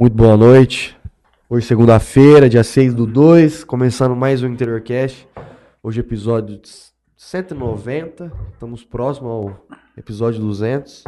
Muito boa noite. Hoje, segunda-feira, dia 6 do 2, começando mais um Interiorcast. Hoje, episódio 190. Estamos próximo ao episódio 200.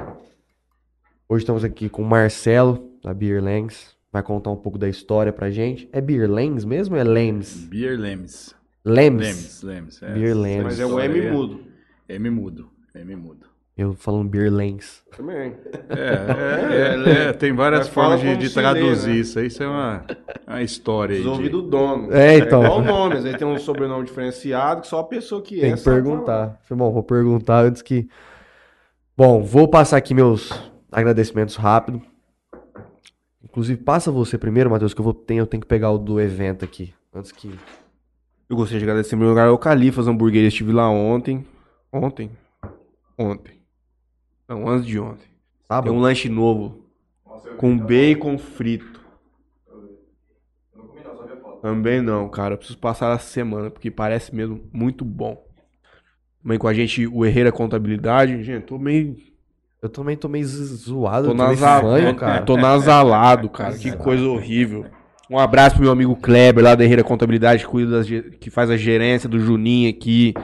Hoje estamos aqui com o Marcelo, da Beer Langs. Vai contar um pouco da história pra gente. É Beer Langs mesmo ou é Lems? Beer Lemes. Lems. Lemes, Lemes. É, Beer Lemes. Mas é o M mudo. M mudo. M mudo. Eu falando Beer Langs. Também. É, é, é, tem várias formas de, de traduzir né? isso. Isso é uma, uma história aí. Resolvi de- do dono. É, então. igual nomes. Aí tem um sobrenome diferenciado que só a pessoa que Tem é que sabe perguntar. Falei, Bom, vou perguntar antes que. Bom, vou passar aqui meus agradecimentos rápido. Inclusive, passa você primeiro, Matheus, que eu vou ter, eu tenho que pegar o do evento aqui. Antes que. Eu gostaria de agradecer primeiro lugar ao Califas Hamburgueria. Estive lá ontem. Ontem? Ontem. Não, antes de ontem. Tem Sábado? um lanche novo. Com bacon frito. Também não, cara. Eu preciso passar essa semana, porque parece mesmo muito bom. Também com a gente, o Herreira Contabilidade. Gente, tô meio Eu também tô meio zo- zoado, Tô, tô meio nasal... fanho, cara. tô nasalado, cara. Que coisa horrível. Um abraço pro meu amigo Kleber, lá da Herreira Contabilidade, que, cuida das que faz a gerência do Juninho aqui.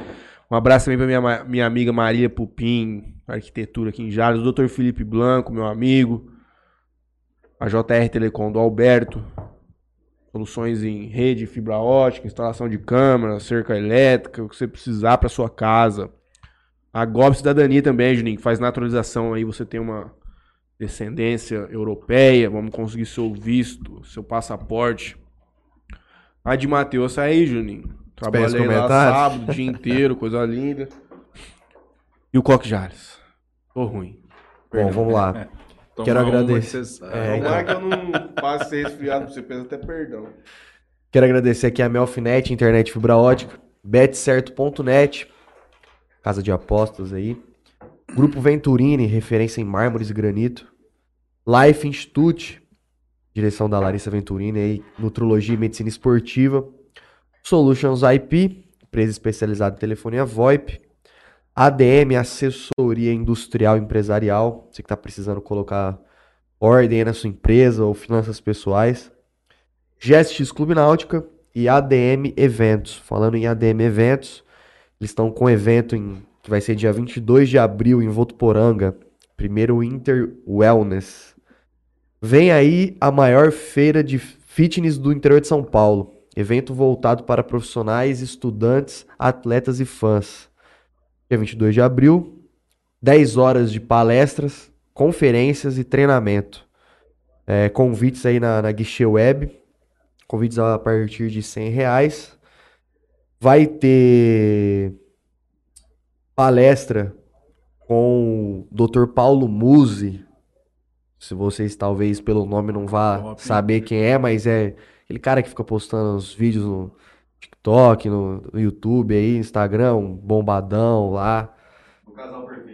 Um abraço também pra minha, minha amiga Maria Pupim, arquitetura aqui em Jales. O Dr. Felipe Blanco, meu amigo. A JR Telecom do Alberto. Soluções em rede, fibra ótica, instalação de câmera, cerca elétrica, o que você precisar pra sua casa. A GOB Cidadania também, Juninho, que faz naturalização aí, você tem uma descendência europeia, vamos conseguir seu visto, seu passaporte. A de Matheus aí, Juninho. Trabalhei lá sábado, o dia inteiro, coisa linda. E o Coque Jales. Tô ruim. Bom, vamos lá. Quero agradecer. É, então. Tomara que eu não passe resfriado pra você, peço até perdão. Quero agradecer aqui a Melfinet, internet fibra ótica, betcerto.net, casa de apostas aí. Grupo Venturini, referência em mármores e granito. Life Institute, direção da Larissa Venturini aí, nutrologia e medicina esportiva. Solutions IP, empresa especializada em telefonia VoIP. ADM, assessoria industrial empresarial, você que está precisando colocar ordem na sua empresa ou finanças pessoais. GSX Clube Náutica e ADM Eventos. Falando em ADM Eventos, eles estão com evento em, que vai ser dia 22 de abril em Votuporanga. Primeiro Inter Wellness. Vem aí a maior feira de fitness do interior de São Paulo. Evento voltado para profissionais, estudantes, atletas e fãs. Dia 22 de abril, 10 horas de palestras, conferências e treinamento. É, convites aí na, na guichê web. Convites a partir de 100 reais. Vai ter palestra com o Dr. Paulo Musi. Se vocês talvez pelo nome não vá Top. saber quem é, mas é aquele cara que fica postando os vídeos no TikTok, no, YouTube aí, Instagram, um bombadão lá.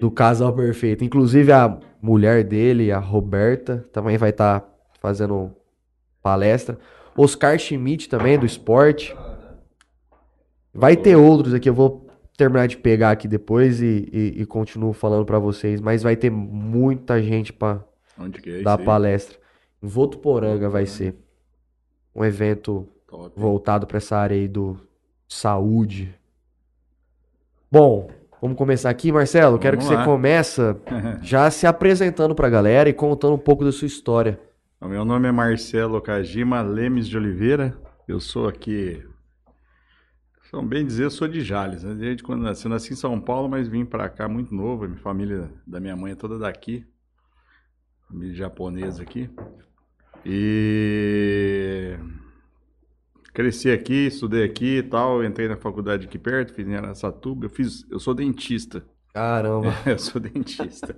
Do casal perfeito. Inclusive a mulher dele, a Roberta, também vai estar fazendo palestra. Oscar Schmidt também, do esporte. Vai ter outros aqui, eu vou terminar de pegar aqui depois e, e, e continuo falando pra vocês. Mas vai ter muita gente pra Onde que é dar palestra. Em Votuporanga vai ser um evento Top. voltado pra essa área aí do saúde. Bom, vamos começar aqui, Marcelo. Quero que Vamos você lá. começa já se apresentando pra galera e contando um pouco da sua história. O meu nome é Marcelo Kajima Lemes de Oliveira. Eu sou aqui. São bem dizer, eu sou de Jales. Né? Desde quando nasci, eu nasci em São Paulo, mas vim pra cá muito novo. A minha família da minha mãe é toda daqui. Família japonesa aqui. E cresci aqui, estudei aqui e tal. Entrei na faculdade aqui perto, fiz em Araçatuba. Eu fiz, eu sou dentista. Caramba. Eu sou dentista.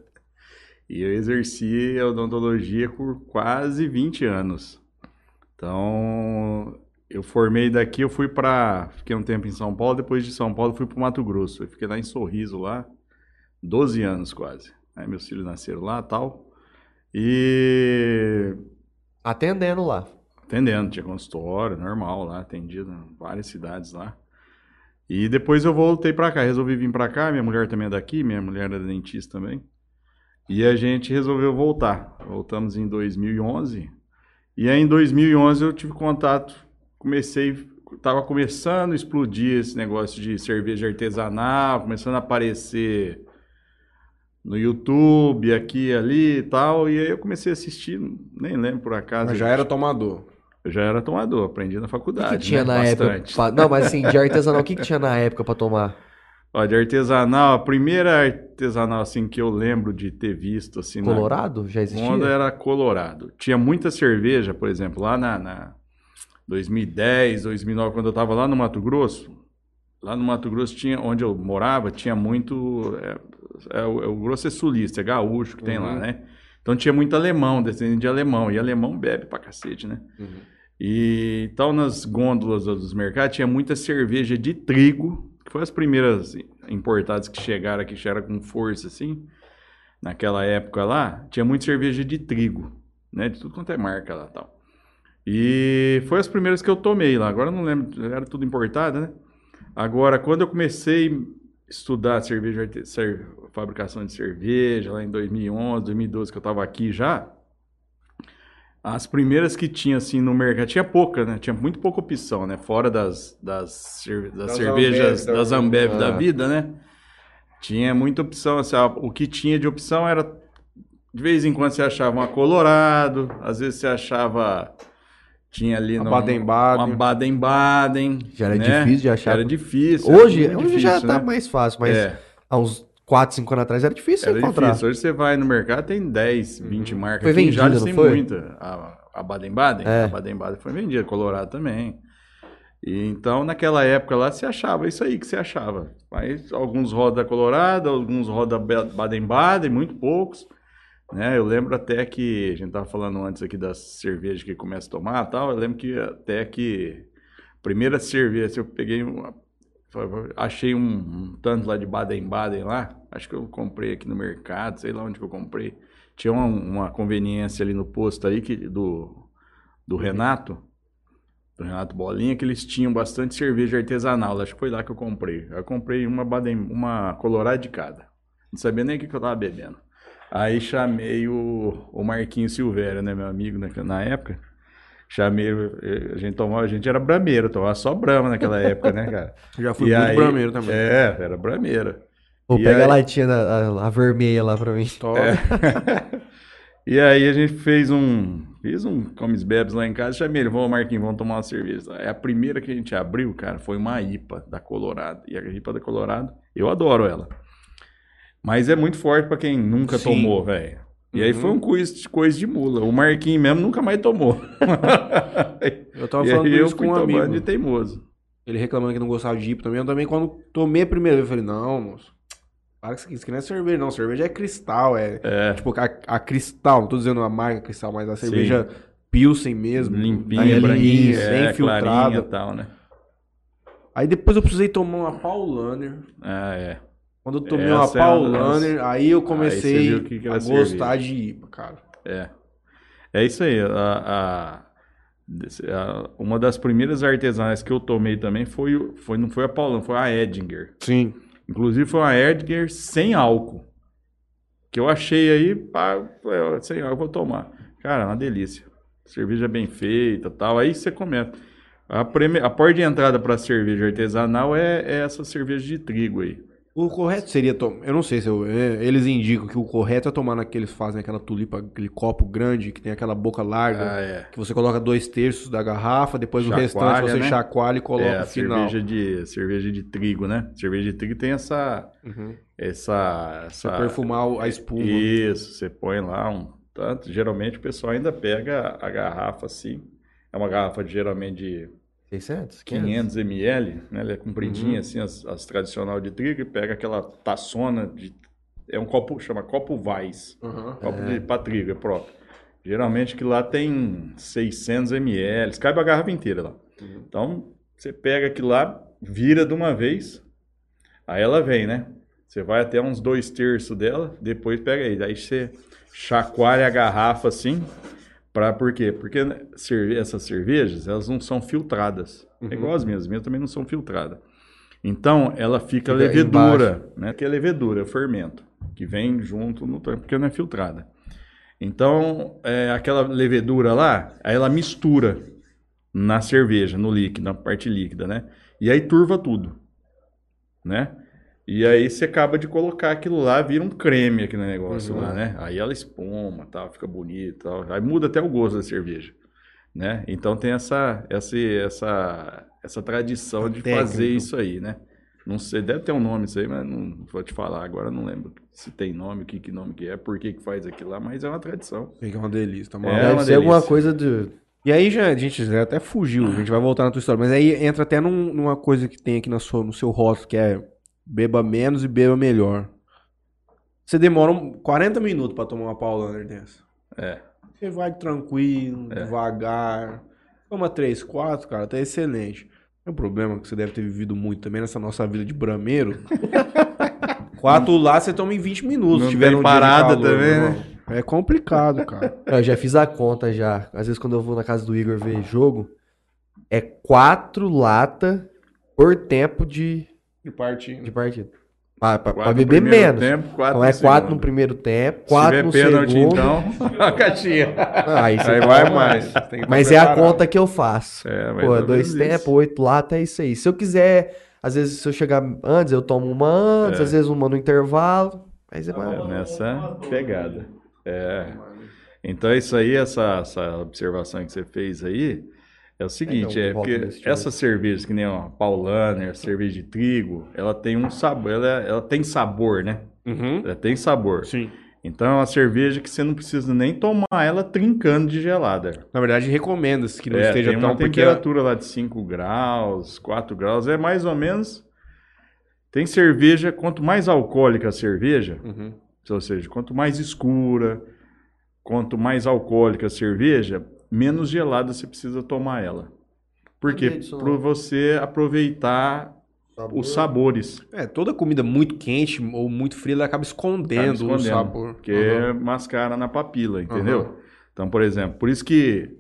E eu exerci a odontologia por quase 20 anos. Então, eu formei daqui, eu fui para, fiquei um tempo em São Paulo, depois de São Paulo fui para Mato Grosso. Eu fiquei lá em Sorriso lá, 12 anos quase. Aí meus filhos nasceram lá, tal. E Atendendo lá. Atendendo, tinha consultório, normal lá, atendido em várias cidades lá. E depois eu voltei pra cá, resolvi vir pra cá, minha mulher também é daqui, minha mulher é dentista também. E a gente resolveu voltar. Voltamos em 2011 E aí em 2011 eu tive contato, comecei, tava começando a explodir esse negócio de cerveja artesanal, começando a aparecer no YouTube, aqui ali e tal, e aí eu comecei a assistir, nem lembro por acaso. Mas já era tomador. Eu já era tomador, aprendi na O que, faculdade. que tinha né? na época? Bastante. pra- Não, mas assim, de artesanal, o que, que tinha na época pra tomar? Ó, de artesanal, a primeira artesanal assim que eu lembro de ter visto assim na- Colorado? Já existia? Quando era Colorado. Tinha muita cerveja, por exemplo, lá na, na 2010, 2009, quando eu estava lá no Mato Grosso. Lá no Mato Grosso, tinha, onde eu morava, tinha muito. É, é o, é o Grosso é sulista, é gaúcho que tem lá, Uhum. né? Então tinha muito alemão, descendente de alemão. E alemão bebe pra cacete, né? E então nas gôndolas dos mercados tinha muita cerveja de trigo, que foi as primeiras importadas que chegaram aqui, chegaram com força assim. Naquela época lá, tinha muita cerveja de trigo, né? De tudo quanto é marca lá tal. E foi as primeiras que eu tomei lá. Agora eu não lembro, era tudo importada, né? Agora, quando eu comecei a estudar cerveja, fabricação de cerveja, lá em 2011, 2012, que eu estava aqui já, as primeiras que tinha assim no mercado, tinha pouca, né? Tinha muito pouca opção, né? Fora das, das, das Das cervejas, Ambev, das da- Ambev da Ah. vida, né? Tinha muita opção, assim, o que tinha de opção era de vez em quando você achava uma Colorado, às vezes você achava tinha ali Uma no- Baden-Baden. uma Baden-Baden, Já era né? difícil de achar. Era difícil. era Hoje, muito hoje já difícil, tá né? mais fácil, mas É. há uns 4, 5 anos atrás era difícil Era encontrar. difícil. Hoje você vai no mercado, tem 10, 20 marcas. Foi vendida, Jales não tem foi? muita. A, a Baden-Baden? É. A Baden-Baden foi vendida, Colorado também. E, então, naquela época lá, você achava isso aí que você achava. Mas alguns roda Colorado, alguns roda Ba- Baden-Baden, muito poucos. Né? Eu lembro até que, a gente tava falando antes aqui das cervejas que começa a tomar e tal, eu lembro que até que a primeira cerveja, eu peguei uma, achei um, um tanto lá de Baden-Baden lá, acho que eu comprei aqui no mercado, sei lá onde que eu comprei. Tinha uma, uma conveniência ali no posto aí que, do, do Renato, do Renato Bolinha, que eles tinham bastante cerveja artesanal. Acho que foi lá que eu comprei. Eu comprei uma Baden, uma Colorado de cada. Não sabia nem o que, que eu tava bebendo. Aí chamei o, o Marquinhos Silvério, né, meu amigo na, na época. Chamei, eh, a gente tomava, a gente era brameiro, tomava só brama naquela época, né, cara? Já fui E muito aí- brameiro também. É, era brameiro. Pô, E pega aí- a latinha, da- a, a vermelha lá pra mim. Top. E aí a gente fez um. Fiz um comes bebes lá em casa, chamei ele, vamos, Marquinhos, vamos tomar uma cerveja. É a primeira que a gente abriu, cara, foi uma IPA da Colorado. E a IPA da Colorado, eu adoro ela. Mas é muito forte pra quem nunca Sim. tomou, velho. E aí Uhum. foi um coisa de, coisa de mula. O Marquinhos mesmo nunca mais tomou. Eu tava e falando aí eu isso com fui um amigo. de teimoso. Ele reclamando que não gostava de IPA também. Eu também, quando tomei a primeira vez, eu falei, não, moço. Para com isso aqui, isso aqui não é cerveja, não. Cerveja é cristal, é. É, Tipo, a, a cristal, não tô dizendo a marca cristal, mas a Sim. cerveja Pilsen mesmo. limpinha, branquinha, bem é, filtrada. e tal, né? Aí depois eu precisei tomar uma Paulaner. Ah, é. Quando eu tomei Essa uma é uma Paulaner, aí eu comecei Aí você viu o que que a era gostar de IPA, cara. É. É isso aí. A, a- desse- a- uma das primeiras artesanais que eu tomei também foi, o- foi não foi a Paulão, foi a Edinger. Sim. Inclusive foi uma Edinger sem álcool. Que eu achei aí, pá, falei, ó, sem álcool, eu vou tomar. Cara, uma delícia. Cerveja bem feita tal. Aí você começa. A, prime- a porta de entrada para cerveja artesanal é, é essa cerveja de trigo aí. O correto seria tomar. Eu não sei se eu- é, eles indicam que o correto é tomar naqueles fazem aquela tulipa, aquele copo grande que tem aquela boca larga, Ah, é. que você coloca dois terços da garrafa, depois o Chacoalha, restante você né? chacoalha e coloca É, no final. cerveja de, cerveja de trigo, né? Cerveja de trigo tem essa, Uhum. essa, Você essa perfumar o- a espuma. Isso, você põe lá um tanto. Geralmente o pessoal ainda pega a garrafa assim. É uma garrafa de, geralmente de 600? 500 ml, né? Ela é compridinha Uhum. assim, as, as tradicional de trigo e pega aquela taçona de é um copo, chama copo Weiss, Uhum. copo de pra trigo, é próprio. Geralmente que lá tem 600 ml, cabe a garrafa inteira lá. Uhum. Então, você pega aquilo lá, vira de uma vez, aí ela vem, né? Você vai até uns dois terços dela, depois pega aí. Daí você chacoalha a garrafa assim, pra, por quê? Porque né, cerve- essas cervejas, elas não são filtradas. Uhum. É igual as minhas, as minhas também não são filtradas. Então, ela fica, Fica levedura, né? Que é levedura, é fermento, que vem junto no porque não é filtrada. Então, é, aquela levedura lá, aí ela mistura na cerveja, no líquido, na parte líquida, né? E aí turva tudo, né? E aí você acaba de colocar aquilo lá, vira um creme aquele negócio Uhum. lá, né? Aí ela espuma, tal, fica bonito, tal. Aí muda até o gosto da cerveja, né? Então tem essa essa essa essa tradição de Técnica. fazer isso aí, né? Não sei, deve ter um nome isso aí, mas não vou te falar agora, não lembro se tem nome, o que, que nome que é, por que, que faz aquilo lá, mas é uma tradição. Fica uma delícia, tá É, maluco? Deve uma ser alguma delícia. coisa de. E aí já, a gente já até fugiu, a gente vai voltar na tua história, mas aí entra até num- numa coisa que tem aqui na sua, no seu rótulo, que é beba menos e beba melhor. Você demora um- 40 minutos pra tomar uma Paulaner dessa. É. Você vai tranquilo, devagar. Toma 3, 4, cara, tá excelente. É um problema que você deve ter vivido muito também nessa nossa vida de brameiro. Quatro lá você toma em 20 minutos. Não se tiver de parada calor, também, né? É complicado, cara. Eu já fiz a conta já. Às vezes quando eu vou na casa do Igor ver jogo, é quatro lata por tempo de, De partindo. de Quatro no beber menos. Tempo, quatro Então é quatro segundo. no primeiro tempo, Se quatro tiver no pênalti, segundo. então, a caixinha. Ah, aí, Aí tá vai mais. Que Mas tá é a conta que eu faço. É, Pô, dois menos tempos, oito lata, é isso aí. Se eu quiser, às vezes, se eu chegar antes, eu tomo uma antes, É. às vezes uma no intervalo. Mas é mais. É, nessa pegada. É. Então, isso aí, essa, essa observação que você fez aí, é o seguinte, é volta porque nesse essas cervejas, que nem a Paulaner, cerveja de trigo, ela tem um sabor, ela, ela tem sabor, né? Uhum. Ela tem sabor. Sim. Então, é uma cerveja que você não precisa nem tomar ela trincando de gelada. Na verdade, recomenda-se que não É, esteja tem tão uma porque temperatura lá de 5 graus, 4 graus, é mais ou menos... Tem cerveja, quanto mais alcoólica a cerveja, Uhum. ou seja, quanto mais escura, quanto mais alcoólica a cerveja, menos gelada você precisa tomar ela. Por quê? Para você aproveitar os sabores. É, toda comida muito quente ou muito fria, ela acaba escondendo, Acaba o escondendo, sabor. Porque Uhum. mascara na papila, entendeu? Aham. Então, por exemplo, por isso que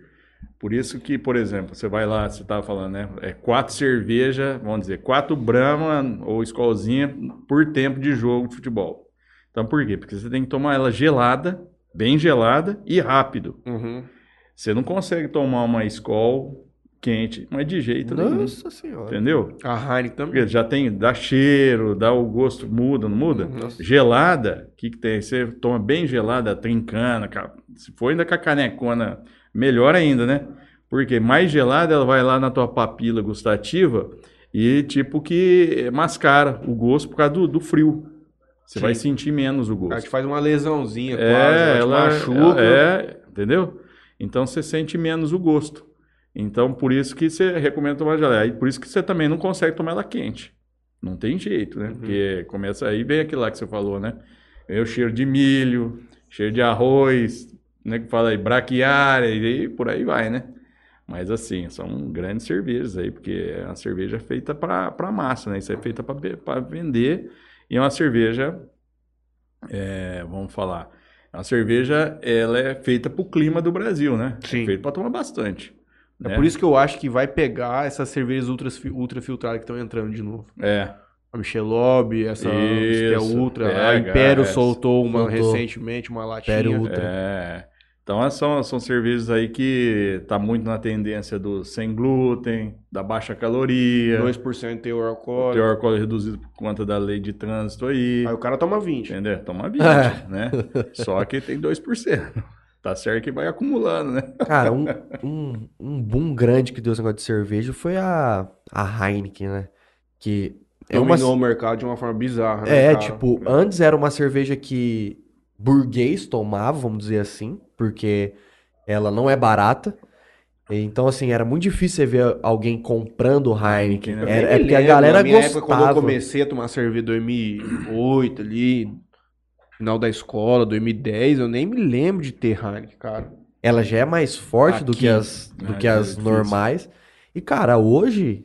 por isso que, por exemplo, você vai lá, você estava falando, né? É quatro cerveja, vamos dizer, quatro Brahma ou escolzinha por tempo de jogo de futebol. Então, por quê? Porque você tem que tomar ela gelada, bem gelada e rápido. Uhum. Você não consegue tomar uma Skol quente, mas de jeito nenhum. Nossa senhora. Entendeu? A Heineken também. Porque já tem, dá cheiro, dá o gosto, muda, não muda? Nossa. Gelada, o que, que tem? Você toma bem gelada, trincando, ca- se for ainda com a canecona, melhor ainda, né? Porque mais gelada, ela vai lá na tua papila gustativa e tipo que mascara o gosto por causa do, do frio. Você Sim. vai sentir menos o gosto. Ela te faz uma lesãozinha quase, É, ela, ela, te machuca. é, entendeu? Então você sente menos o gosto. Então por isso que você recomenda tomar gelada. E por isso que você também não consegue tomar ela quente. Não tem jeito, né? Porque começa aí, vem aquilo lá que você falou, né? Vem o cheiro de milho, cheiro de arroz, né? Que fala aí, braquiária, e por aí vai, né? Mas assim, são grandes cervejas aí, porque é uma cerveja feita para massa, né? Isso é feita para vender e é uma cerveja, é, vamos falar, é uma cerveja, ela é feita para o clima do Brasil, né? Sim. É feita para tomar bastante. É né? por isso que eu acho que vai pegar essas cervejas ultra, ultra filtradas que estão entrando de novo. É, A Michelob, essa que é Isso, ultra. pega a Império essa. soltou uma Soltou. recentemente, uma latinha. Império Ultra. é. Então essas são, são cervejas aí que tá muito na tendência do sem glúten, da baixa caloria, 2% teor alcoólico. teor alcoólico reduzido por conta da lei de trânsito aí. Aí o cara toma 20. Entendeu? Toma 20, É. né? Só que tem 2%. Tá certo que vai acumulando, né? Cara, um, um, um boom grande que deu esse negócio de cerveja foi a, a Heineken, né? Que é uma. Dominou o mercado de uma forma bizarra, né, É, cara? tipo, antes era uma cerveja que burguês tomava, vamos dizer assim, porque ela não é barata. Então, assim, era muito difícil você ver alguém comprando Heineken. Eu Era- é porque a galera na minha época, quando eu gostava. comecei a tomar cerveja em 2008 ali, final da escola, 2010, eu nem me lembro de ter Heineken, cara. Ela já é mais forte do Aqui. que as, do Ah, que é as difícil. normais. E, cara, hoje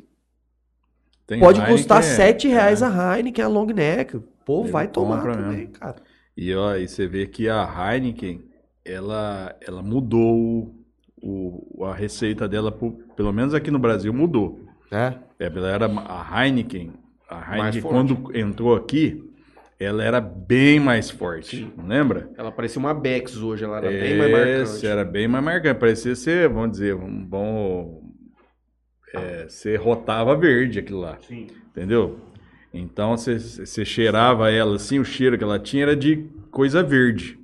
Tem pode Heineken, custar 7 reais é. a Heineken, a long neck. Povo Ele vai tomar também, mesmo. cara. E, ó, e você vê que a Heineken, ela, ela mudou o, a receita dela, pro- pelo menos aqui no Brasil, mudou. É? É, ela era a Heineken, a Heineken quando entrou aqui, ela era bem mais forte, não lembra? Ela parecia uma Bex hoje, ela era bem mais marcante. Esse era bem mais marcante. Parecia ser, vamos dizer, um bom. É, você rotava verde aquilo lá. Sim. Entendeu? Então você, você cheirava ela assim, o cheiro que ela tinha era de coisa verde.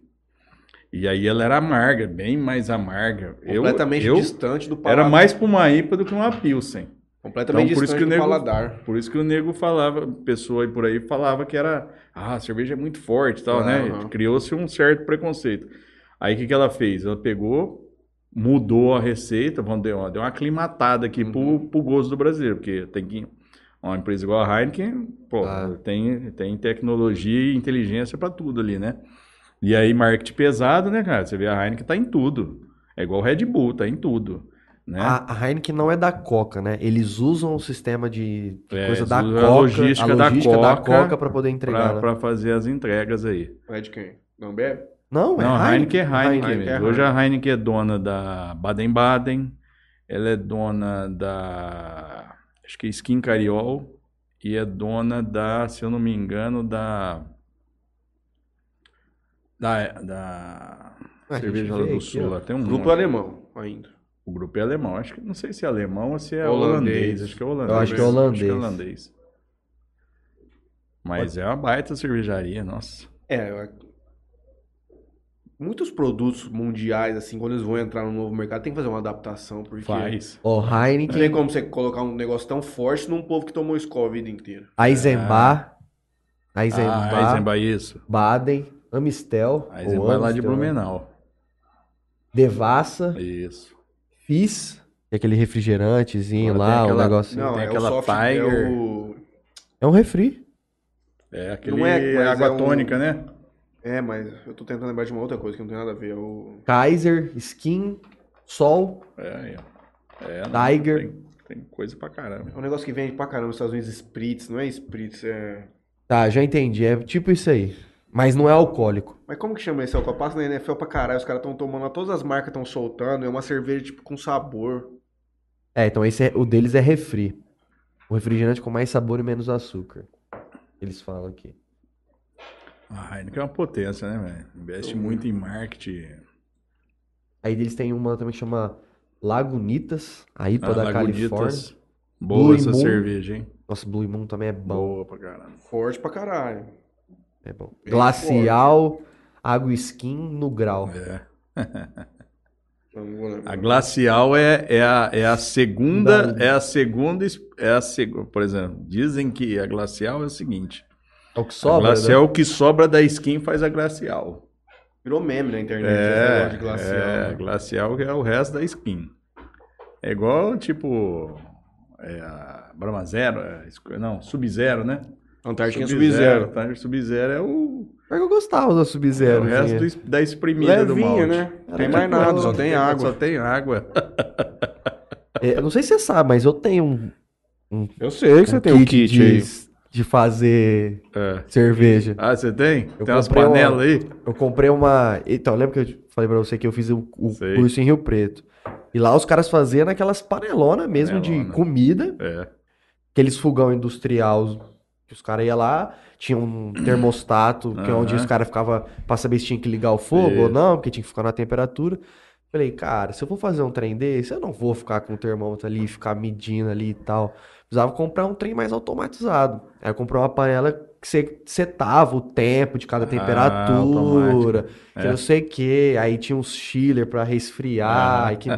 E aí ela era amarga, bem mais amarga. Eu- Completamente eu, distante do paladar. Era mais pra uma IPA do que uma Pilsen. Completamente Então, por isso distante que o nego- paladar. Por isso que o nego falava, pessoa aí por aí falava que era, ah, a cerveja é muito forte e tal, né? Aham. Criou-se um certo preconceito. Aí o que, que ela fez? Ela pegou, mudou a receita, vamos deu uma, deu uma aclimatada aqui Uhum. pro, pro gosto do brasileiro, porque tem que uma empresa igual a Heineken, pô, Ah. tem, tem tecnologia e inteligência pra tudo ali, né? E aí marketing pesado, né, cara? Você vê a Heineken tá em tudo. É igual o Red Bull, tá em tudo, né? A, a Heineken não é da Coca, né? Eles usam o sistema de, de É, coisa da usam a Coca, logística a da logística da Coca Coca para poder entregar. Pra, né? fazer as entregas aí. É de quem? Não bebe? Não, é Não, a Heineken é Heineken, Heineken mesmo. é Hoje a Heineken é dona da Baden-Baden, ela é dona da, acho que é Skin Cariol, e é dona da, se eu não me engano, da, da, da do aqui, Sul, lá tem um Grupo nome. alemão ainda. O grupo é alemão, acho que, não sei se é alemão ou se é Holandês. holandês, acho que é holandês. Eu acho que é holandês. holandês. Mas é uma baita cervejaria, nossa. É, eu- muitos produtos mundiais, assim, quando eles vão entrar no novo mercado, tem que fazer uma adaptação, porque Faz. Não Heineken, tem como você colocar um negócio tão forte num povo que tomou Skol a vida inteira. Eisenbach, Eisenbach, Ah, Eisenbach, isso. Baden, Amistel, ou Eisenbach lá de né? Blumenau. Devassa, Isso. Fizz, que é aquele refrigerantezinho Agora lá, tem o aquela- negócio. Não, tem é aquela o soft, Tiger. é o... É um refri. É aquele Não é, mas água é um- tônica, né? É, mas eu tô tentando lembrar de uma outra coisa que não tem nada a ver. É o... Kaiser, Skin, Sol, É, aí, ó. É, não, Tiger. Tem, tem coisa pra caramba. É um negócio que vende pra caramba nos Estados Unidos, Spritz. Não é Spritz, é... Tá, já entendi. É tipo isso aí. Mas não é alcoólico. Mas como que chama esse álcool? Passa na NFL pra caralho, os caras tão tomando, todas as marcas estão soltando, é uma cerveja tipo com sabor. É, então esse é, o deles é refri. O refrigerante com mais sabor e menos açúcar. Eles falam aqui. A Heineken é uma potência, né, velho? Investe muito em marketing. Aí eles têm uma também que chama Lagunitas, a IPA Ah, da Lagunitas. Califórnia. Boa Blue essa Moon. cerveja, hein? Nossa, Blue Moon também é bom. Boa pra caramba. Forte pra caralho. É bom. Bem Glacial, água skin no grau. É. A glacial é, é, a, é a segunda, Da- é a segunda, é a segunda, por exemplo, dizem que a glacial é o seguinte, É o que a sobra, glacial é né? o que sobra da skin faz a glacial. Virou meme na internet, esse É, negócio de glacial. é, né? glacial é o resto da skin. É igual, tipo, é, a Brahma Zero, é, não, Sub-Zero, né? Antártica é Sub-Zero. Antártica Sub-Zero é o, Mas eu gostava da é Sub-Zero. o resto assim. do da espremida do Levinha, malte. né? Era Tem tipo mais nada, só tem Só água. tem água. É, eu não sei se você sabe, mas eu tenho um, Eu sei que você um tem um kit de, aí. de fazer É. cerveja. Ah, você tem? Eu tem umas uma- panelas aí? Eu comprei uma. Então, lembra que eu falei pra você que eu fiz o, o Sei. curso em Rio Preto? E lá os caras faziam naquelas panelonas mesmo de Panelona. comida, É. aqueles fogão industrial os caras iam lá, tinha um termostato, que é onde os caras ficavam pra saber se tinha que ligar o fogo ou Isso. não, porque tinha que ficar na temperatura. Falei, cara, se eu for fazer um trem desse, eu não vou ficar com o termômetro ali, ficar medindo ali e tal. Precisava comprar um trem mais automatizado. Aí eu comprei uma panela que você setava o tempo de cada Ah, temperatura, que É. não sei o que. Aí tinha uns chiller pra resfriar. Ah. que...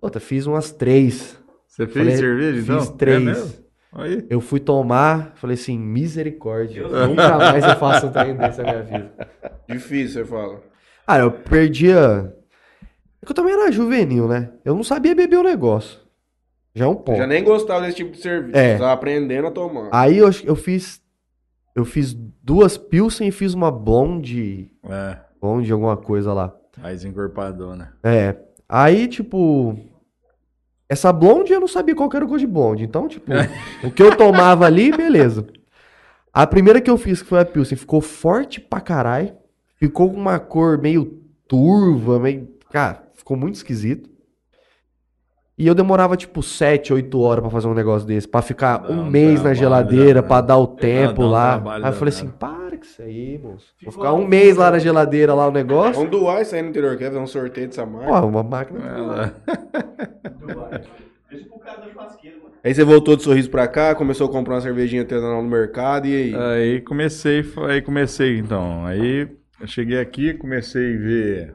Puta, fiz umas três. Você fez Falei, cerveja, então? Fiz três. É? Aí. Eu fui tomar, falei assim, misericórdia. Nunca mais eu faço um trem desse na minha vida. Difícil, você fala. Cara, eu perdia. É que eu também era juvenil, né? Eu não sabia beber o negócio. Já é um ponto. já nem gostava desse tipo de serviço. É. Tava aprendendo a tomar. Aí eu, eu fiz. Eu fiz duas Pilsen e fiz uma blonde. É, Blonde, alguma coisa lá. mais encorpadona. É. Aí, tipo. Essa blonde eu não sabia qual que era o gosto de blonde. Então, tipo, o que eu tomava ali, beleza. A primeira que eu fiz, que foi a Pilsen, ficou forte pra caralho. Ficou com uma cor meio turva, meio. Cara, ficou muito esquisito. E eu demorava tipo 7, 8 horas pra fazer um negócio desse, Pra ficar Dá um mês na geladeira, pra dar o tempo um lá. trabalho Aí eu falei assim, para com isso aí, moço. Vou ficar um mês lá na geladeira, lá o negócio. Vamos doar isso aí no interior, quer fazer um sorteio dessa marca. Pô, uma máquina. Ela- Deixa pro cara da churrasqueira, mano. Aí você voltou de sorriso pra cá, começou a comprar uma cervejinha artesanal no mercado e aí? Aí comecei, aí comecei então. Aí eu cheguei aqui, comecei a ver.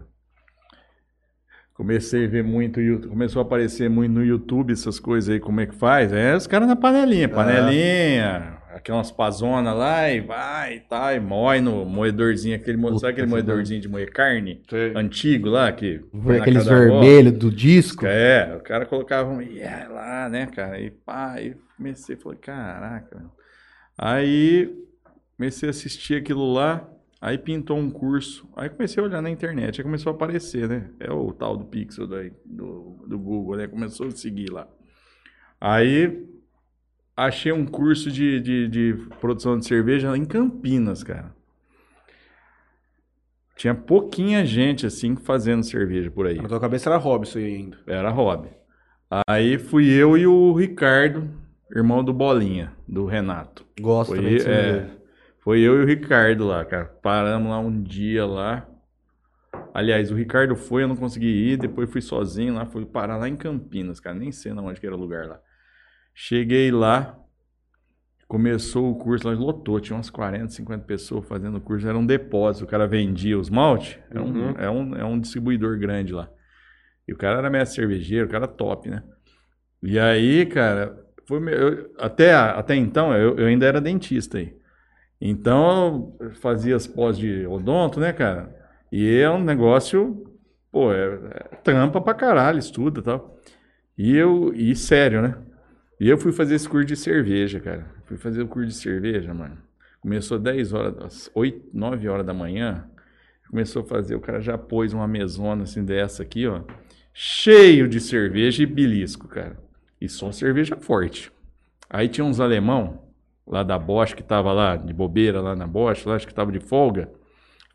Comecei a ver muito, começou a aparecer muito no YouTube essas coisas aí, como é que faz. É os caras na panelinha, panelinha, aquelas pazonas lá e vai e tá, e moe no moedorzinho, aquele, Puta sabe aquele que moedorzinho de moer carne? Sei. Antigo lá, que Aqueles vermelhos do disco. É, o cara colocava um yeah, lá, né, cara? E pá, aí comecei, falei, caraca. meu. Aí comecei a assistir aquilo lá, aí pintou um curso, aí comecei a olhar na internet, aí começou a aparecer, né? É o tal do Pixel daí, do, do Google, né? Começou a seguir lá. Aí achei um curso de, de, de produção de cerveja lá em Campinas, cara. Tinha pouquinha gente, assim, fazendo cerveja por aí. Na tua cabeça era hobby isso aí ainda. Era hobby. Aí fui eu e o Ricardo, irmão do Bolinha, do Renato. Gosto Foi, também de é, cerveja. Foi eu e o Ricardo lá, cara. Paramos lá um dia lá. Aliás, o Ricardo foi, eu não consegui ir. Depois fui sozinho lá, fui parar lá em Campinas, cara. Nem sei onde que era o lugar lá. Cheguei lá, começou o curso lá, lotou. Tinha umas 40, 50 pessoas fazendo o curso. Era um depósito, o cara vendia os malte. É um, Uhum. é um, é um distribuidor grande lá. E o cara era mestre cervejeiro, o cara top, né? E aí, cara, foi, eu- até, até então eu, eu ainda era dentista aí. Então eu fazia as pós de odonto, né, cara? E é um negócio, pô, é, é trampa pra caralho, estuda e tal. E eu, e sério, né? E eu fui fazer esse curso de cerveja, cara. Fui fazer o curso de cerveja, mano. Começou 10 horas, às 8, 9 horas da manhã. Começou a fazer, o cara já pôs uma mesona assim dessa aqui, ó. Cheio de cerveja e belisco, cara. E só cerveja forte. Aí tinha uns alemão lá da Bosch que tava lá de bobeira lá na Bosch, lá acho que tava de folga.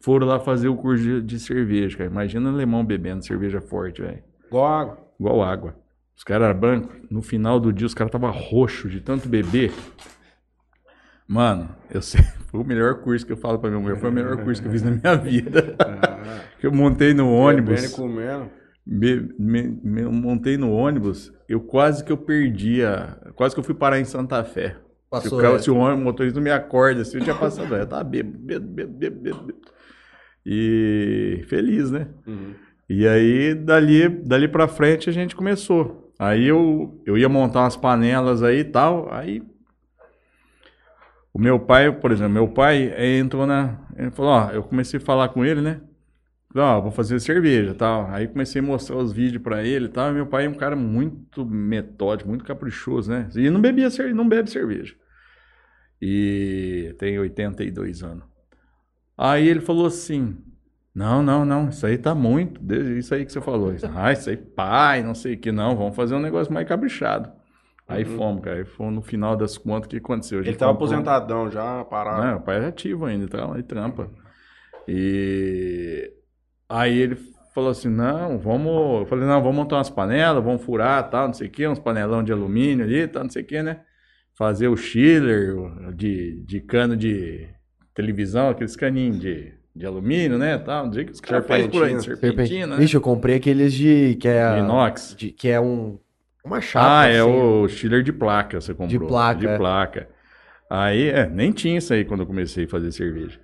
Foram lá fazer o curso de, de cerveja, cara. Imagina alemão bebendo cerveja forte, velho. Igual água. Igual água. Os caras eram brancos. No final do dia, os caras estavam roxos de tanto beber. Mano, eu sei. Foi o melhor curso que eu falo pra minha mulher. Foi o melhor curso que eu fiz na minha vida. que eu montei no ônibus. comendo. Me, me- me- eu montei no ônibus. Eu quase que eu perdia. Quase que eu fui parar em Santa Fé. Se o, Passou carro, essa. se o ônibus, o motorista não me acorda, assim, eu tinha passado. Eu tava bêbado, bêbado, bêbado, bêbado, bêbado. E feliz, né? Uhum. E aí, dali, dali pra frente, a gente começou. Aí eu, eu ia montar umas panelas aí e tal. Aí. O meu pai, por exemplo, meu pai eh, entrou na. Ele falou: Ó, eu comecei a falar com ele, né? Ó, vou fazer cerveja tal. Aí comecei a mostrar os vídeos pra ele e tal. E meu pai é um cara muito metódico, muito caprichoso, né? E não bebia cerveja, não bebe cerveja. E tem 82 anos. Aí ele falou assim: Não, não, não, isso aí tá muito. Isso aí que você falou. Ah, isso aí, pai, não sei o que, não. Vamos fazer um negócio mais caprichado. Aí fomos, cara. Aí fomos no final das contas, o que aconteceu? Ele tava comprou- aposentadão já, parado. não, o pai é ativo ainda, tá lá e trampa. E aí ele falou assim: não, vamos. Eu falei, não, vamos montar umas panelas, vamos furar, tal, não sei o quê, uns panelão de alumínio ali, tal, não sei o quê, né? Fazer o chiller o- de, de cano de televisão, aqueles caninhos de, de alumínio, né? Tal, do jeito que os caras fazem por aí, Serpentina. serpentina, né? Vixe, eu comprei aqueles de. que é. De inox. de- que é um. Uma chapa. Ah, é assim. o chiller de placa, você comprou. placa, De é. placa. Aí, é, nem tinha isso aí quando eu comecei a fazer cerveja.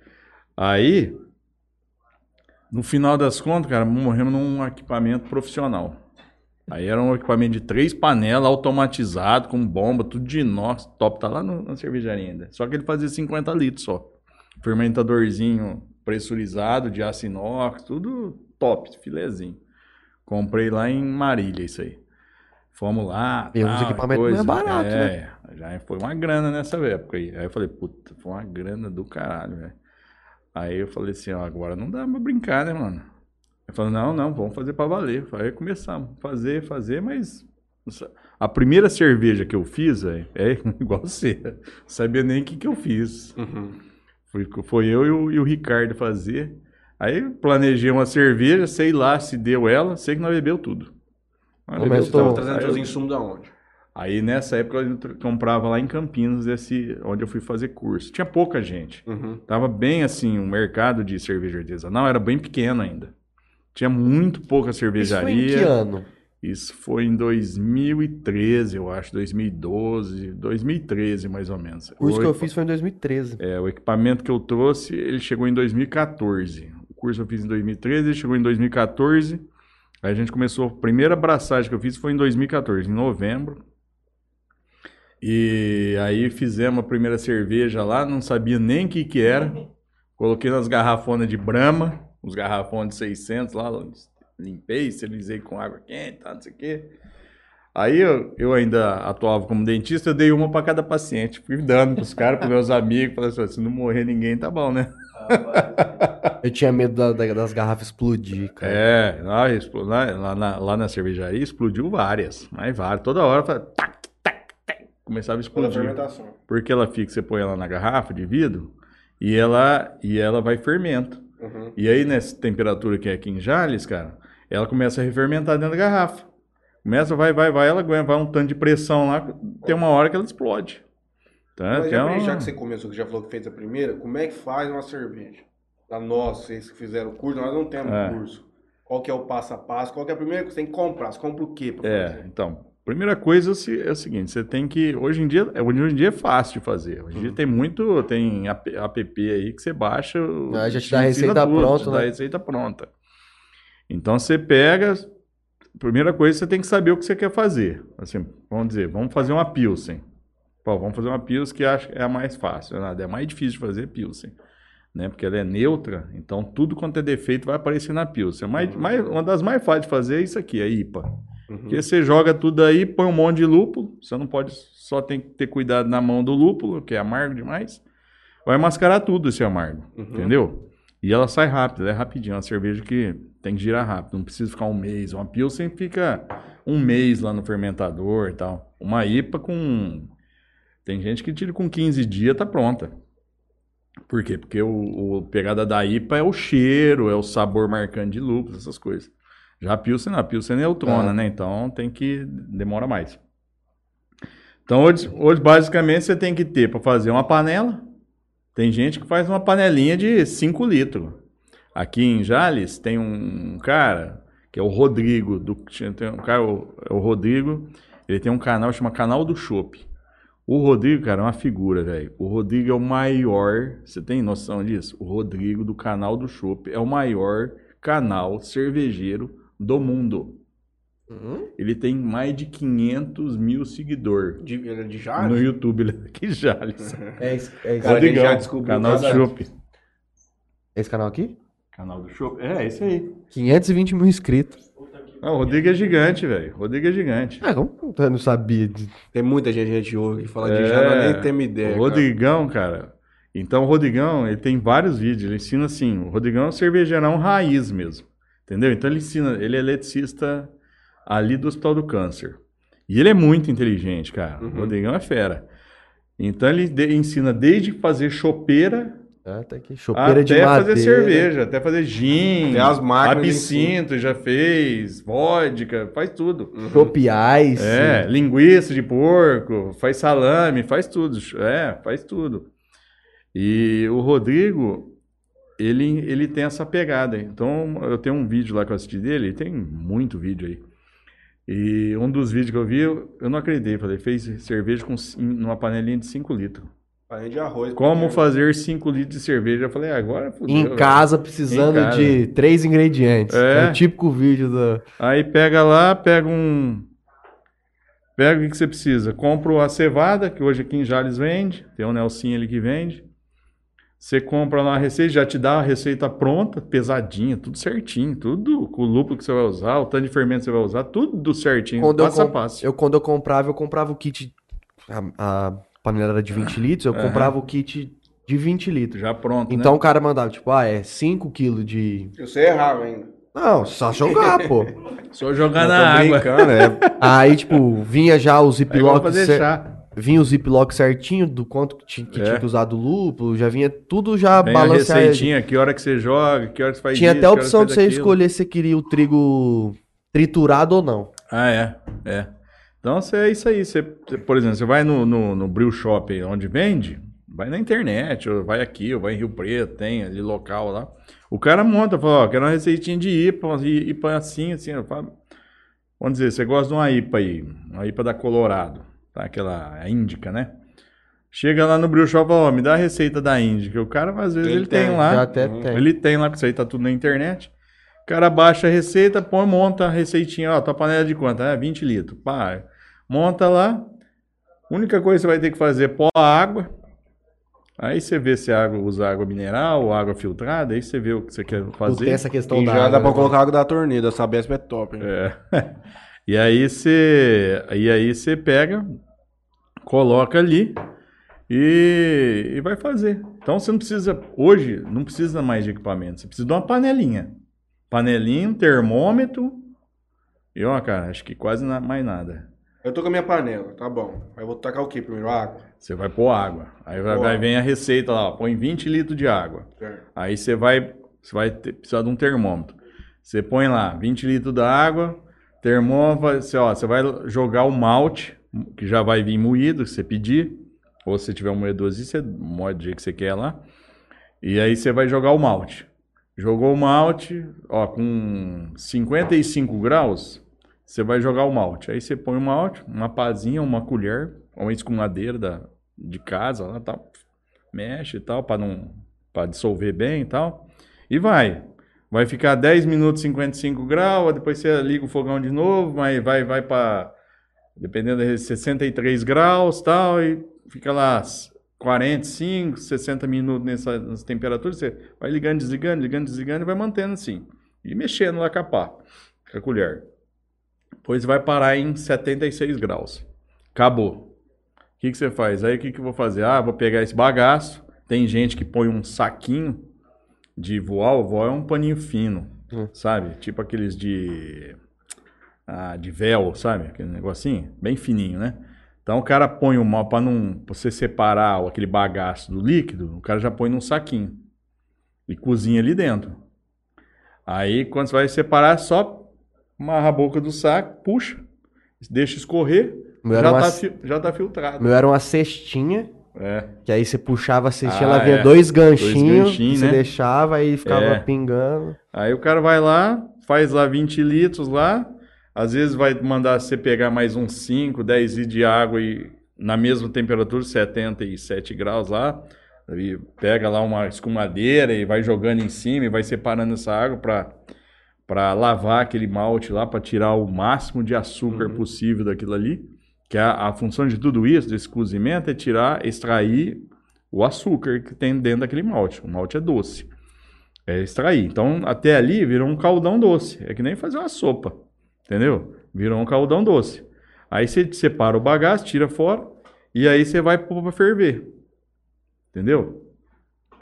Aí, no final das contas, cara, morremos num equipamento profissional. Aí era um equipamento de três panelas, automatizado, com bomba, tudo de inox, top, tá lá no- na cervejaria ainda. Só que ele fazia 50 litros só. Fermentadorzinho pressurizado, de aço inox, tudo top, filezinho. Comprei lá em Marília isso aí. Fomos lá. E tal, equipamentos não é barato, é, Já foi uma grana nessa época aí. Aí eu falei, puta, foi uma grana do caralho, velho. Aí eu falei assim, ó, agora não dá pra brincar, né, mano? Eu falei, não, não, vamos fazer pra valer. Aí começamos, fazer, fazer, mas a primeira cerveja que eu fiz, é igual você. Não sabia nem o que, que eu fiz. Uhum. Foi, foi eu e o, e o Ricardo fazer. Aí planejei uma cerveja, sei lá se deu ela, sei que nós bebeu tudo. Começa Você tava Então, trazendo aí, seus eu- insumos da onde? Aí nessa época eu comprava lá em Campinas, esse, onde eu fui fazer curso. Tinha pouca gente. Uhum. Tava bem assim, o mercado de cerveja artesanal era bem pequeno ainda. Tinha muito pouca Isso foi em cervejaria. que ano? Isso foi em 2013, eu acho, 2012, 2013 mais ou menos. O curso O que eu fiz foi em 2013. É, o equipamento que eu trouxe, ele chegou em 2014. O curso eu fiz em 2013, ele chegou em 2014. Aí a gente começou, a primeira abraçagem que eu fiz foi em 2014, em novembro. E aí fizemos a primeira cerveja lá, não sabia nem o que que era. Coloquei nas garrafonas de Brahma, os garrafões de 600 lá, limpei, esterilizei com água quente, tá, não sei o quê. Aí eu, eu ainda atuava como dentista, eu dei uma para cada paciente. Fui dando pros caras, pros meus amigos, falei assim, se não morrer ninguém, tá bom, né? Eu tinha medo da- da- das garrafas explodir, cara. É, lá, lá, lá na, lá na cervejaria explodiu várias, mas várias. Toda hora tac, começava a explodir. Porque ela fica, você põe ela na garrafa de vidro e ela, e ela vai fermento. Uhum. E aí, nessa temperatura que é aqui em Jales, cara, ela começa a refermentar dentro da garrafa. Começa, vai, vai, vai, ela aguenta, vai um tanto de pressão lá, tem uma hora que ela explode. Tá? Mas uma- já que você começou, que já falou que fez a primeira, como é que faz uma cerveja? Da nossa, vocês que fizeram o curso, nós não temos É. curso. Qual que é o passo a passo? Qual que é a primeira que você tem que comprar? Você compra o quê É, então, primeira coisa é o seguinte, você tem que, hoje em dia, é, hoje em dia é fácil de fazer, hoje em Uhum. dia tem muito, tem app aí que você baixa, Ah, já te dá a receita tudo, pronta, te dá a né? receita pronta. Então você pega, primeira coisa você tem que saber o que você quer fazer, assim, vamos dizer, vamos fazer uma Pilsen, Pô, vamos fazer uma Pilsen que acho que é a mais fácil, nada, é mais difícil de fazer Pilsen. Né, porque ela é neutra, então tudo quanto é defeito vai aparecer na Pilsen. Mais, mais, uma das mais fáceis de fazer é isso aqui, a IPA. Uhum. Porque você joga tudo aí, põe um monte de lúpulo. Você não pode, só tem que ter cuidado na mão do lúpulo, que é amargo demais. Vai mascarar tudo esse amargo, Uhum. entendeu? E ela sai rápido, ela é rapidinho. É uma cerveja que tem que girar rápido, não precisa ficar um mês. Uma Pilsen fica um mês lá no fermentador e tal. Uma IPA com. Tem gente que tira com 15 dias, tá pronta. Por quê? Porque o, o pegada da IPA é o cheiro, é o sabor marcante de lúpulo, essas coisas. Já a Pilsen não, a Pilsen é neutrona, Ah. né? Então tem que. demora mais. Então hoje, hoje basicamente você tem que ter para fazer uma panela. Tem gente que faz uma panelinha de 5 litros. Aqui em Jales tem um cara que é o Rodrigo, do, tem um cara, o- é o Rodrigo, ele tem um canal chama Canal do Chopp. O Rodrigo, cara, é uma figura, velho. O Rodrigo é o maior, você tem noção disso? O Rodrigo do Canal do Chopp é o maior canal cervejeiro do mundo. Hum? Ele tem mais de 500 mil seguidores De, ele é de Jales? no YouTube, ele é em Jales. É esse, é esse, Cara, Rodrigão, já descobriu canal do Chopp. esse canal aqui? Canal do Chopp? É, esse aí. 520 mil inscritos. Não, o Rodrigo é gigante, velho. Rodrigo é gigante. Ah, como eu não sabia? de- Tem muita gente que a gente ouve que fala de É, Jales, nós nem temos ideia. O cara. Rodrigão, cara. Então, o Rodrigão, ele tem vários vídeos. Ele ensina assim: o Rodrigão é um cervejeirão raiz mesmo. Entendeu? Então, ele ensina. Ele é eletricista ali do Hospital do Câncer. E ele é muito inteligente, cara. Uhum. O Rodrigão é fera. Então, ele de- ensina desde fazer chopeira Ah, tá aqui. Chopeira até de madeira. fazer cerveja, até fazer gin, Tem as máquinas absinto, já fez, vodka, faz tudo. Uhum. Chopp Ice. É, linguiça de porco, faz salame, faz tudo. É, faz tudo. E o Rodrigo, ele, ele tem essa pegada. Então, eu tenho um vídeo lá que eu assisti dele, tem muito vídeo aí. E um dos vídeos que eu vi, eu, não acreditei. Falei, fez cerveja com, numa panelinha de 5 litros. Farinha de arroz. Como fazer 5 litros de cerveja? Eu falei, ah, agora fudeu, Em casa, precisando Em casa. de três ingredientes. É. É, o típico vídeo da. Aí pega lá, pega um. Pega o que você precisa. Compra a cevada, que hoje aqui em Jales vende. Tem um Nelsinho ali que vende. Você compra lá a receita, já te dá a receita pronta, pesadinha, tudo certinho, tudo com o lúpulo que você vai usar, o tanto de fermento que você vai usar, tudo certinho, Quando eu, passo a com- passo. eu- quando eu comprava, eu comprava o kit. A, a panela era de 20 litros, eu Aham. comprava o kit de 20 litros. Já pronto, Então né? o cara mandava, tipo, ah, é 5 quilos de. Eu sei errar ainda. Não, só jogar, pô. Só jogar Eu na água. é. Aí, tipo, vinha já o É ziplock. chá. Vinha o ziplock certinho do quanto que, ti- que É. tinha que usar do lúpulo, já vinha tudo já Tem balanceado. receitinha, que hora que você joga, que hora que você faz Tinha isso, até a opção de você aquilo. escolher se queria o trigo triturado ou não. Ah, é. É. Então você é isso aí. Você, por exemplo, você vai no, no, no Brew Shop onde vende, vai na internet, ou vai aqui, ou vai em Rio Preto, tem ali local lá. O cara monta, fala, ó, quero uma receitinha de IPA, IPA assim, assim. Eu falo, vamos dizer, você gosta de uma IPA aí, uma IPA da Colorado, tá? Aquela índica, né? Chega lá no Brew Shop e fala, ó, me dá a receita da índica. O cara, às vezes, ele, Ele tem, tem, lá. Até Uhum. tem. Ele tem lá, porque isso aí tá tudo na internet. O cara baixa a receita, põe, monta a receitinha, ó, tua panela de quanto? É 20 litros. Pá, monta lá. Única coisa que você vai ter que fazer é pôr a água. Aí você vê se a água usa água mineral ou água filtrada, aí você vê o que você quer Não fazer. tem essa questão E da já água, dá pra né? colocar água da torneira, essa Sabesp é top. hein? É. E aí você, e aí você pega, coloca ali e, e vai fazer. Então você não precisa, hoje, não precisa mais de equipamento, você precisa de uma panelinha. Panelinha, um termômetro e ó, cara, acho que quase na- mais nada. Eu tô com a minha panela, tá bom. Aí eu vou tacar o quê primeiro? Água? Você vai pôr água. Aí vai, vem a receita lá, ó, põe 20 litros de água. Aí você vai, você vai ter- precisar de um termômetro. Você põe lá 20 litros da água, termômetro, você, ó, você vai jogar o malte, que já vai vir moído, que você pedir. Ou se tiver um moedorzinho, você moe do jeito que você quer lá. E aí você vai jogar o malte. Jogou o malte, ó, com 55 graus, você vai jogar o malte. Aí você põe o malte, uma pazinha, uma colher, uma escumadeira da, de casa lá, tal. Mexe e tal, para não para dissolver bem e tal. E vai. Vai ficar 10 minutos 55 graus, depois você liga o fogão de novo, mas vai vai para dependendo de 63 graus, tal, e fica lá 45, 60 minutos nessa, nessa temperatura, você vai ligando, desligando, ligando, desligando e vai mantendo assim. E mexendo lá com a pá, com a colher. Depois vai parar em 76 graus. Acabou. O que, que você faz? Aí o que, que eu vou fazer? Ah, vou pegar esse bagaço. Tem gente que põe um saquinho de voal. Voal é um paninho fino, Hum. sabe? Tipo aqueles de. Ah, de véu, sabe? Aquele negocinho. Bem fininho, né? Então o cara põe uma. Para não pra você separar aquele bagaço do líquido, o cara já põe num saquinho. E cozinha ali dentro. Aí quando você vai separar, só amarra a boca do saco, puxa, deixa escorrer, O já uma, tá, já tá filtrado. o meu era uma cestinha, É. que aí você puxava a cestinha, Ah, ela vinha é. dois ganchinhos, ganchinhos, você né? deixava aí ficava É. pingando. Aí o cara vai lá, faz lá 20 litros lá, às vezes vai mandar você pegar mais uns 5, 10 litros de água e na mesma temperatura, 77 graus lá, e pega lá uma escumadeira e vai jogando em cima e vai separando essa água para para lavar aquele malte lá, para tirar o máximo de açúcar possível daquilo ali. Que a, a função de tudo isso, desse cozimento, é tirar, extrair o açúcar que tem dentro daquele malte. O malte é doce. É extrair. Então, até ali virou um caldão doce. É que nem fazer uma sopa. Entendeu? Virou um caldão doce. Aí você separa o bagaço, tira fora, e aí você vai pôr para ferver. Entendeu?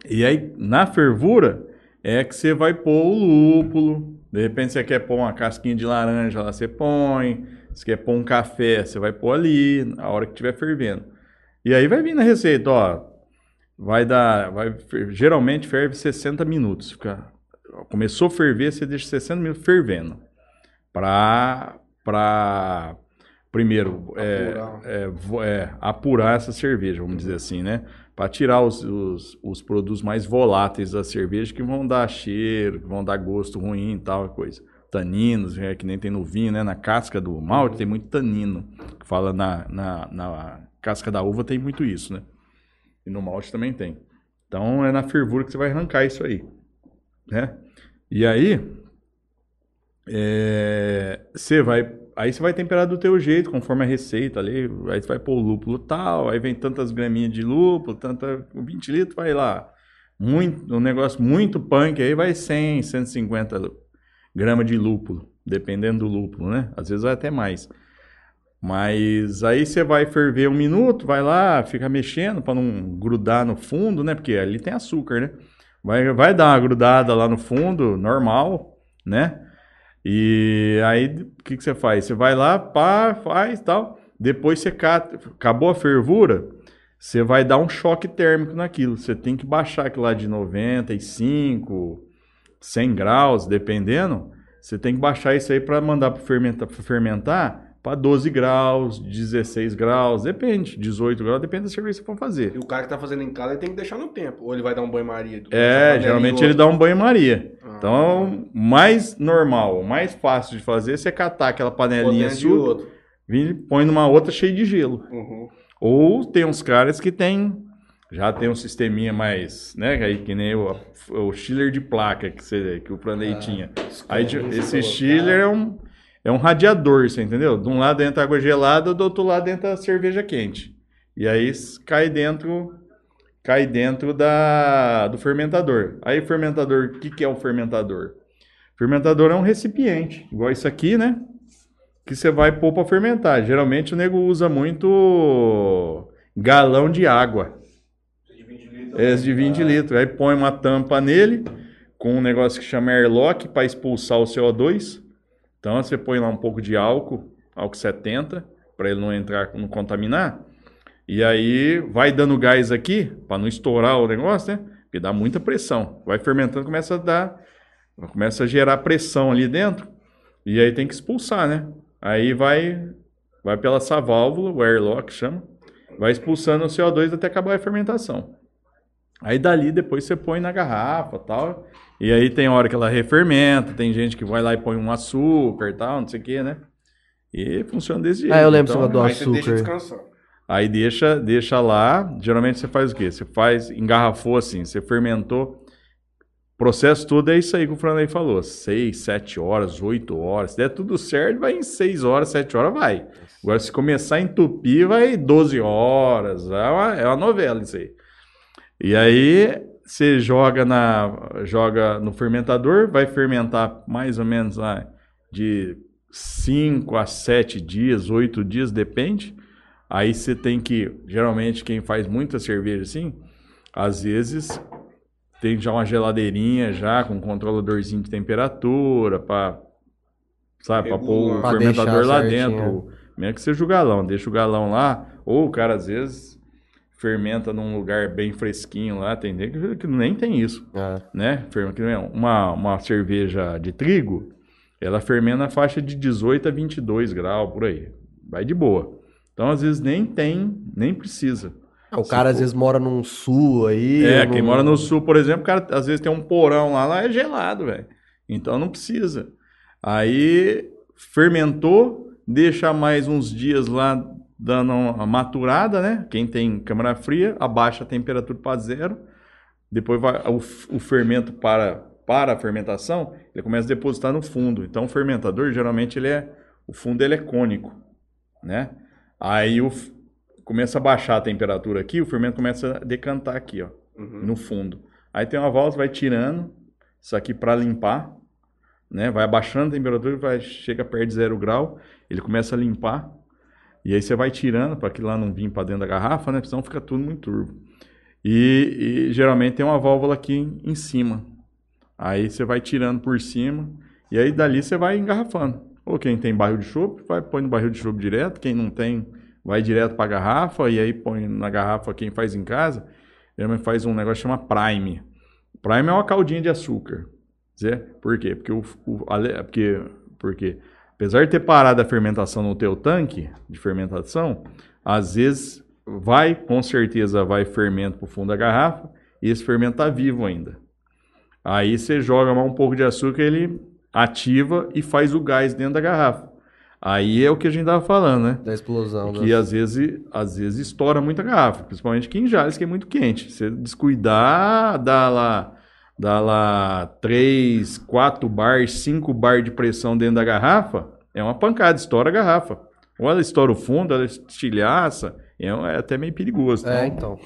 E aí, na fervura, é que você vai pôr o lúpulo. De repente você quer pôr uma casquinha de laranja lá, você põe. Se quer pôr um café, você vai pôr ali, na hora que estiver fervendo. E aí vai vir na receita, ó. Vai dar. Vai, geralmente ferve 60 minutos. Fica, começou a ferver, você deixa 60 minutos fervendo. Pra. pra primeiro, é, Apurar. é, é, apurar essa cerveja, vamos dizer assim, né? Para tirar os, os, os produtos mais voláteis da cerveja que vão dar cheiro, que vão dar gosto ruim e tal, coisa. Taninos, é, que nem tem no vinho, né? Na casca do malte tem muito tanino. Que fala na, na, na casca da uva tem muito isso, né? E no malte também tem. Então é na fervura que você vai arrancar isso aí, né? E aí, é, você vai, aí você vai temperar do teu jeito, conforme a receita ali. Aí você vai pôr o lúpulo tal, aí vem tantas graminhas de lúpulo, tanta 20 litros, vai lá. Muito, um negócio muito punk, aí vai 100, 150 gramas de lúpulo, dependendo do lúpulo, né? Às vezes vai até mais. Mas aí você vai ferver um minuto, vai lá, fica mexendo para não grudar no fundo, né? Porque ali tem açúcar, né? Vai, vai dar uma grudada lá no fundo, normal, né? E aí, o que, que você faz? Você vai lá, pá, faz tal. Depois você cata, acabou a fervura, você vai dar um choque térmico naquilo. Você tem que baixar aquilo lá de 95, 100 graus, dependendo. você tem que baixar isso aí para mandar para fermentar, pra fermentar para 12 graus, 16 graus, depende, 18 graus, depende da cerveja que você for fazer. E o cara que tá fazendo em casa, ele tem que deixar no tempo. Ou ele vai dar um banho-maria. É, geralmente ele dá um banho-maria. Ah, então, mais normal, mais fácil de fazer, é você catar aquela panelinha sua, vir, põe numa outra cheia de gelo. Uhum. Ou tem uns caras que tem já tem um sisteminha mais, né, aí que nem o, o chiller de placa que, você, que o Pranei ah, tinha. Aí esse chiller é um é um radiador, você entendeu? De um lado entra água gelada, do outro lado entra cerveja quente. E aí cai dentro cai dentro da, do fermentador. Aí o fermentador, o que, que é o fermentador? Fermentador é um recipiente, igual isso aqui, né? Que você vai pôr para fermentar. Geralmente o nego usa muito galão de água. De 20 litros. Esse de 20 litros. Aí põe uma tampa nele com um negócio que chama airlock para expulsar o CO2. Então você põe lá um pouco de álcool, álcool 70, para ele não entrar, não contaminar. E aí vai dando gás aqui, para não estourar o negócio, né? Porque dá muita pressão. Vai fermentando, começa a dar, começa a gerar pressão ali dentro. E aí tem que expulsar, né? Aí vai vai pela essa válvula, o airlock chama, vai expulsando o CO2 até acabar a fermentação. Aí dali depois você põe na garrafa, tal, e aí tem hora que ela refermenta, tem gente que vai lá e põe um açúcar e tal, não sei o que, né? E funciona desse jeito. Ah, eu lembro então, do aí açúcar. Deixa descansar. Aí deixa, deixa lá. Geralmente você faz o quê? Você faz, engarrafou assim, você fermentou. O processo todo é isso aí que o Franley falou. Seis, sete horas, oito horas. Se der tudo certo, vai em seis horas, sete horas, vai. Agora, se começar a entupir, vai 12 horas. É uma, é uma novela isso aí. E aí, você joga, na, joga no fermentador, vai fermentar mais ou menos de 5 a 7 dias, 8 dias, depende. Aí você tem que, geralmente quem faz muita cerveja assim, às vezes tem já uma geladeirinha já com um controladorzinho de temperatura para sabe, para pôr o fermentador lá certinho. dentro, mesmo que seja o galão, deixa o galão lá, ou o cara às vezes fermenta num lugar bem fresquinho lá, tem que nem tem isso, é. né? Uma, uma cerveja de trigo, ela fermenta na faixa de 18 a 22 graus, por aí. Vai de boa. Então, às vezes, nem tem, nem precisa. Ah, o cara, for... às vezes, mora num sul aí. É, quem mora no sul, por exemplo, o cara, às vezes, tem um porão lá, lá é gelado, velho. Então, não precisa. Aí, fermentou, deixa mais uns dias lá dando uma maturada, né? Quem tem câmara fria, abaixa a temperatura para zero. Depois vai, o, o, fermento para, para a fermentação, ele começa a depositar no fundo. Então o fermentador, geralmente, ele é, o fundo ele é cônico, né? Aí o, começa a baixar a temperatura aqui, o fermento começa a decantar aqui, ó, uhum. no fundo. Aí tem uma válvula, vai tirando isso aqui para limpar, né? Vai abaixando a temperatura, vai, chega perto de zero grau, ele começa a limpar e aí você vai tirando para que lá não vir para dentro da garrafa, né? Senão fica tudo muito turvo. E, e, geralmente tem uma válvula aqui em cima. Aí você vai tirando por cima e aí dali você vai engarrafando. Ou quem tem barril de chope, vai põe no barril de chope direto. Quem não tem, vai direto para a garrafa e aí põe na garrafa quem faz em casa. Geralmente faz um negócio que chama prime. Prime é uma caldinha de açúcar. Por quê? Porque o, o porque, porque apesar de ter parado a fermentação no teu tanque de fermentação, às vezes vai, com certeza vai fermento para o fundo da garrafa e esse fermento está vivo ainda. Aí você joga mais um pouco de açúcar, ele ativa e faz o gás dentro da garrafa. Aí é o que a gente estava falando, né? Da explosão. Que às vezes, às vezes estoura muita garrafa, principalmente aqui em Jales, que é muito quente. Se descuidar, dá lá dá lá 3, 4 bar, 5 bar de pressão dentro da garrafa, é uma pancada, estoura a garrafa. Ou ela estoura o fundo, ela estilhaça, é, é até meio perigoso. É, então.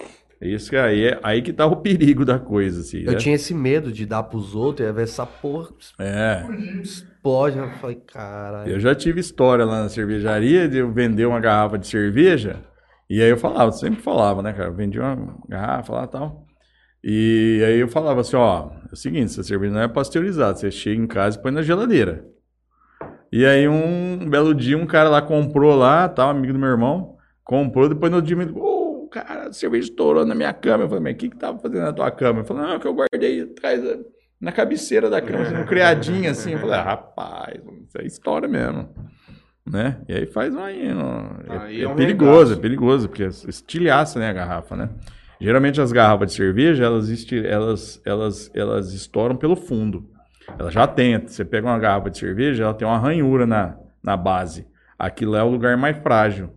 Isso que aí é aí que tá o perigo da coisa, assim. Eu né? tinha esse medo de dar pros outros e ver essa porra. É. Explode. Eu falei, caralho. Eu já tive história lá na cervejaria de eu vender uma garrafa de cerveja. E aí eu falava, sempre falava, né, cara? Eu vendia uma garrafa lá e tal. E aí eu falava assim, ó, é o seguinte, essa cerveja não é pasteurizada, você chega em casa e põe na geladeira. E aí um belo dia um cara lá comprou lá, tal, amigo do meu irmão, comprou, depois no dia me oh, cara, a cerveja estourou na minha cama. Eu falei, mas o que que tava fazendo na tua cama? Ele falou, não, é que eu guardei atrás, na cabeceira da cama, assim, no criadinho assim. Eu falei, ah, rapaz, isso é história mesmo. Né? E aí faz um aí. É, Aí é é um perigoso, regaço. é perigoso, porque estilhaça, né, a garrafa, né? Geralmente as garrafas de cerveja, elas, elas, elas, elas estouram pelo fundo. Ela já tem, você pega uma garrafa de cerveja, ela tem uma ranhura na, na base. Aquilo é o lugar mais frágil.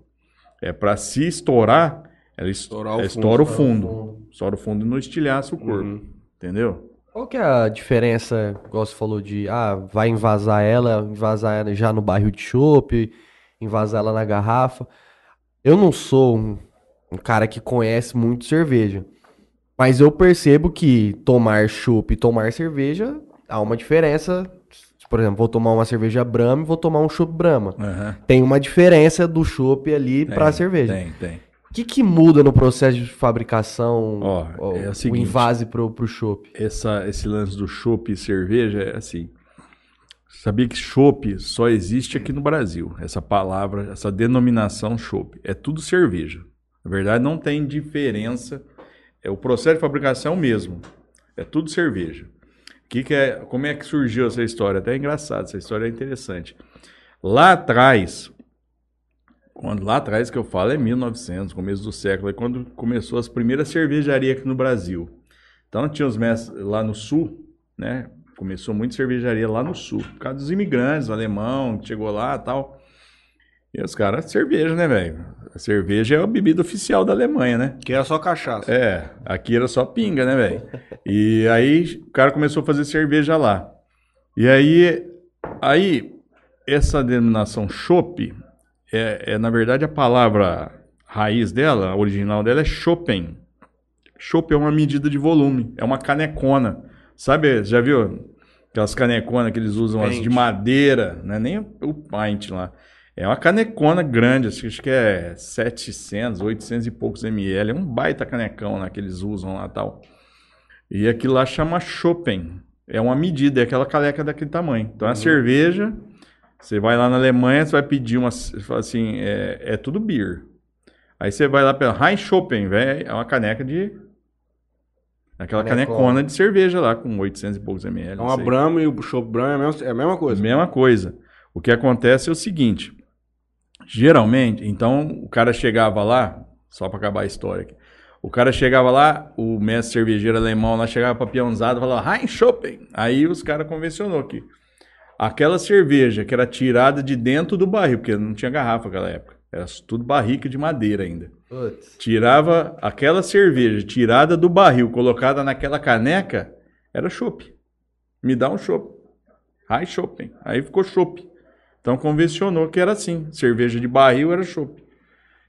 É para se estourar, ela es- Estourar o ela fundo. estoura o fundo. Estoura o fundo e não estilhaça o corpo. Uhum. Entendeu? Qual que é a diferença, igual você falou, de ah, vai invasar ela, invasar ela já no barril de chopp, invasar ela na garrafa? Eu não sou um, um cara que conhece muito cerveja, mas eu percebo que tomar chopp e tomar cerveja há uma diferença. Por exemplo, vou tomar uma cerveja Brahma e vou tomar um chopp Brahma. Tem uma diferença do chopp ali Tem, pra cerveja. Tem, tem. O que, que muda no processo de fabricação, Ó, ó, é o o seguinte. invase pro, pro chopp? Essa, esse lance do chopp e cerveja é assim. Sabia que chopp só existe aqui no Brasil. Essa palavra, essa denominação chopp. É tudo cerveja. Na verdade, não tem diferença. É, o processo de fabricação é o mesmo. É tudo cerveja. Que que é, como é que surgiu essa história? Até é engraçado, essa história é interessante. Lá atrás, quando lá atrás que eu falo é 1900, começo do século, é quando começou as primeiras cervejarias aqui no Brasil. Então tinha os mestres lá no sul, né? Começou muito cervejaria lá no sul, por causa dos imigrantes, o alemão que chegou lá e tal. E os caras, cerveja, né, velho? A cerveja é a bebida oficial da Alemanha, né? Que era só cachaça. É, aqui era só pinga, né, velho? E aí o cara começou a fazer cerveja lá. E aí, aí essa denominação chopp é, é, na verdade a palavra raiz dela, a original dela é Chopin. Chopp é uma medida de volume, é uma canecona. Sabe, já viu aquelas caneconas que eles usam as de madeira, não é nem o pint lá. É uma canecona grande, acho que- acho que é 700, 800 e poucos ml. É um baita canecão lá que eles usam lá e tal. E aquilo lá chama Chopin. É uma medida, é aquela caneca daquele tamanho. Então a cerveja, você vai lá na Alemanha, você vai pedir uma. assim, é, é tudo beer. Aí você vai lá pela High Chopin, velho, é uma caneca de. Aquela Canecona. canecona de cerveja lá, com 800 e poucos ml. É uma. Brahma e o Chopp Brahma é a mesma, é a mesma coisa. Mesma coisa. O que acontece é o seguinte: geralmente, então o cara chegava lá, só para acabar a história aqui. O cara chegava lá, o mestre cervejeiro alemão lá chegava pra peãozada e falava, Hein Chopin. Aí os caras convencionou que aquela cerveja que era tirada de dentro do barril, porque não tinha garrafa naquela época, era tudo barrica de madeira ainda. Putz. Tirava aquela cerveja tirada do barril, colocada naquela caneca, era chopp. Me dá um chopp. Ai, chopp. Aí ficou chopp. Então convencionou que era assim. Cerveja de barril era chopp.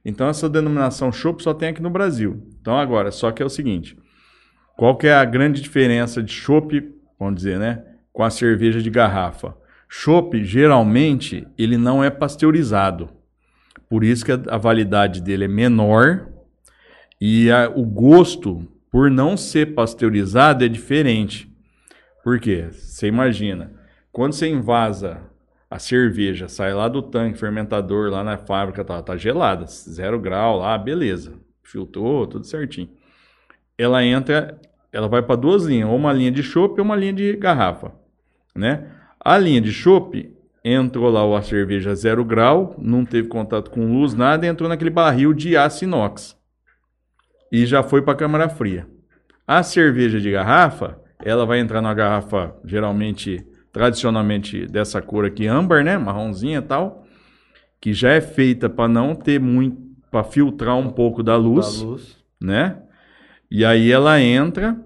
Então essa denominação chopp só tem aqui no Brasil. Então agora, só que é o seguinte. Qual que é a grande diferença de chopp, vamos dizer, né? Com a cerveja de garrafa? Chopp, geralmente, ele não é pasteurizado. Por isso que a, validade dele é menor e a- o gosto, por não ser pasteurizado, é diferente. Por quê? Você imagina, quando você invasa a cerveja, sai lá do tanque fermentador, lá na fábrica, tá, tá gelada, zero grau lá, beleza. Filtrou, tudo certinho. Ela entra, ela vai para duas linhas, ou uma linha de chopp ou uma linha de garrafa, né? A linha de chopp entrou lá a cerveja zero grau, não teve contato com luz, nada, entrou naquele barril de aço inox e já foi para a câmara fria. A cerveja de garrafa, ela vai entrar na garrafa geralmente, tradicionalmente dessa cor aqui, âmbar, né, marronzinha e tal, que já é feita para não ter muito, para filtrar um pouco da luz Da luz. né? E aí ela entra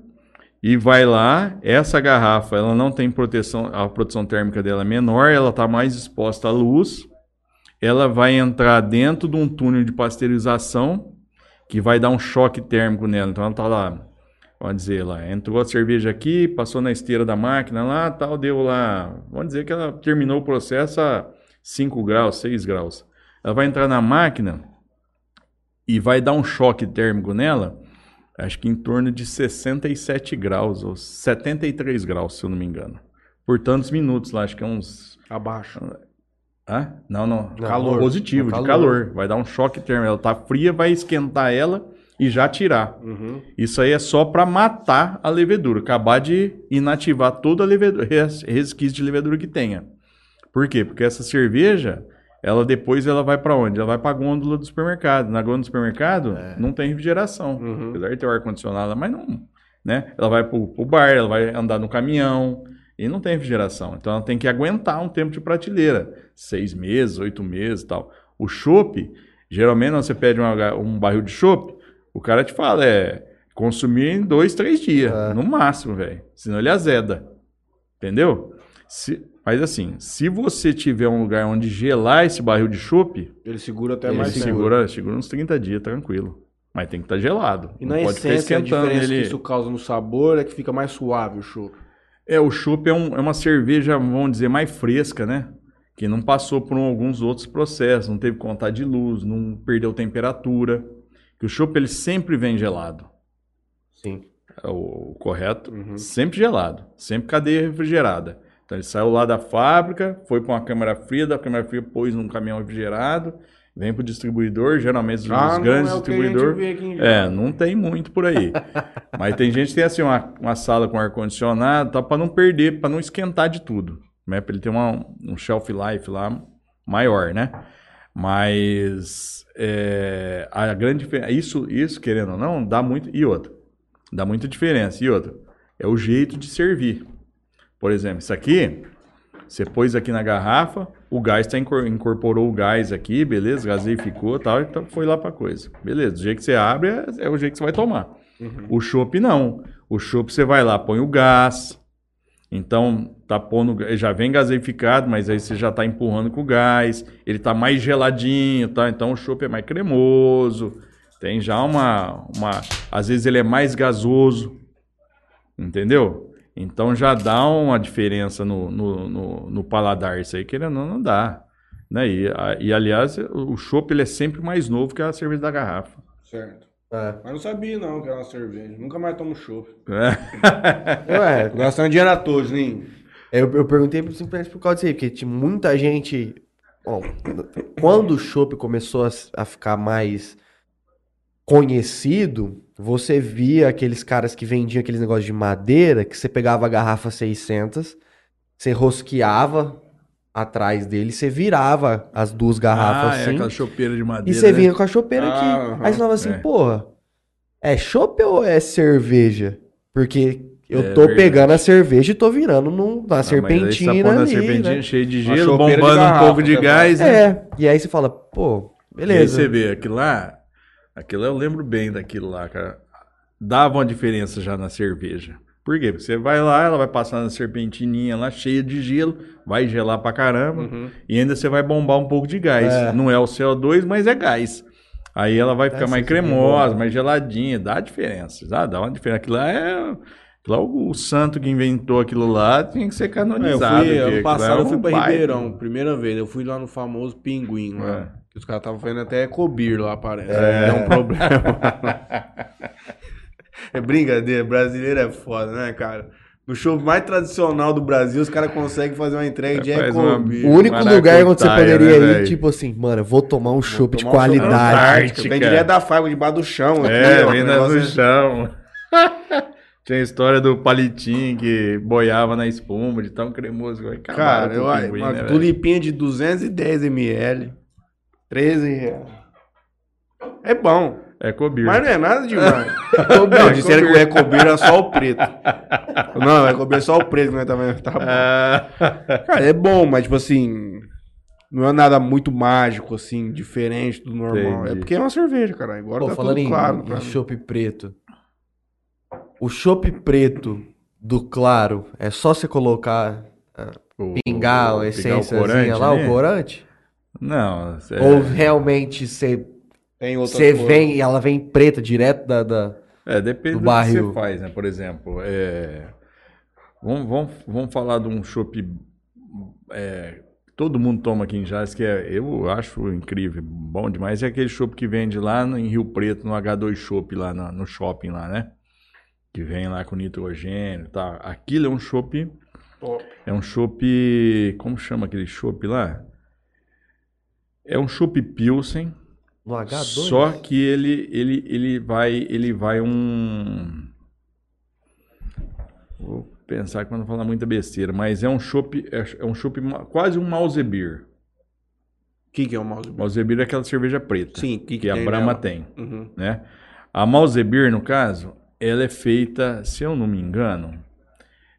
e vai lá. Essa garrafa, ela não tem proteção, a proteção térmica dela é menor, ela está mais exposta à luz. Ela vai entrar dentro de um túnel de pasteurização que vai dar um choque térmico nela. Então ela está lá, vamos dizer lá, entrou a cerveja aqui, passou na esteira da máquina lá, tal, deu lá, vamos dizer que ela terminou o processo a 5 graus, 6 graus. Ela vai entrar na máquina e vai dar um choque térmico nela, acho que em torno de 67 graus, ou 73 graus, se eu não me engano. Por tantos minutos lá, acho que é uns. Abaixo. Hã? Não, não. Não, calor. Positivo, no de calor. calor. Vai dar um choque térmico. Ela tá fria, vai esquentar ela e já tirar. Uhum. Isso aí é só para matar a levedura, acabar de inativar toda a levedura, res- resquício de levedura que tenha. Por quê? Porque essa cerveja, ela depois ela vai para onde? Ela vai para a gôndola do supermercado. Na gôndola do supermercado não tem refrigeração, Uhum. apesar de ter o ar condicionado, mas não, né? Ela vai pro, pro bar, ela vai andar no caminhão e não tem refrigeração. Então ela tem que aguentar um tempo de prateleira, seis meses, oito meses, e tal. O chopp, geralmente você pede uma um barril de chopp, o cara te fala é consumir em dois, três dias, no máximo, velho. Senão ele azeda. Entendeu? Se- mas assim, se você tiver um lugar onde gelar esse barril de chopp, Ele segura até ele mais tempo. segura, segura uns 30 dias, tranquilo. Mas tem que estar gelado. E não na pode ficar essência, a esquentando diferença ele. que isso causa no sabor é que fica mais suave o chopp. É, o chopp é, um- é uma cerveja, vamos dizer, mais fresca, né? Que não passou por alguns outros processos, não teve contato de luz, não perdeu temperatura. Que o chopp ele sempre vem gelado. Sim. É o, o correto, Uhum. sempre gelado, sempre cadeia refrigerada. Então ele saiu lá da fábrica, foi para uma câmara fria, da câmara fria pôs num caminhão refrigerado, vem para o distribuidor, geralmente os Ah, não grandes é distribuidores. É, não tem muito por aí. Mas tem gente que tem assim uma, uma sala com ar condicionado, tá para não perder, para não esquentar de tudo, né? Para ele ter uma, um shelf life lá maior, né? Mas é, a grande diferença, isso, isso querendo ou não, dá muito e outra, dá muita diferença e outra é o jeito de servir. Por exemplo, isso aqui você pôs aqui na garrafa, o gás tá incor- incorporou o gás aqui, beleza, gaseificou e tal, então foi lá pra coisa. Beleza, do jeito que você abre é, é o jeito que você vai tomar. O chopp não. O chopp você vai lá, põe o gás. Então, tá pondo, já vem gaseificado, mas aí você já tá empurrando com o gás. Ele tá mais geladinho, tá? Então o chopp é mais cremoso. Tem já uma, uma, às vezes ele é mais gasoso. Entendeu? Então já dá uma diferença no, no, no, no paladar. Isso aí, querendo ou não, não dá. Né? E, a- e, aliás, o chopp ele é sempre mais novo que a cerveja da garrafa. Certo. É. Mas não sabia não que era uma cerveja. Nunca mais tomo chopp. É. Ué, Gastando dinheiro à toa, Juninho. eu, eu perguntei simplesmente por causa disso aí, porque tinha muita gente. Bom, quando o chopp começou a, a ficar mais conhecido, você via aqueles caras que vendiam aqueles negócios de madeira, que você pegava a garrafa 600, você rosqueava atrás dele, você virava as duas garrafas ah, é assim, aquela chopeira de madeira. e você né? vinha com a chopeira Ah, aqui. aham, Aí você falava assim, é. porra, é chopp ou é cerveja? Porque eu É tô verdade. pegando a cerveja e tô virando num, na Ah, mas aí tá serpentina a ali, serpentina né? cheia de gelo, chopeira de bombando um garrafa, pouco de você gás. né? É, e aí você fala, pô, E aí beleza. você vê, aquilo lá, aquilo eu lembro bem daquilo lá, cara. Dava uma diferença já na cerveja. Por quê? Porque você vai lá, ela vai passar na serpentininha lá, cheia de gelo, vai gelar pra caramba, Uhum. e ainda você vai bombar um pouco de gás. É. Não é o CO2, mas é gás. Aí ela vai ficar Essa mais é cremosa, mais geladinha, dá diferença. Dá, dá uma diferença. Aquilo lá é. Aquilo lá, o, santo que inventou aquilo lá tinha que ser É, eu canonizado. fui, ano passado lá é eu fui pra. Ribeirão, primeira vez. Eu fui lá no famoso Pinguim lá. É. Os caras estavam fazendo até Ecobir lá, parece. É, um problema. é brincadeira, brasileiro é foda, né, cara? No show mais tradicional do Brasil, os caras conseguem fazer uma entrega de Faz uma- Ecobir. O único lugar onde você poderia né, ir, tipo assim, mano, eu vou tomar um chopp de um qualidade. Antártica. Vem direto da fábrica, debaixo do chão. aqui, É, ó, vem o no é- chão. Tinha a história do palitinho que boiava na espuma, de tão cremoso. Cara, eu, uma né, tulipinha de 210 ml, 13 reais. É bom, É cobir. mas não é nada demais. Ecobir, Não, disseram que o Ecobir era só o preto. Não, o Ecobir é só o preto, né? Também tá bom. Ah, Cara, é bom, mas tipo assim. Não é nada muito mágico, assim, diferente do normal. Entendi. É porque é uma cerveja, cara. Agora Pô, tá falando tudo em, claro. em chopp preto. O chopp preto do claro é só você colocar, o- pingar o- a corante, lá, né? o corante? Não, é- Ou realmente você Tem outra você vem e ela vem preta direto da. da... É, depende do do, barril. que você faz, né? Por exemplo, é, vamos, vamos, vamos falar de um chopp é, todo mundo toma aqui em Jales, que é, eu acho incrível, bom demais, é aquele chopp que vende lá no- em Rio Preto, no H2 Chopp, lá na- no shopping lá, né? Que vem lá com nitrogênio e tal. Aquilo é um chopp, Top. é um chopp, como chama aquele chopp lá? É um chopp Pilsen, No H2? Só que ele, ele, ele vai, ele vai um. Vou pensar que eu não falar muita besteira, mas é um chopp, é, é um chopp quase um mouse beer. O que, que é o mouse? Mouse beer é aquela cerveja preta Sim, o que, que a Brahma nela? tem, Uhum. né? A mouse beer, no caso, ela é feita, se eu não me engano,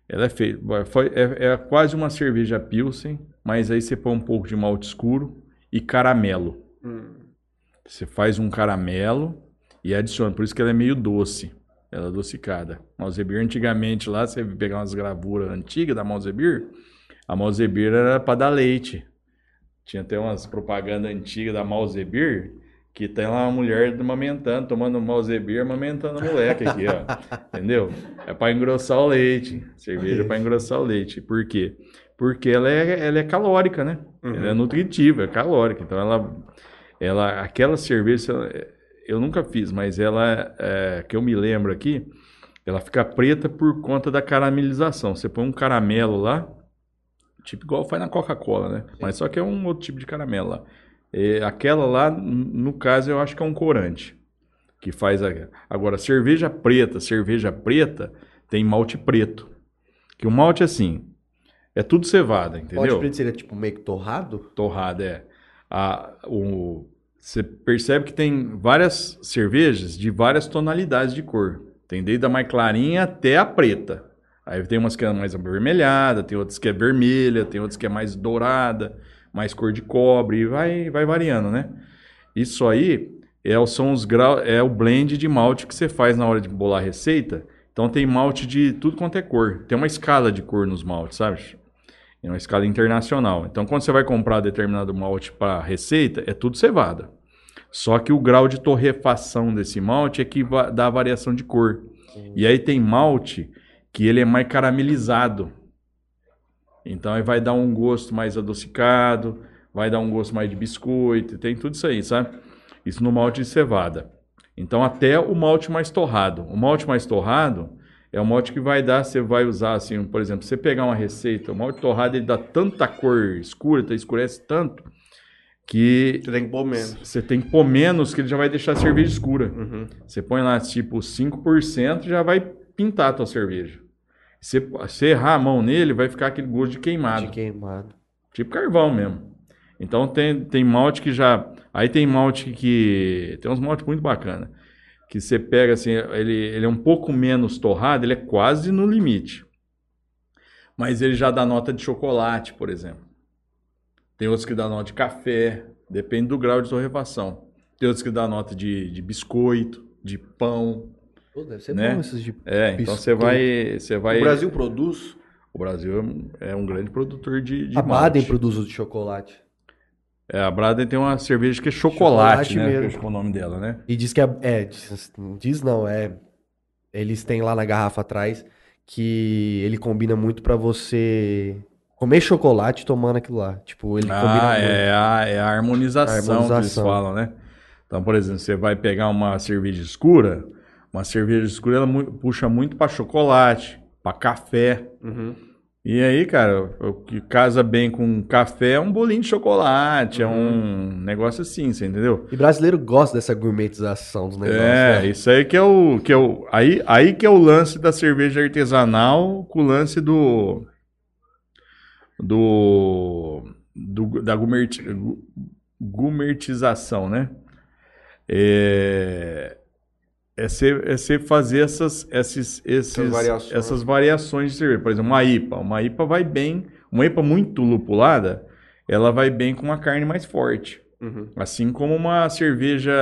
ela é feita, foi- é, é quase uma cerveja pilsen, mas aí você põe um pouco de malte escuro e caramelo. Hum. Você faz um caramelo e adiciona, por isso que ela é meio doce. Ela é adocicada. Beer antigamente lá, você pegar umas gravuras antigas da beer, a beer era para dar leite. Tinha até umas propagandas antigas da beer que tem lá uma mulher amamentando, tomando beer, amamentando a moleque aqui, ó. Entendeu? É para engrossar o leite. Cerveja para engrossar o leite. Por quê? Porque ela é, ela é calórica, né? Ela é nutritiva, é calórica. Então ela ela aquela cerveja eu nunca fiz, mas ela é, que eu me lembro aqui, ela fica preta por conta da caramelização. Você põe um caramelo lá, tipo igual faz na Coca-Cola, né? Mas só que é um outro tipo de caramelo lá. É, aquela lá, no caso, eu acho que é um corante que faz a... agora cerveja preta, cerveja preta tem malte preto. Que o malte assim é tudo cevada, entendeu? Pode preto seria tipo meio que torrado? torrada, é. A, o, você percebe que tem várias cervejas de várias tonalidades de cor. Tem desde a mais clarinha até a preta. Aí tem umas que é mais avermelhada, tem outras que é vermelha, tem outras que é mais dourada, mais cor de cobre, e vai, vai variando, né? Isso aí é, são os grau, é o blend de malte que você faz na hora de bolar a receita. Então tem malte de tudo quanto é cor. Tem uma escala de cor nos maltes, sabe? É uma escala internacional. Então, quando você vai comprar determinado malte para receita, é tudo cevada. Só que o grau de torrefação desse malte é que dá a variação de cor. E aí tem malte que ele é mais caramelizado. Então, aí vai dar um gosto mais adocicado, vai dar um gosto mais de biscoito, tem tudo isso aí, sabe? Isso no malte de cevada. Então, até o malte mais torrado. O malte mais torrado é o malte que vai dar, você vai usar assim, por exemplo, você pegar uma receita, o malte torrado ele dá tanta cor escura, tá, escurece tanto, que Você tem que pôr menos. você tem que pôr menos, que ele já vai deixar a cerveja escura. Uhum. Você põe lá tipo 5%, já vai pintar a tua cerveja. Você, você errar a mão nele, vai ficar aquele gosto de queimado. De queimado. Tipo carvão mesmo. Então tem, tem malte que já. Aí tem malte que. Tem uns maltes muito bacana. Que você pega assim, ele, ele é um pouco menos torrado, ele é quase no limite. Mas ele já dá nota de chocolate, por exemplo. Tem outros que dá nota de café, depende do grau de torrefação. Tem outros que dá nota de, de biscoito, de pão. Pô, deve ser Né? bom esses de... É, então você Biscoito. vai. Você vai O Brasil produz? o Brasil é um- é grande produtor de, de A Baden produz o de chocolate. É, a Braden tem uma cerveja que é chocolate, Chocolate né? mesmo. Que acho que é o nome dela, né? E diz que é, é, diz, diz não, é. Eles têm lá na garrafa atrás que ele combina muito pra você comer chocolate tomando aquilo lá. Tipo, ele combina Ah, muito. é a, é a harmonização, A que eles harmonização. falam, né? Então, por exemplo, você vai pegar uma cerveja escura, uma cerveja escura ela puxa muito pra chocolate, pra café. Uhum. E aí, cara, o que casa bem com café é um bolinho de chocolate, é Uhum. um negócio assim, você entendeu? E brasileiro gosta dessa gourmetização dos negócios. É, né? isso aí que é o que é o aí, aí que é o lance da cerveja artesanal com o lance do do, do da gourmetização, né? É, é você é você fazer essas esses, esses Essas variações. essas variações de cerveja, por exemplo, uma IPA, uma IPA vai bem, uma IPA muito lupulada, ela vai bem com uma carne mais forte. Uhum. Assim como uma cerveja,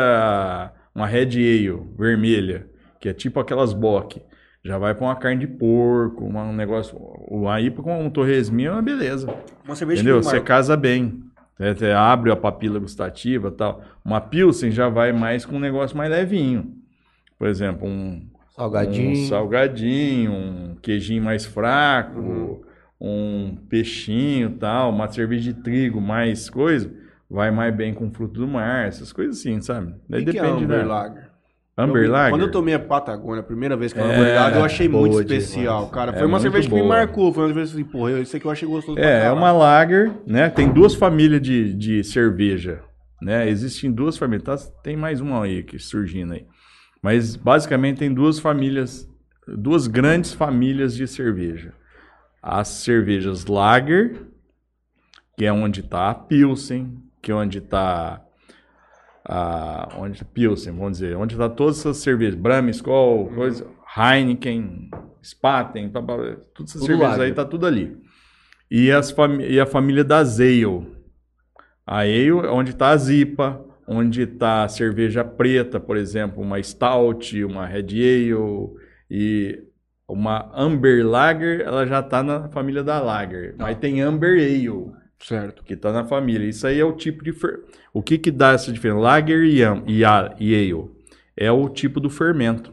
uma Red Ale vermelha, que é tipo aquelas Bock. Já vai pra uma carne de porco, uma- um negócio. O IPA com um torresminho é uma beleza. Uma cerveja Entendeu? Você casa bem. É, Você abre a papila gustativa e tal. Uma Pilsen já vai mais com um negócio mais levinho. Por exemplo, um, Salgadinho. um salgadinho, um queijinho mais fraco, Uhum. um peixinho e tal, uma cerveja de trigo mais coisa, vai mais bem com fruto do mar, essas coisas assim, sabe? Daí que que é depende Amber da Lager? Amber Lager. Quando eu tomei a Patagônia, a primeira vez que eu É, Lager, eu achei boa muito demais. especial, cara. É Foi uma muito cerveja que me boa. marcou. Foi uma cerveja assim, porra, eu- isso aqui eu achei gostoso É, é uma lager, né? Tem duas famílias de, de cerveja né? Existem duas famílias, tá? tem mais uma aí que surgindo aí. Mas basicamente tem duas famílias, duas grandes famílias de cerveja. As cervejas Lager, que é onde está a Pilsen, que é onde está a onde tá Pilsen, vamos dizer, onde está todas essas cervejas, Brahma, Skol, coisa, Heineken, Spaten, blá, blá, blá, todas essas Tudo cervejas lager. aí tá tudo ali. E, as e a família da Ale. A Ale é onde está a Zipa, onde está a cerveja preta, por exemplo, uma Stout, uma Red Ale e uma Amber Lager, ela já está na família da Lager. Mas tem Amber Ale, Certo. que está na família. Isso aí é o tipo de... Fer... O que que dá essa diferença? Lager e, am- e, a- e Ale é o tipo do fermento,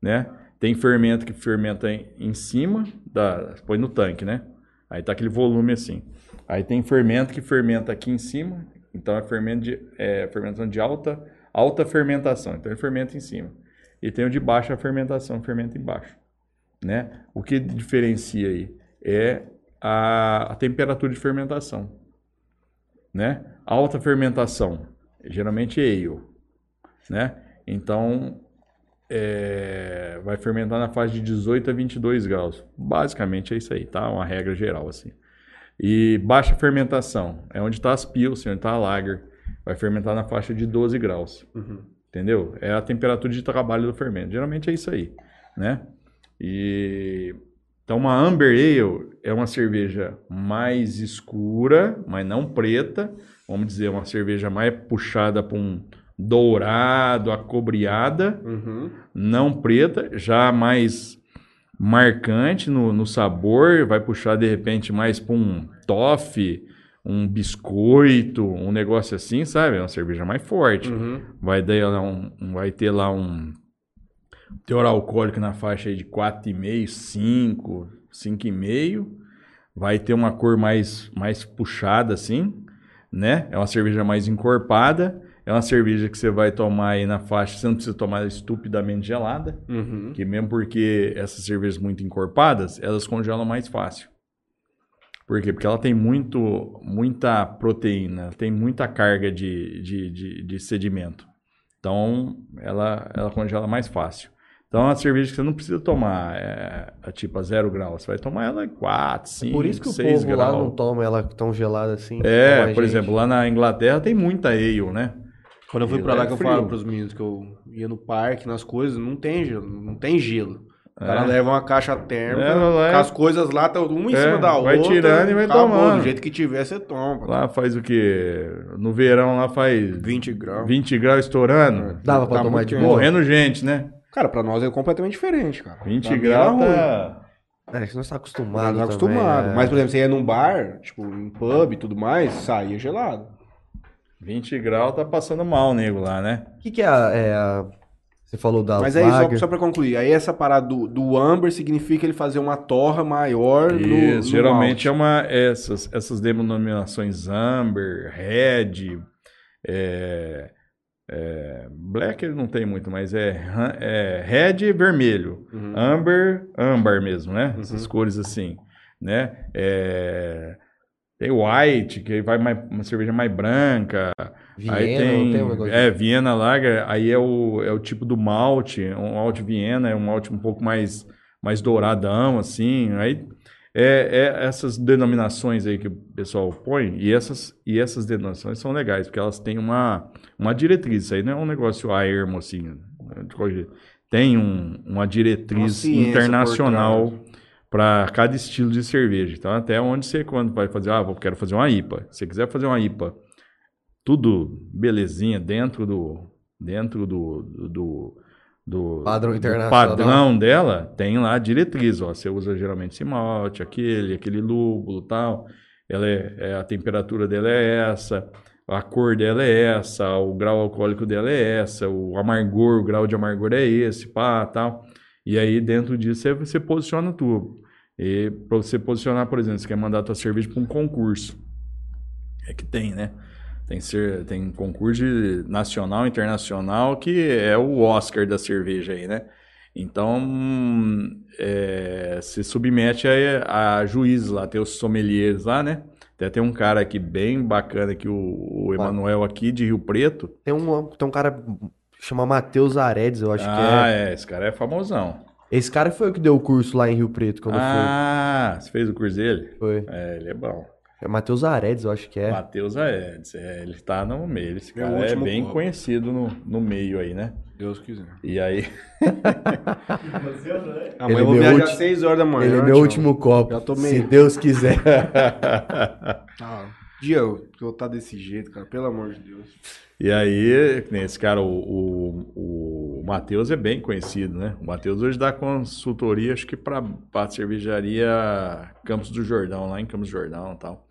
né? Tem fermento que fermenta em, em cima, da, põe no tanque, né? Aí tá aquele volume assim. Aí tem fermento que fermenta aqui em cima, então é fermento de, é, fermentação de alta, alta fermentação, então é fermento em cima. E tem o de baixa fermentação, fermento embaixo, né? O que diferencia aí é a, a temperatura de fermentação, né? Alta fermentação, geralmente é ale, né? Então, é, vai fermentar na faixa de 18 a 22 graus. Basicamente é isso aí, tá? Uma regra geral assim. E baixa fermentação é onde está as pilsen, onde está a lager. Vai fermentar na faixa de 12 graus. Entendeu? É a temperatura de trabalho do fermento. Geralmente é isso aí, né? E então uma Amber Ale é uma cerveja mais escura, mas não preta. Vamos dizer, uma cerveja mais puxada para um dourado, acobreada Uhum. não preta, já mais marcante no, no sabor, vai puxar de repente mais para um toffee, um biscoito, um negócio assim, sabe? É uma cerveja mais forte. Uhum. Vai, um, um- vai ter lá um teor alcoólico na faixa aí de 4,5, 5, 5,5. Vai ter uma cor mais, mais puxada assim, né? É uma cerveja mais encorpada. É uma cerveja que você vai tomar aí na faixa, você não precisa tomar ela estupidamente gelada, Uhum. que mesmo porque essas cervejas muito encorpadas, elas congelam mais fácil. Por quê? Porque ela tem muito, muita proteína, tem muita carga de, de, de, de sedimento. Então, ela, ela congela mais fácil. Então, é uma cerveja que você não precisa tomar é, a tipo a zero grau. Você vai tomar ela em 4, 5, Por isso que o 6 povo lá graus. não toma ela tão gelada assim. É, por gente. exemplo, lá na Inglaterra tem muita ale, né? Quando eu fui Gelo pra lá é que eu frio. falo pros meninos que eu ia no parque, nas coisas, não tem gelo, não tem gelo. O cara É. leva uma caixa térmica, É, é- as coisas lá, tá uma em É, cima da vai outra. tirando e vai acabou, tomando. Do jeito que tiver, você toma. Lá faz o quê? No verão lá faz 20 graus. 20 graus estourando. Dava pra Tá tomar de boa? Morrendo gente, né? Cara, pra nós é completamente diferente, cara. 20 Pra mim graus tá... É, que nós tá Nós acostumado. não acostumado. também, é. Mas, por exemplo, você ia num bar, tipo, em pub e tudo mais, saía gelado. 20 graus tá passando mal o nego lá, né? O que, que é a, é a- Você falou da Mas aí, só, lager. só pra concluir, aí essa parada do, do amber significa ele fazer uma torra maior no, no Isso, geralmente malte. é uma essas essas denominações amber, red, é, é, black ele não tem muito, mas é, é red e vermelho, Uhum. amber, âmbar mesmo, né? Essas cores assim, né? É, tem white que vai mais uma cerveja mais branca. Viena, aí tem, não tem é Viena Lager, aí é o, é o tipo do malte, um malte Viena, é um malte um pouco mais mais douradão assim. Aí é, é essas denominações aí que o pessoal põe e essas e essas denominações são legais porque elas têm uma uma diretriz. Isso aí não é um negócio a ermo assim. jeito. Tem um- uma Uma diretriz ciência internacional. Para cada estilo de cerveja. Então, até onde você, quando vai fazer, ah, vou, quero fazer uma IPA. Se você quiser fazer uma IPA, tudo belezinha, dentro do. Dentro do. do, do Padrão do internacional. padrão dela, tem lá a diretriz. Ó, você usa geralmente esse malte, aquele, aquele lúpulo tal. Ela é, é- a temperatura dela é essa, a cor dela é essa, o grau alcoólico dela é essa, o amargor, o grau de amargor é esse, pá, tal. E aí, dentro disso, você, você posiciona tudo. E para você posicionar, por exemplo, você quer mandar a tua cerveja para um concurso. É que tem, né? Tem, ser, tem concurso nacional, internacional, que é o Oscar da cerveja aí, né? Então, é, se submete a, a juízes lá, tem os sommeliers lá, né? Até tem um cara aqui bem bacana aqui, o, o Emanuel aqui de Rio Preto. Tem um, tem um cara que chama Matheus Aredes, eu acho que ah, é. é, esse cara é famosão. Esse cara foi o que deu o curso lá em Rio Preto quando ah, você fez o curso dele? foi. É, ele é bom. É Matheus Aredes, eu acho que é. Matheus Aedes, é, ele tá no meio. Esse Meu cara é bem conhecido no, no meio aí, né? Deus quiser. E aí, Amanhã Ele eu vou meu viajar ulti- às 6 horas da manhã. Ele é meu tchau. último copo. Já tô Se Deus quiser. Ah, dia eu eu tá desse jeito, cara. Pelo amor de Deus. E aí, esse cara, o, o, o Matheus é bem conhecido, né? O Matheus hoje dá consultoria, acho que pra, pra cervejaria Campos do Jordão, lá em Campos do Jordão e tal.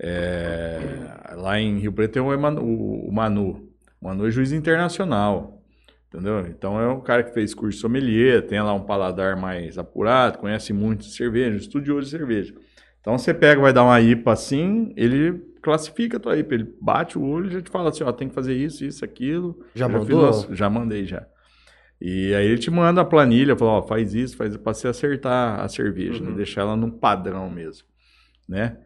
É, lá em Rio Preto tem o, Emanu- o, Manu. O Manu é juiz internacional. Entendeu? Então é um cara que fez curso sommelier, tem lá um paladar mais apurado, conhece muito de cerveja, estudioso de cerveja. Então você pega, vai dar uma IPA assim, ele classifica a tua IPA, ele bate o olho e já te fala assim, ó, tem que fazer isso, isso, aquilo. Já Eu mandou? umas- já mandei já. E aí ele te manda a planilha, fala, ó, faz isso, faz isso, pra você acertar a cerveja, Uhum. né? deixar ela num padrão mesmo, né?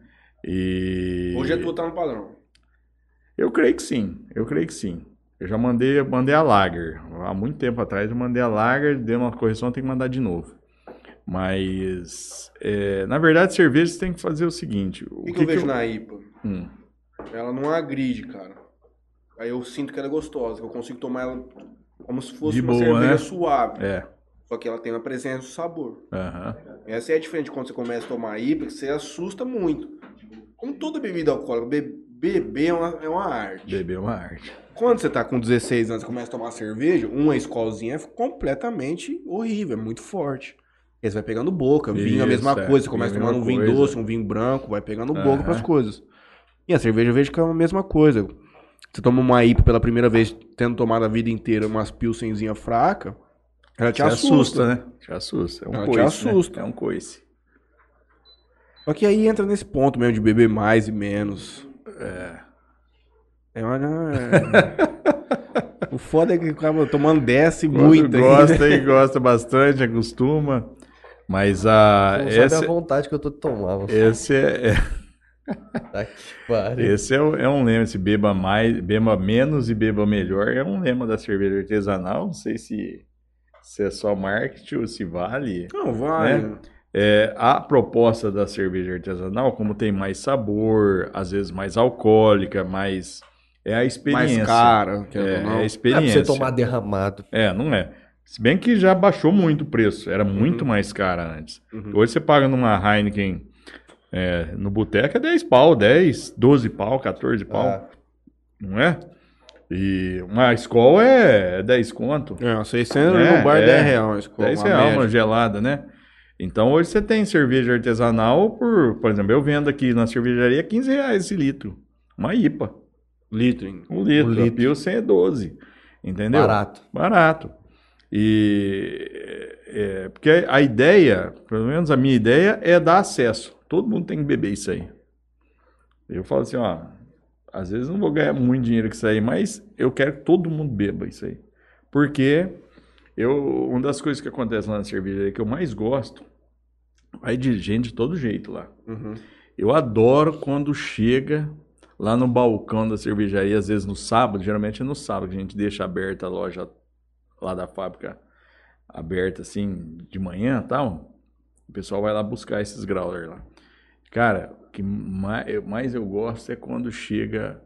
E... Hoje é tu tá no padrão. Eu creio que sim, eu creio que sim. Eu já mandei, mandei a Lager. Há muito tempo atrás eu mandei a Lager, deu uma correção, tem que mandar de novo. Mas, é, na verdade, cerveja você tem que fazer o seguinte. O que, que eu vejo na IPA? Hum, Ela não agride, cara. Aí eu sinto que ela é gostosa, que eu consigo tomar ela como se fosse De uma boa, cerveja né? suave. é. Só que ela tem uma presença do sabor. aham. Essa é a diferença de quando você começa a tomar IPA, que você assusta muito. Como toda bebida alcoólica, be- beber é uma, é uma arte. Beber é uma arte. Quando você tá com 16 anos e começa a tomar cerveja, uma escolzinha é completamente horrível, é muito forte. Você vai pegando boca, vinho é a mesma Isso, é. coisa. Você começa é tomando um vinho doce, um vinho branco, vai pegando Aham. boca pras coisas. E a cerveja eu vejo que é a mesma coisa. Você toma uma IPA pela primeira vez, tendo tomado a vida inteira umas pilsenzinha fraca, ela te, Te assusta. assusta, né? Te assusta. É um Ela te coice, né? assusta. É um coice. Só que aí entra nesse ponto mesmo de beber mais e menos. É. É uma... o foda é que acaba tomando desce muito. gosta e gosta bastante, acostuma. Mas a... Não sabe esse, a vontade que eu tô de tomar. você. esse é... é- Tá que pariu. Esse é, é um lema, se beba mais, beba menos e beba melhor, é um lema da cerveja artesanal. Não sei se, se é só marketing ou se vale. Não, vai. Né? É, a proposta da cerveja artesanal, como tem mais sabor, às vezes mais alcoólica, mais é a experiência. Mais cara, é, é a Não é pra experiência. você tomar derramado. É, não é. Se bem que já baixou muito o preço, era muito Uhum. mais cara antes. Uhum. Hoje você paga numa Heineken é, no boteco é 10 pau, 10, 12 pau, 14 pau, Ah, não é? E uma escola é 10 conto, É, 600 É, no bar é. 10 reais. uma escola, 10 uma real média. uma gelada, né? Então hoje você tem cerveja artesanal por, por exemplo, eu vendo aqui na cervejaria 15 reais esse litro, uma IPA, Litro, hein? um litro, Um a litro. Pilsen é 12, entendeu? barato. Barato. E é, porque a ideia, pelo menos a minha ideia, é dar acesso. Todo mundo tem que beber isso aí. Eu falo assim, ó, às vezes não vou ganhar muito dinheiro com isso aí, mas eu quero que todo mundo beba isso aí. Porque eu, uma das coisas que acontece lá na cervejaria que eu mais gosto, vai de gente de todo jeito lá. Uhum. Eu adoro quando chega lá no balcão da cervejaria, às vezes no sábado, geralmente é no sábado que a gente deixa aberta a loja lá da fábrica aberta assim de manhã e tal. O pessoal vai lá buscar esses growler lá. Cara, o que mais eu, mais gosto é quando chega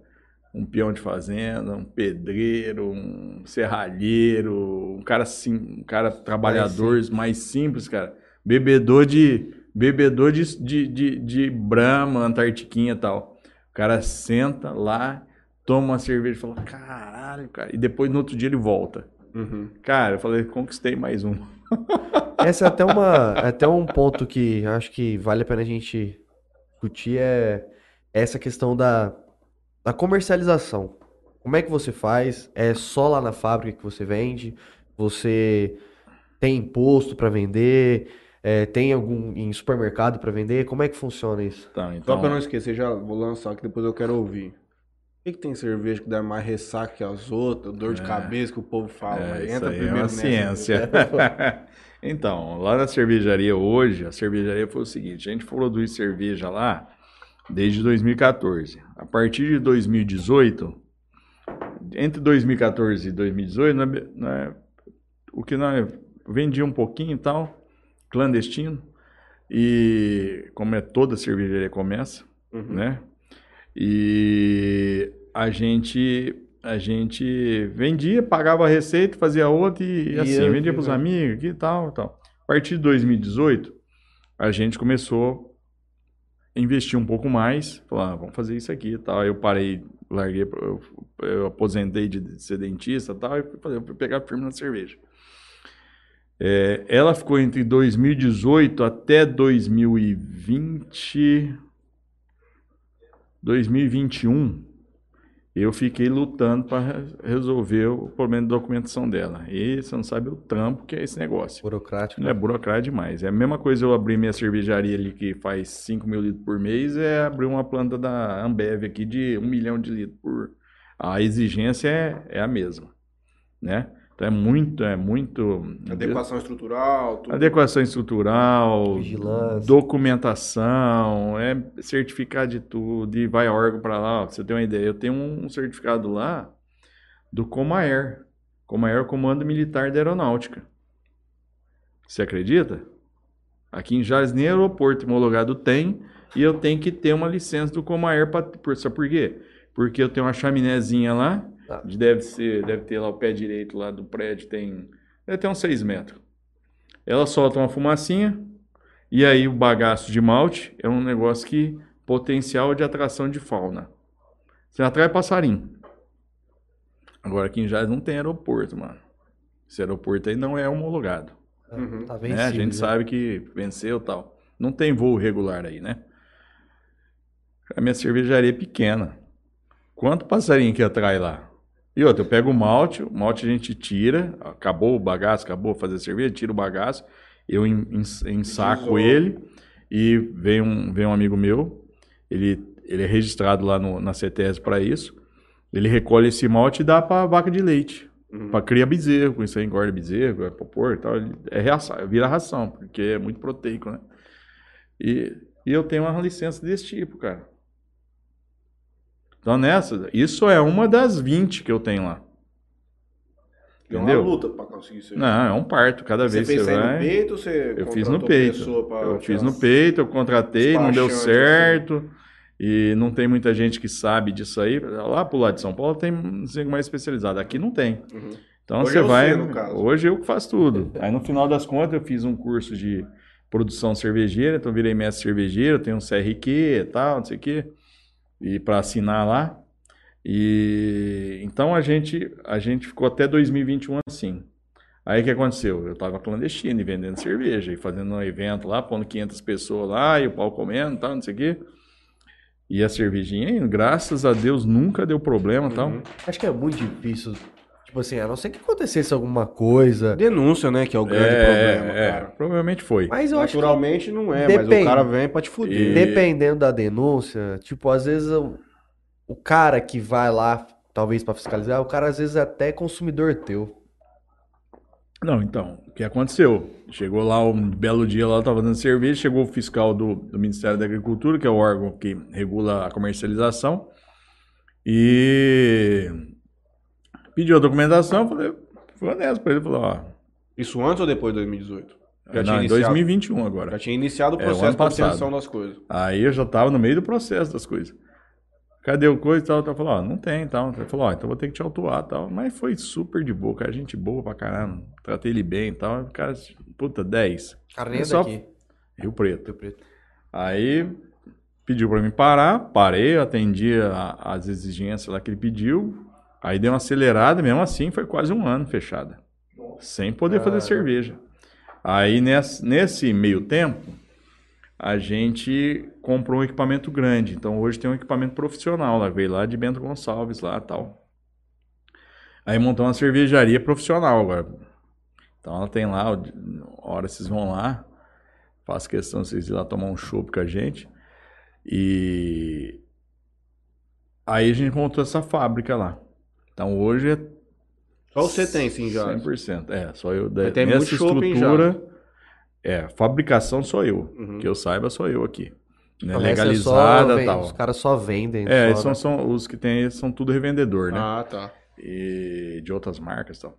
um peão de fazenda, um pedreiro, um serralheiro, um cara assim, um cara trabalhador mais simples, cara. Bebedor de bebedor de, de, de, de Brahma, Antartiquinha e tal. O cara senta lá, toma uma cerveja e fala, caralho, cara. E depois no outro dia ele volta. Uhum. Cara, eu falei, conquistei mais um. Essa é até, uma, é até um ponto que acho que vale a pena a gente discutir é essa questão da, da comercialização. Como é que você faz? É só lá na fábrica que você vende? Você tem imposto para vender? É, tem algum em supermercado para vender? Como é que funciona isso? Tá, Só então, pra não esquecer, já vou lançar que depois eu quero ouvir. Que, que tem cerveja que dá mais ressaca que as outras, dor de É. cabeça que o povo fala? é, entra é primeiro uma nessa. ciência. então, lá na cervejaria hoje, a cervejaria foi o seguinte, a gente produz cerveja lá desde 2014. A partir de 2018, entre 2014 e 2018, nós, nós, o que nós vendia um pouquinho e tal, clandestino, e como é toda cervejaria começa, Uhum. né? E a gente a gente vendia, pagava a receita, fazia outra e, E assim, vendia para os amigos e tal, tal. A partir de 2018, a gente começou a investir um pouco mais, falar, ah, vamos fazer isso aqui e tal. Aí eu parei, larguei, eu, eu aposentei de ser dentista e tal, e fui, fazer, fui pegar firme na cerveja. É, ela ficou entre 2018 até 2020, 2021. Eu fiquei lutando para resolver o problema de documentação dela. E você não sabe o trampo que é esse negócio. Burocrático. É burocrático demais. É a mesma coisa eu abrir minha cervejaria ali que faz 5 mil litros por mês, é abrir uma planta da Ambev aqui de 1 milhão de litros por. A exigência é, é a mesma, né? Então é muito, é muito. Adequação estrutural, tudo. Adequação estrutural, Vigilância. documentação, é certificado de tudo, e vai órgão para lá. ó, pra você ter uma ideia, eu tenho um certificado lá do Comair. Comair é o Comando Militar da Aeronáutica. Você acredita? Aqui em Jales nem aeroporto homologado tem, e eu tenho que ter uma licença do Comair. Pra, por, sabe por quê? Porque eu tenho uma chaminézinha lá, De- deve, ser, deve ter lá o pé direito lá do prédio, tem, deve ter uns 6 metros. Ela solta uma fumacinha, e aí o bagaço de malte é um negócio que potencial de atração de fauna. Você atrai passarinho. Agora aqui em Jales não tem aeroporto, mano. Esse aeroporto aí não é homologado. Uhum. Tá né? vencido. A gente já. sabe que venceu e tal. Não tem voo regular aí, né? A minha cervejaria é pequena. Quanto passarinho que atrai lá? E outra, eu pego o malte, o malte a gente tira, acabou o bagaço, acabou fazer cerveja, tira o bagaço, eu en- en- ensaco ele e vem um, vem um amigo meu, ele, ele é registrado lá no, na CETES para isso, ele recolhe esse malte e dá para vaca de leite. Uhum. Pra criar bezerro, com isso aí engorda bezerro, é popor e tal. É reação, vira ração, porque é muito proteico, né? E, e eu tenho uma licença desse tipo, cara. Então nessa, isso é uma das 20 que eu tenho lá. É uma Entendeu? luta pra conseguir isso. Não, é um parto. Cada Você vez fez você aí no vai. peito ou você Eu fiz no peito. pra Eu fiz no peito, eu contratei, não deu Despachante, certo. E não tem muita gente que sabe disso aí. Lá pro lado de São Paulo tem um mais especializado. Aqui não tem. Uhum. Então Hoje você é vai. Hoje eu que faço tudo. Aí no final das contas eu fiz um curso de produção cervejeira, então virei mestre cervejeiro, tenho um CRQ e tal, não sei o quê. E para assinar lá. E então a gente a gente ficou até 2021 assim. Aí o que aconteceu? Eu tava clandestino e vendendo cerveja e fazendo um evento lá, pondo 500 pessoas lá e o pau comendo e tal, não sei o quê. E a cervejinha, graças a Deus, nunca deu problema e tal. Uhum. Acho que é muito difícil. Tipo assim, a não ser que acontecesse alguma coisa. Denúncia, né? Que é o grande É, problema, é, cara. provavelmente foi. Mas eu acho que Naturalmente não é, mas Depende. o cara vem pra te fuder. E- dependendo da denúncia, tipo, às vezes o, o cara que vai lá, talvez pra fiscalizar, o cara às vezes é até consumidor teu. Não, então, o que aconteceu? Chegou lá um belo dia, lá eu tava dando cerveja, chegou o fiscal do, do Ministério da Agricultura, que é o órgão que regula a comercialização, e pediu a documentação, eu falei, foi honesto pra ele, falou, ó, Isso antes ou depois de 2018? Já não, tinha em iniciado. 2021 agora. Já tinha iniciado o É, o processo ano de obtenção das coisas. Aí eu já tava no meio do processo das coisas. Cadê o coisa e tal? Ele falou, ó, não tem e tal. Ele falou, ó, então vou ter que te autuar e tal. Mas foi super de boa, cara, gente boa pra caramba. Tratei ele bem e tal. O cara, puta, 10. Cara, nem É é só- daqui. Rio Preto. Rio Preto. Aí pediu pra mim parar, parei, eu atendi a- as exigências lá que ele pediu. Aí deu uma acelerada, mesmo assim foi quase um ano fechada. Sem poder fazer cerveja. Aí nesse, nesse meio tempo, a gente comprou um equipamento grande. Então hoje tem um equipamento profissional lá, veio lá de Bento Gonçalves lá tal. Aí montou uma cervejaria profissional agora. Então ela tem lá, hora vocês vão lá, faço questão de vocês ir lá tomar um chopp com a gente. E aí a gente montou essa fábrica lá. Então hoje é Só você tem, sim, já. 100%. É, só eu. Da, Mas tem nessa muito estrutura, é, fabricação sou eu. Uhum. Que eu saiba, sou eu aqui. né, O resto é só legalizada e tal. Os caras só vendem. É, só, são, né? são, os que tem são tudo revendedor, né? Ah, tá. e de outras marcas e tal.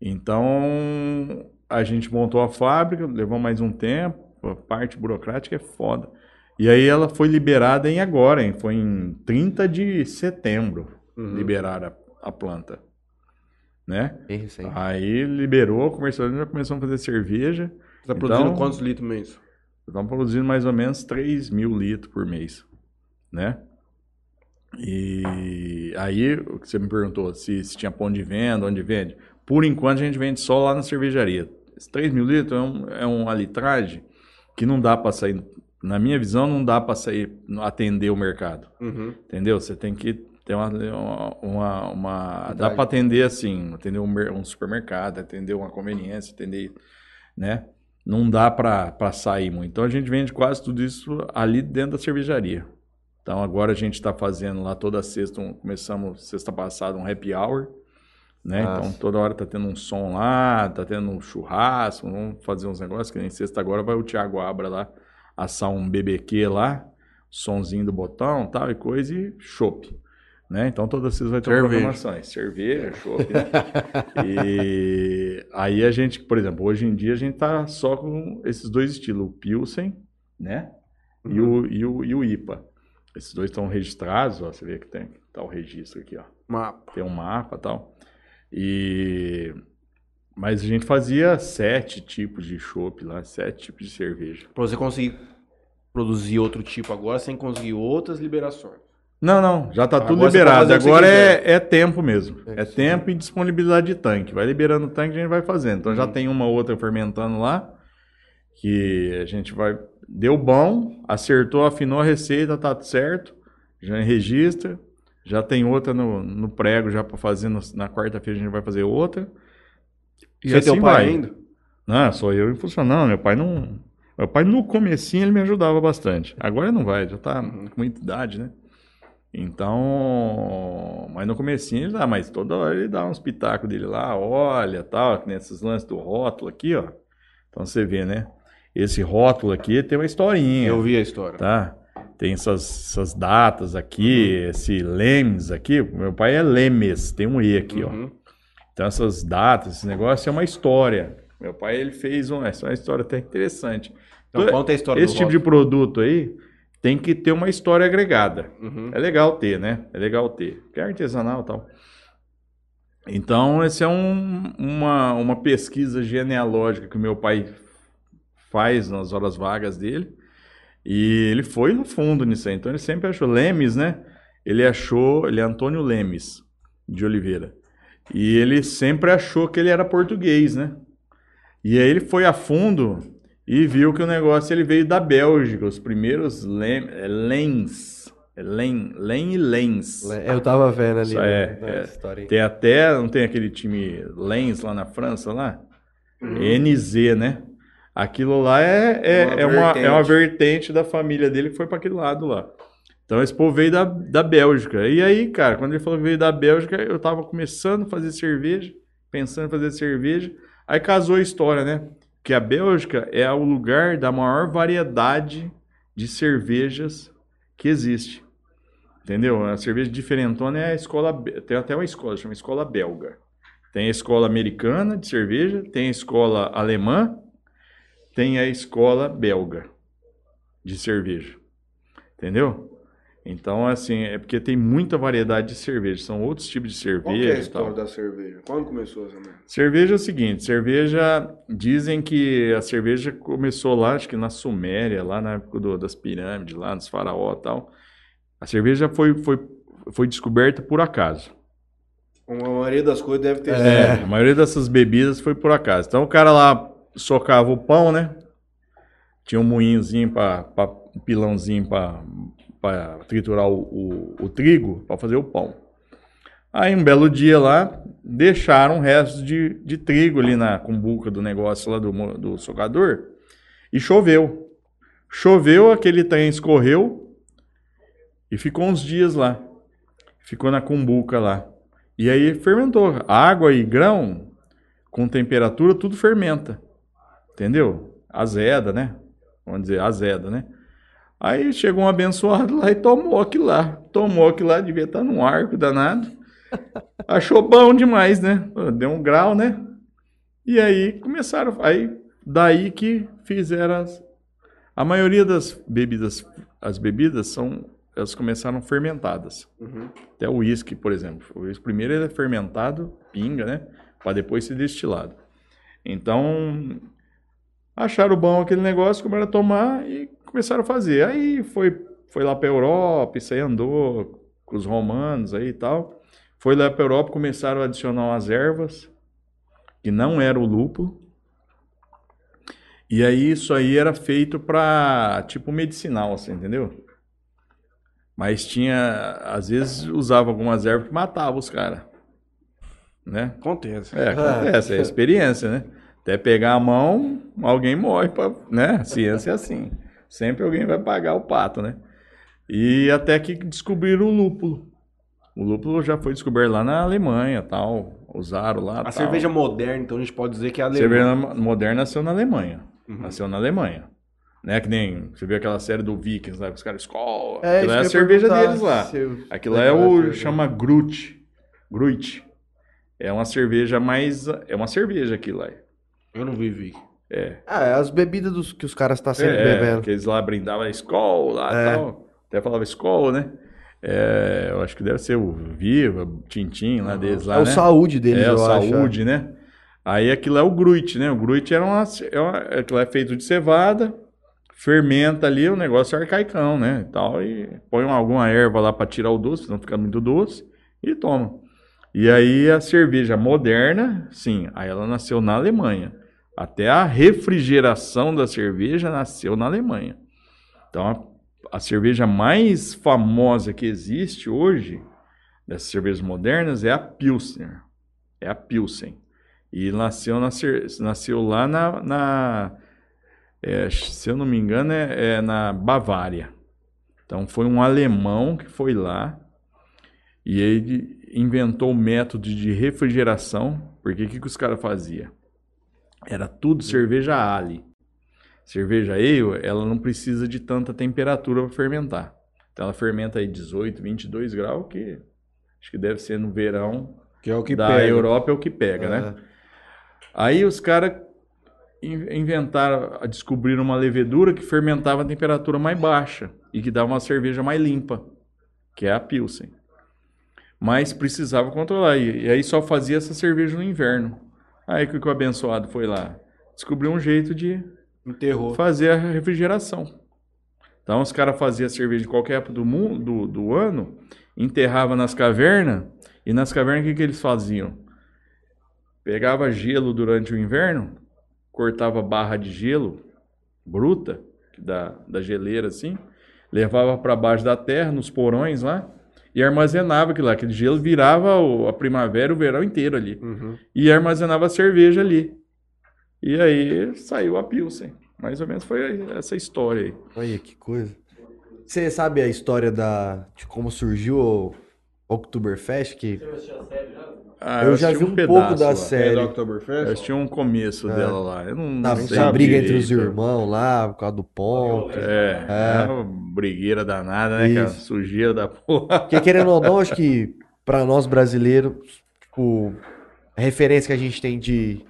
Então, a gente montou a fábrica, levou mais um tempo, a parte burocrática é foda. E aí ela foi liberada em agora, hein? Foi em 30 de setembro, Uhum. liberaram a, planta, né? Bem recente. Aí liberou, comercial, já começou a fazer cerveja, Você tá produzindo Então- quantos litros mês? Estamos produzindo mais ou menos 3 mil litros por mês, né? E aí, o que você me perguntou, se, se tinha pão de venda, onde vende. Por enquanto, a gente vende só lá na cervejaria. Esses 3 mil litros é, um, é uma litragem que não dá para sair, na minha visão, não dá para sair, atender o mercado. Uhum. Entendeu? Você tem que ter uma. uma, uma, dá para atender assim, atender um, um supermercado, atender uma conveniência, atender. Né? Não dá para sair muito. Então a gente vende quase tudo isso ali dentro da cervejaria. Então agora a gente está fazendo lá toda sexta, um- começamos sexta passada um happy hour. Né? Nossa. Então toda hora tá tendo um som lá, tá tendo um churrasco, vamos fazer uns negócios, que nem sexta agora vai o Thiago Abra lá assar um BBQ lá, sonzinho do botão, tal e coisa e chopp. Né? Então toda vocês vai ter Cerveja. programações, cerveja, chopp, né? e aí a gente, por exemplo, hoje em dia a gente tá só com esses dois estilos, o Pilsen, né? E, o, e, o, e o IPA. Esses dois estão registrados, ó, você vê que tem tá o registro aqui, ó Mapa. tem um mapa tal. E mas a gente fazia sete tipos de chopp lá, sete tipos de cerveja. Pra você conseguir produzir outro tipo agora sem conseguir outras liberações. Não, não, já tá tudo você liberado. Agora é, é tempo mesmo. É, É, tempo e disponibilidade de tanque. Vai liberando o tanque, a gente vai fazendo. Então já tem uma outra fermentando lá que a gente vai deu bom, acertou, afinou a receita, tá tudo certo. Já registra. Já tem outra no, no prego já para fazer no- na quarta-feira a gente vai fazer outra. E Você é teu assim pai vai. ainda? Não, sou eu e funcionando. Meu pai não. Meu pai no comecinho ele me ajudava bastante. Agora não vai, já tá com muita idade, né? Então, mas no comecinho ele dá, mas toda hora ele dá uns pitacos dele lá, olha, tal, que nesses lances do rótulo aqui, ó. Então você vê, né? Esse rótulo aqui tem uma historinha. Eu vi a história. Tá? Tem essas, essas datas aqui, esse Lemes aqui. Meu pai é Lemes, tem um E aqui, ó. Uhum. Então essas datas, esse negócio é uma história. Meu pai ele fez um, essa é uma história até interessante. Então conta a história Esse tipo de rótulo. produto aí tem que ter uma história agregada. Uhum. É legal ter, né? É legal ter. Porque é artesanal e tal. Então, esse é um- uma, uma pesquisa genealógica que o meu pai faz nas horas vagas dele. E ele foi no fundo nisso aí. Então, ele sempre achou. Lemes, né? Ele achou. Ele é Antônio Lemes de Oliveira. E ele sempre achou que ele era português, né? E aí ele foi a fundo e viu que o negócio ele veio da Bélgica. Os primeiros Lem, é Lens. É Len, Len e Lens. Eu tava vendo ali Isso né, é, é. história aí. Tem até, não tem aquele time Lens lá na França, lá? NZ, né? Aquilo lá é, é, Uma é, uma, é uma vertente. vertente da família dele que foi para aquele lado lá. Então esse povo veio da, da Bélgica. E aí, cara, quando ele falou que veio da Bélgica, eu tava começando a fazer cerveja, pensando em fazer cerveja. Aí casou a história, né? Que a Bélgica é o lugar da maior variedade de cervejas que existe. Entendeu? A cerveja diferentona é a escola. Tem até uma escola, chama escola belga. Tem a escola americana de cerveja, tem a escola alemã, tem a escola belga de cerveja. Entendeu? Então, assim, é porque tem muita variedade de cerveja. São outros tipos de cerveja. Qual que é a tal. história da cerveja? Quando começou essa merda? Cerveja é o seguinte, cerveja, dizem que a cerveja começou lá, acho que na Suméria, lá na época do- das pirâmides, lá nos faraó e tal. A cerveja foi, foi, foi descoberta por acaso. A maioria das coisas deve ter É, sido. a maioria dessas bebidas foi por acaso. Então o cara lá socava o pão, né? Tinha um moinhozinho para um pilãozinho para triturar o, o, o trigo para fazer o pão. Aí um belo dia lá deixaram restos de, de trigo ali na cumbuca do negócio lá do, do socador e choveu. Choveu, aquele trem escorreu e ficou uns dias lá. Ficou na cumbuca lá. E aí fermentou. Água e grão, com temperatura, tudo fermenta. Entendeu? Azeda, né? Vamos dizer, azeda, né? Aí chegou um abençoado lá e tomou aquilo lá. Tomou aquilo lá, devia estar num arco danado. Achou bom demais, né? Deu um grau, né? E aí começaram. Aí daí que fizeram as, a maioria das bebidas, as bebidas são elas começaram fermentadas. Até o uísque, por exemplo. O uísque primeiro ele é fermentado, pinga, né? Para depois ser destilado. Então, acharam bom aquele negócio, começaram a tomar e começaram a fazer. Aí foi, foi lá para Europa, isso aí andou com os romanos aí e tal. Foi lá para Europa, começaram a adicionar umas ervas, que não era o lúpulo. E aí isso aí era feito para tipo medicinal, assim, entendeu? Mas tinha, às vezes usava algumas ervas que matavam os caras. Né? Acontece. É, acontece, é experiência, né? Até pegar a mão, alguém morre, pra, né? A ciência é assim. Sempre alguém vai pagar o pato, né? E até que descobriram o lúpulo. O lúpulo já foi descoberto lá na Alemanha, tal. Usaram lá, A tal. cerveja moderna, então a gente pode dizer que é A cerveja moderna nasceu na Alemanha. Uhum. Nasceu na Alemanha. Né? Que nem, você viu aquela série do Vikings lá, que os caras Skol. É, Aquilo é a cerveja deles lá. eu- Aquilo é Aquela o cerveja. chama Grut. Grut. É uma cerveja mais é uma cerveja aquilo lá. Eu não vivi. Ah, é as bebidas dos, que os caras estão sempre é, bebendo. que eles lá brindavam Skol lá e É. tal. Até falava Skol, né? É, eu acho que deve ser o Viva, o Tintim lá deles lá, é o né? saúde deles, é, eu o acho. saúde, né? Aí aquilo é o gruit, né? O gruit era uma, é uma, aquilo é feito de cevada, fermenta ali, o negócio é arcaicão, né? E, tal, e põe uma- alguma erva lá para tirar o doce, não ficar muito doce, e toma. E aí a cerveja moderna, sim, aí ela nasceu na Alemanha. Até a refrigeração da cerveja nasceu na Alemanha. Então a, a cerveja mais famosa que existe hoje, dessas cervejas modernas, é a Pilsner. É a Pilsen. E nasceu, na, nasceu lá na. na- é, se eu não me engano, é, é na Bavária. Então foi um alemão que foi lá e ele inventou o método de refrigeração. Porque o que, que os caras faziam? Era tudo cerveja ale. Cerveja ale, ela não precisa de tanta temperatura para fermentar. Então ela fermenta aí 18, 22 graus, que acho que deve ser no verão Que é o que da pega. Europa é o que pega, né? Aí os caras inventaram, descobriram uma levedura que fermentava a temperatura mais baixa e que dava uma cerveja mais limpa, que é a Pilsen. Mas precisava controlar, e, e aí só fazia essa cerveja no inverno. Aí que o abençoado foi lá, descobriu um jeito de Enterrou. fazer a refrigeração. Então os caras faziam cerveja de qualquer época do, mundo, do, do ano, enterrava nas cavernas, e nas cavernas o que, que eles faziam? Pegava gelo durante o inverno, cortava barra de gelo bruta, da, da geleira assim, levava para baixo da terra, nos porões lá, e armazenava aquilo lá. Aquele gelo virava o- a primavera e o verão inteiro ali. Uhum. E armazenava a cerveja ali. E aí saiu a Pilsen. Mais ou menos foi essa história aí. Olha que coisa. Você sabe a história da, de como surgiu o Oktoberfest? Que Ah, eu já assisti vi um pouco pedaço da lá. série. É do Eu Oktoberfest? assisti um começo dela lá. Eu não, Da, não sei da briga direito. entre os irmãos lá, por causa do ponto. É, é. uma brigueira danada, né, cara? Isso. Sujeira da porra. Porque querendo ou não, acho que pra nós brasileiros, tipo, a referência que a gente tem de,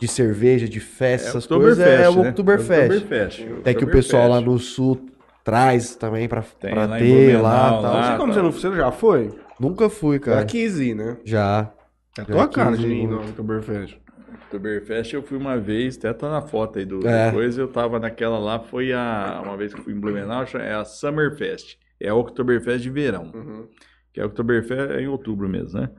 de cerveja, de festa, essas coisas, é o né? Oktoberfest. Oktoberfest. Até que o pessoal lá no sul traz também pra, Tem pra lá ter Blumenau, lá lá. e tal. Não sei como você não você já foi? Nunca fui, Já cara. quis ir, né? Já. É tua cara de ir no. Oktoberfest. Oktoberfest eu fui uma vez, até tá na foto aí do É. coisa, eu tava naquela lá, foi a uma vez que eu fui em Blumenau, é a Summerfest. É a Oktoberfest de verão. Uhum. Que a Oktoberfest é em outubro mesmo, né?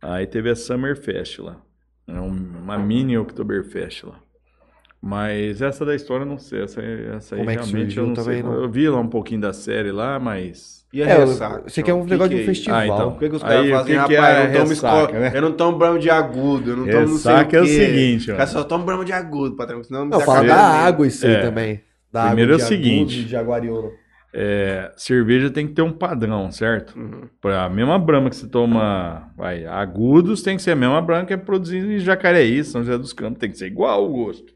Aí teve a Summerfest lá. É um- uma mini Oktoberfest lá. Mas essa da história eu não sei. Essa, essa aí Como é que realmente surgiu eu não também, sei. não. Eu vi lá um pouquinho da série lá, mas. E a É, ressaca? você quer um Que negócio que de um é festival. Ah, então. Por que, que os Aí, caras o fazem, que que rapaz, é eu não tomo ressaca, né? eu não tomo brama de agudo, eu não tomo não sei o Ressaca é o quê. seguinte, ó. caras só tomam brama de agudo, patrão, senão me Não, dá fala da água isso aí É. também. Da Primeiro água é o de seguinte. Agudo, de Jaguariúna. É, cerveja tem que ter um padrão, certo? Uhum. Pra mesma brama que você toma, vai, agudos, tem que ser a mesma brama que é produzida em Jacareí, São José dos Campos, tem que ser igual o gosto.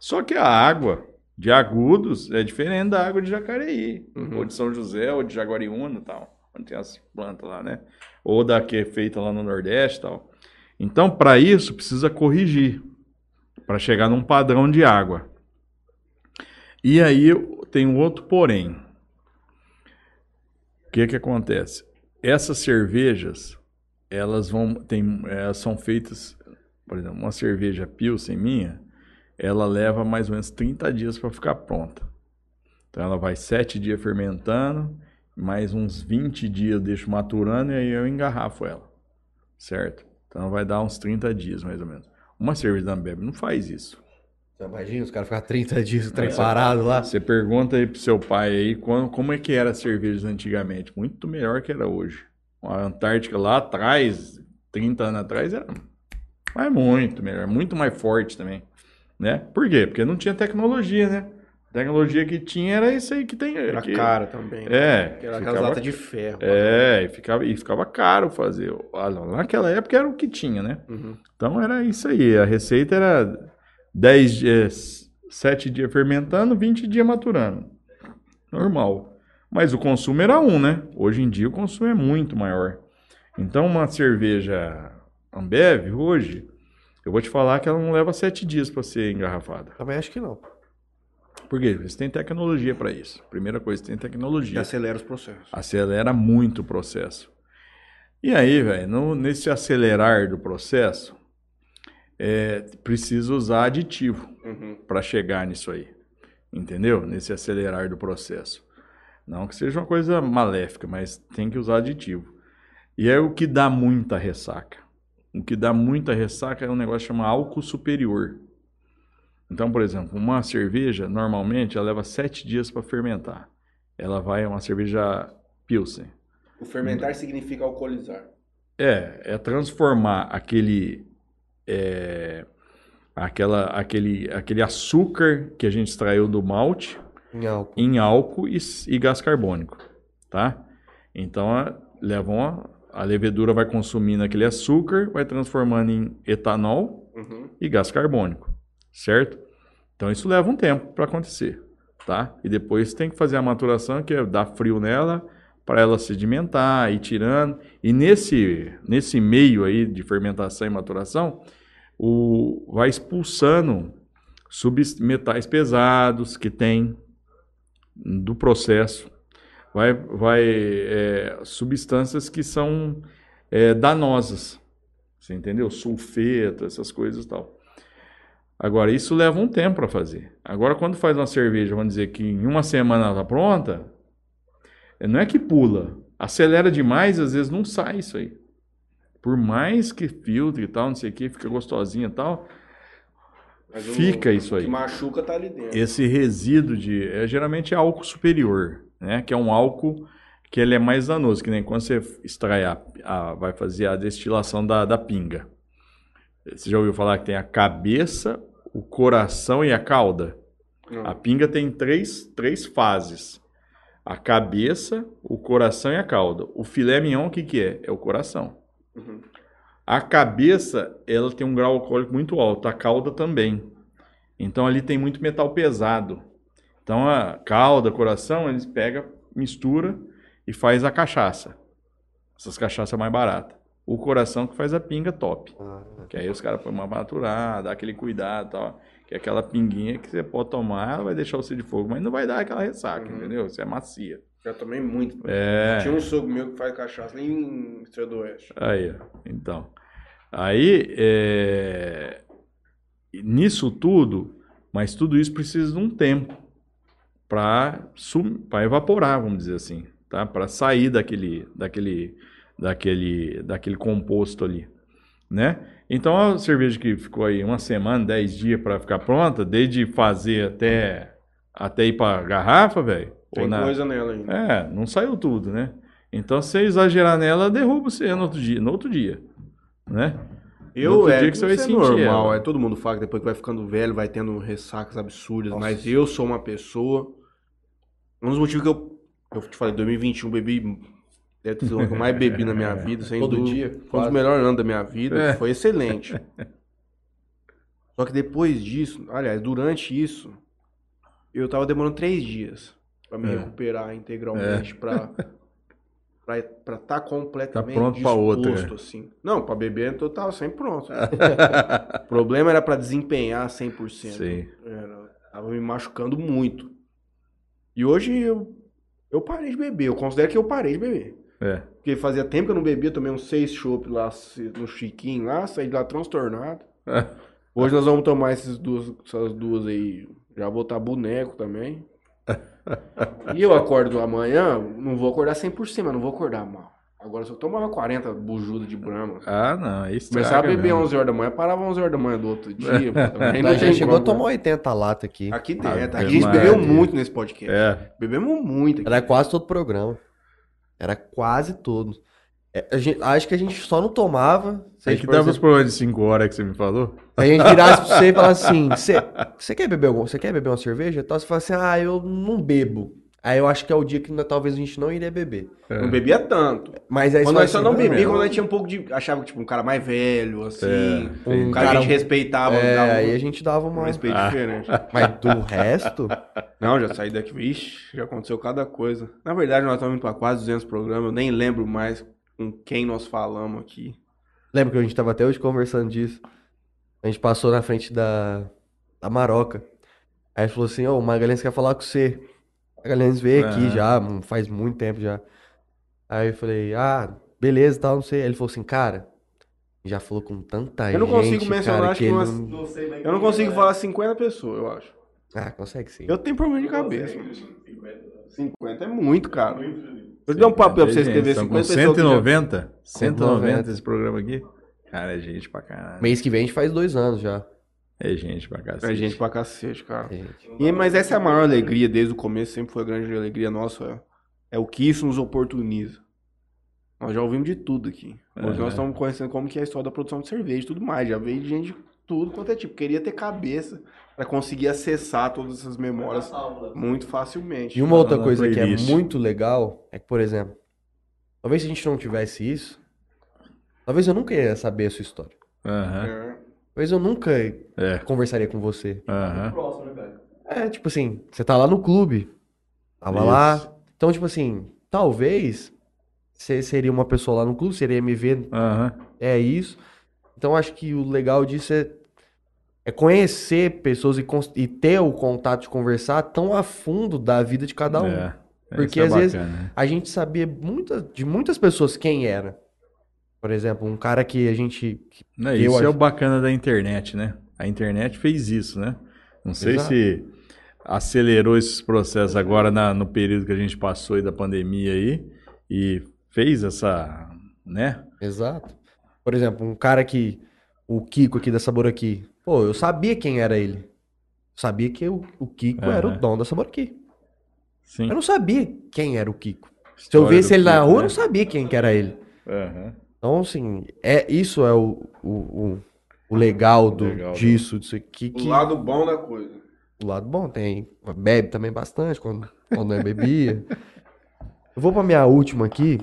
Só que a água de agudos é diferente da água de Jacareí, Uhum. ou de São José, ou de Jaguariúna e tal, onde tem as plantas lá, né? Ou da que é feita lá no Nordeste e tal. Então, para isso, precisa corrigir, para chegar num padrão de água. E aí tem um outro porém. O que que acontece? Essas cervejas, elas vão tem, elas são feitas, por exemplo, uma cerveja Pilsen minha, ela leva mais ou menos 30 dias para ficar pronta. Então ela vai 7 dias fermentando, mais uns 20 dias eu deixo maturando e aí eu engarrafo ela. Certo? Então vai dar uns 30 dias mais ou menos. Uma cerveja da Ambev não faz isso. Você imagina os caras ficar 30 dias trem parado lá. Você pergunta aí pro seu pai aí como, como é que era as cervejas antigamente. Muito melhor que era hoje. A Antártica lá atrás, 30 anos atrás, era mas muito melhor, muito mais forte também. Né? Por quê? Porque não tinha tecnologia, né? A tecnologia que tinha era isso aí que tem. Era que- cara também. né? É, Era aquelas ficava- latas de ferro. É, e ficava, e ficava caro fazer. Olha, Naquela época era o que tinha, né? Uhum. Então era isso aí. A receita era 10 dias, 7 dias fermentando, 20 dias maturando. Normal. Mas o consumo era um, né? Hoje em dia o consumo é muito maior. Então uma cerveja Ambev hoje, eu vou te falar que ela não leva 7 dias para ser engarrafada. Também acho que não. Por quê? Você tem tecnologia para isso. Primeira coisa, tem E tecnologia acelera os processos. acelera muito o processo. E aí, velho, nesse acelerar do processo, é, precisa usar aditivo Uhum. para chegar nisso aí. Entendeu? Nesse acelerar do processo. Não que seja uma coisa maléfica, mas tem que usar aditivo. E é o que dá muita ressaca. O que dá muita ressaca é um negócio chamado álcool superior. Então, por exemplo, uma cerveja, normalmente, ela leva sete dias para fermentar. Ela vai, é uma cerveja Pilsen. O fermentar significa alcoolizar. É, é transformar aquele, é, aquela, aquele, aquele açúcar que a gente extraiu do malte Em álcool. em álcool e, e gás carbônico, tá? Então, a, levam a, levedura vai consumindo aquele açúcar, vai transformando em etanol Uhum. e gás carbônico, certo? Então isso leva um tempo para acontecer, tá? E depois tem que fazer a maturação, que é dar frio nela para ela sedimentar, ir tirando. E nesse nesse meio aí de fermentação e maturação, o vai expulsando subs- metais pesados que tem do processo, vai vai é, substâncias que são é, danosas, você entendeu? Sulfeto, essas coisas e tal. Agora, isso leva um tempo para fazer. Agora, quando faz uma cerveja, vamos dizer que em uma semana ela está pronta, eh, não é que pula. Acelera demais, às vezes não sai isso aí. Por mais que filtre e tal, não sei o que, fica gostosinha e tal, Mas o- Fica isso O aí. que machuca tá ali dentro. esse resíduo de. É, geralmente é álcool superior, né? Que é um álcool que ele é mais danoso, que nem quando você extrai a, a- vai fazer a destilação da, da pinga. Você já ouviu falar que tem a cabeça, o coração e a cauda? Não. A pinga tem três, três fases. A cabeça, o coração e a cauda. O filé mignon, o que, que é? É o coração. Uhum. A cabeça, ela tem um grau alcoólico muito alto, a cauda também. Então ali tem muito metal pesado. Então a cauda, coração, eles pegam, mistura e faz a cachaça. Essas cachaças mais baratas. O coração que faz a pinga top. Ah, Que aí os caras põem uma maturada, dá aquele cuidado tal. Que é aquela pinguinha que você pode tomar, ela vai deixar você de fogo, mas não vai dar aquela ressaca, Uhum. entendeu? Isso é macia. Já tomei muito. É. Tinha um sogro meu que faz cachaça ali em Estrela do Oeste. Aí, então. Aí, é, nisso tudo, mas tudo isso precisa de um tempo para evaporar, vamos dizer assim, tá? Para sair daquele, daquele, daquele, daquele composto ali, né? Então, a cerveja que ficou aí uma semana, dez dias para ficar pronta, desde fazer até, até ir para garrafa, velho. Tem na- coisa nela ainda. é, não saiu tudo, né? Então, se você exagerar nela, derruba você no outro dia, no outro dia, né? Eu é, dia que você vai é sentir normal, ela. é todo mundo fala que depois que vai ficando velho vai tendo ressacas absurdas, Nossa. mas eu sou uma pessoa um dos motivos que eu eu te falei, 2021 bebi deve ter sido o ano que eu mais bebi na minha vida, sem Todo dúvida. dia, Foi um dos melhores anos da minha vida, É. foi excelente. Só que depois disso, aliás, durante isso, eu tava demorando três dias pra me É. recuperar integralmente, pra pra pra tá completamente Tá pronto pra outra, é. assim. Não, pra beber eu tava sempre pronto. o problema era pra desempenhar 100%. Sim. Era, tava me machucando muito. E hoje eu, eu parei de beber. Eu considero que eu parei de beber. É. Porque fazia tempo que eu não bebia, tomei uns seis chopp lá no Chiquinho lá, saí de lá transtornado. Hoje nós vamos tomar esses duas, essas duas aí. Já vou botar boneco também. E eu acordo amanhã, não vou acordar 100%, mas não vou acordar mal. Agora, se eu tomava 40 bujuda de brama, Ah, não. Aí começava a beber mesmo. 11 horas da manhã, parava 11 horas da manhã do outro dia. A não gente chegou a como, tomar né? 80 lata aqui. Aqui tem, Ave tá? Aqui a gente bebeu muito nesse podcast. É. Bebemos muito aqui. Era quase todo o programa. Era quase todo. É, a gente- acho que a gente só não tomava. Aí gente, que dava os problemas de 5 horas que você me falou. se a gente virasse pra você e falasse assim: você, você quer beber algum, você quer beber uma cerveja? Então você fala assim: ah, eu não bebo. Aí eu acho que é o dia que talvez a gente não iria beber. É. Não bebia tanto. Mas aí Quando nós só fala não assim, bebia, "Ah, quando nós tinha um pouco de. Achava que, tipo, um cara mais velho, assim. É, um um cara que a gente respeitava, É, dava um, aí a gente dava um uma. respeito Ah. diferente. Mas do resto. Não, já saí daqui. Vixe, já aconteceu cada coisa. Na verdade, nós estamos indo pra quase 200 programas. Eu nem lembro mais com quem nós falamos aqui. Lembra que a gente tava até hoje conversando disso? A gente passou na frente da, da Maroca. Aí ele falou assim: Ô, o Magalhães quer falar com você. O Magalhães veio aqui já, hum, faz muito tempo já. Aí eu falei: Ah, beleza e tal, não sei. Aí ele falou assim: Cara, já falou com tanta Eu não consigo gente, mencionar, cara, acho que que umas- não- Eu não consigo falar 50 pessoas, eu acho. Ah, consegue sim. Eu tenho problema de cabeça. 50 é muito, cara. Eu dei um papo pra você escrever São 50 com pessoas. que já- 190? 190 190 esse programa aqui? Cara, é gente pra caralho. Mês que vem a gente faz dois anos já. É gente pra cacete. É gente pra cacete, cara. gente. E, mas essa é a maior alegria desde o começo, sempre foi a grande alegria nossa. É, é o que isso nos oportuniza. Nós já ouvimos de tudo aqui. Hoje É. nós estamos conhecendo como que é a história da produção de cerveja e tudo mais. Já veio de gente de tudo quanto é tipo. Queria ter cabeça pra conseguir acessar todas essas memórias muito facilmente. E uma outra coisa que é muito legal é que, por exemplo, talvez se a gente não tivesse isso, talvez eu nunca ia saber a sua história. Aham. É. Talvez eu nunca É. conversaria com você. Aham. É, tipo assim, você tá lá no clube, tava lá. Então, tipo assim, talvez você seria uma pessoa lá no clube, me ver, Aham. é isso. Então, acho que o legal disso é, é conhecer pessoas e, e ter o contato de conversar tão a fundo da vida de cada um. É. Porque Isso é às vezes bacana, né? a gente sabia muita, de muitas pessoas quem era. Por exemplo, um cara que a gente. Não, eu isso é acho- o bacana da internet, né? A internet fez isso, né? Não sei Exato. se acelerou esses processos agora na- no período que a gente passou aí da pandemia aí e fez essa, né? Exato. Por exemplo, um cara que. O Kiko aqui da Sabor Aqui. Pô, eu sabia quem era ele. Sabia que o, o Kiko era o dono da Sabor Aqui. Sim. Eu não sabia quem era o Kiko. Se eu História visse ele na Kiko, rua, eu né? não sabia quem que era ele. Aham. Então, assim, é, isso é o, o, o, o legal, do, Legal, né? disso, disso aqui. O Que, lado bom da coisa. O lado bom tem. Bebe também bastante quando, quando é bebia. Eu vou pra minha última aqui.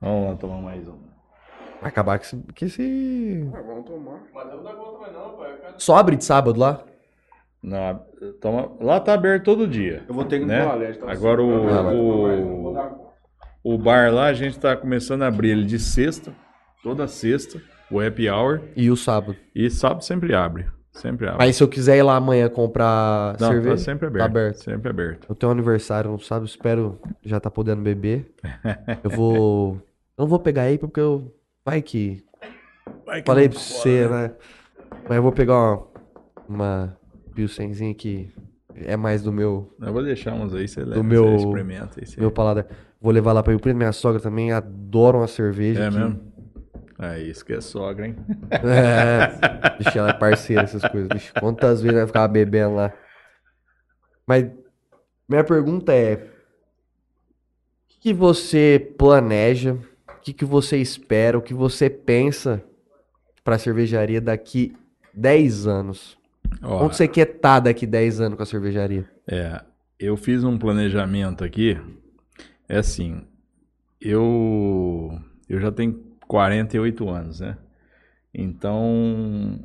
Vamos lá tomar mais um. Vai acabar com esse. Que esse... Ah, vamos tomar. Só abre de sábado lá? Não, toma, lá tá aberto todo dia. Eu vou ter que ir Né? no toalete. tá? Agora o- vai, o- vai, vou dar- O bar lá, a gente tá começando a abrir ele de sexta, toda sexta, o happy hour, E o sábado. e sábado sempre abre. Sempre abre. Mas se eu quiser ir lá amanhã comprar Não, cerveja. tá sempre aberto. Tá aberto. Sempre aberto. Eu tenho um aniversário no sábado, espero já tá podendo beber. Eu vou. Eu não vou pegar aí porque eu. Vai que. Falei pra você, né? Mas eu vou pegar uma. Uma Pilsenzinha que é mais do meu, Eu vou deixar uns aí, você leva, meu- você experimenta. Aí você... meu paladar. Vou levar lá pra Rio Preto. Minha sogra também adora uma cerveja. É que- mesmo? É isso que é sogra, hein? É, bicho, ela é parceira dessas coisas. Bicho, quantas vezes ela ficava bebendo lá? Mas minha pergunta é: o que, que você planeja? O que, que você espera? O que você pensa pra cervejaria daqui 10 anos? Ó, Onde você quer estar daqui 10 anos com a cervejaria? É, eu fiz um planejamento aqui. É assim, eu eu já tenho 48 anos, né? Então,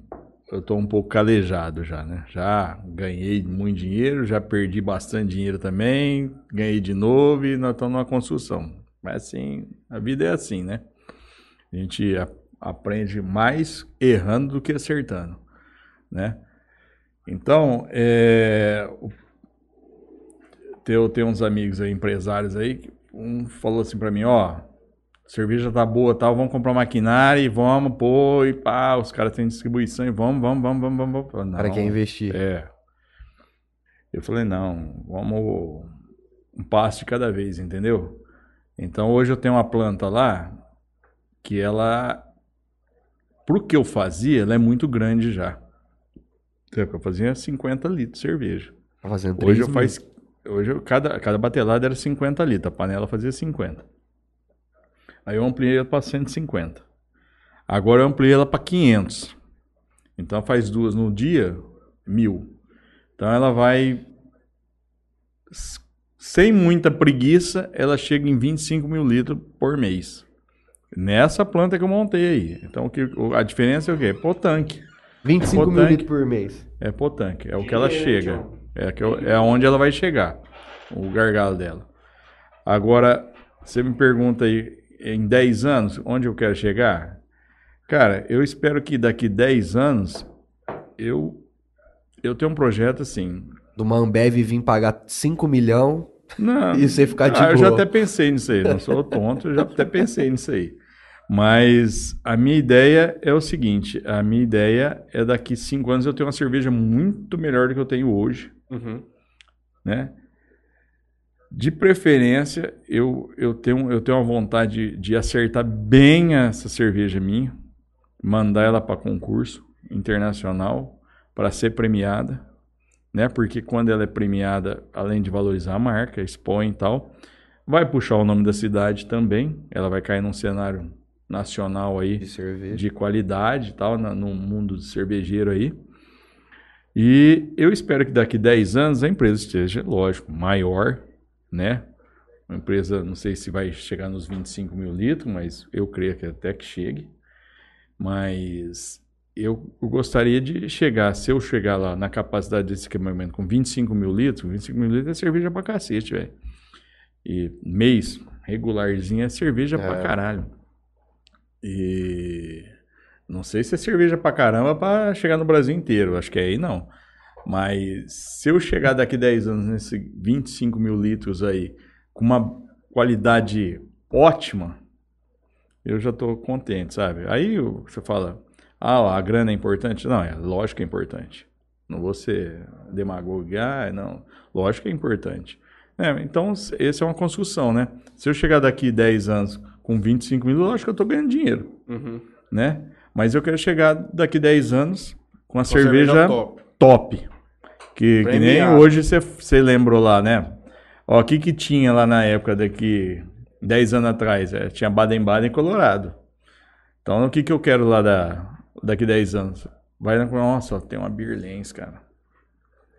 eu tô um pouco calejado já, né? Já ganhei muito dinheiro, já perdi bastante dinheiro também, ganhei de novo e nós estamos numa construção. Mas assim, a vida é assim, né? A gente aprende mais errando do que acertando, né? Então, é, o- tem, tem uns amigos aí, empresários aí, que um falou assim pra mim, ó, cerveja tá boa tal, vamos comprar maquinário e vamos pôr e pá, os caras têm distribuição e vamos, vamos, vamos, vamos, vamos. Eu cara "Não, quer investir. é. Eu falei, não, vamos um passo de cada vez, entendeu? Então hoje eu tenho uma planta lá que ela, pro que eu fazia, ela é muito grande já. Então, Eu fazia 50 litros de cerveja. Tá fazendo Hoje 3 eu faz, hoje eu, cada, cada batelada era 50 litros, a panela fazia 50. Aí eu ampliei ela para 150. Agora eu ampliei ela para 500. Então faz duas no dia, mil. Então ela vai, sem muita preguiça, ela chega em 25 mil litros por mês. Nessa planta que eu montei aí. Então o que, o- a diferença é o quê? Pô, tanque. 25 mil Botank. litros por mês. É pô, tanque. É o que ela chega. É, que eu- é onde ela vai chegar. O gargalo dela. Agora, você me pergunta aí, em 10 anos, onde eu quero chegar? Cara, eu espero que daqui 10 anos eu, eu tenho um projeto assim. Do Ambev vir pagar 5 milhões Não, e você ficar de ah, eu já boa. até pensei nisso aí. Não sou tonto, eu já até pensei nisso aí. Mas a minha ideia é o seguinte: a minha ideia é daqui cinco anos eu ter uma cerveja muito melhor do que eu tenho hoje. Uhum. né? De preferência, eu, eu, tenho, eu tenho uma vontade de, de acertar bem essa cerveja minha, mandar ela para concurso internacional para ser premiada, né? Porque quando ela é premiada, além de valorizar a marca, expõe e tal, vai puxar o nome da cidade também, ela vai cair num cenário nacional aí De cerveja. de qualidade e tal, na- no mundo cervejeiro aí. E eu espero que daqui 10 anos a empresa esteja, lógico, maior, né? Uma empresa, não sei se vai chegar nos 25 mil litros, mas eu creio que até que chegue. Mas eu, eu gostaria de chegar, se eu chegar lá na capacidade desse equipamento com 25 mil litros, 25 mil litros é cerveja pra cacete, velho. E mês regularzinho é cerveja pra É. caralho. E não sei se é cerveja pra caramba pra chegar no Brasil inteiro, acho que aí não. Mas se eu chegar daqui 10 anos nesse 25 mil litros aí, com uma qualidade ótima, eu já tô contente, sabe? Aí você fala, ah, a grana é importante? Não, é lógico que é importante. Não vou ser demagogo, ah, não. Lógico que é importante. É, então, essa é uma construção, né? Se eu chegar daqui 10 anos com 25 mil, lógico que eu tô ganhando dinheiro Uhum. né? Mas eu quero chegar daqui 10 anos com a Uma cerveja, top. top. Que, que nem hoje você- lembrou lá, né? Ó, o que que tinha lá na época daqui 10 anos atrás? É, tinha Baden-Baden e Colorado. Então, o que que eu quero lá da, daqui 10 anos? Vai na... Nossa, tem uma Beerlens, cara.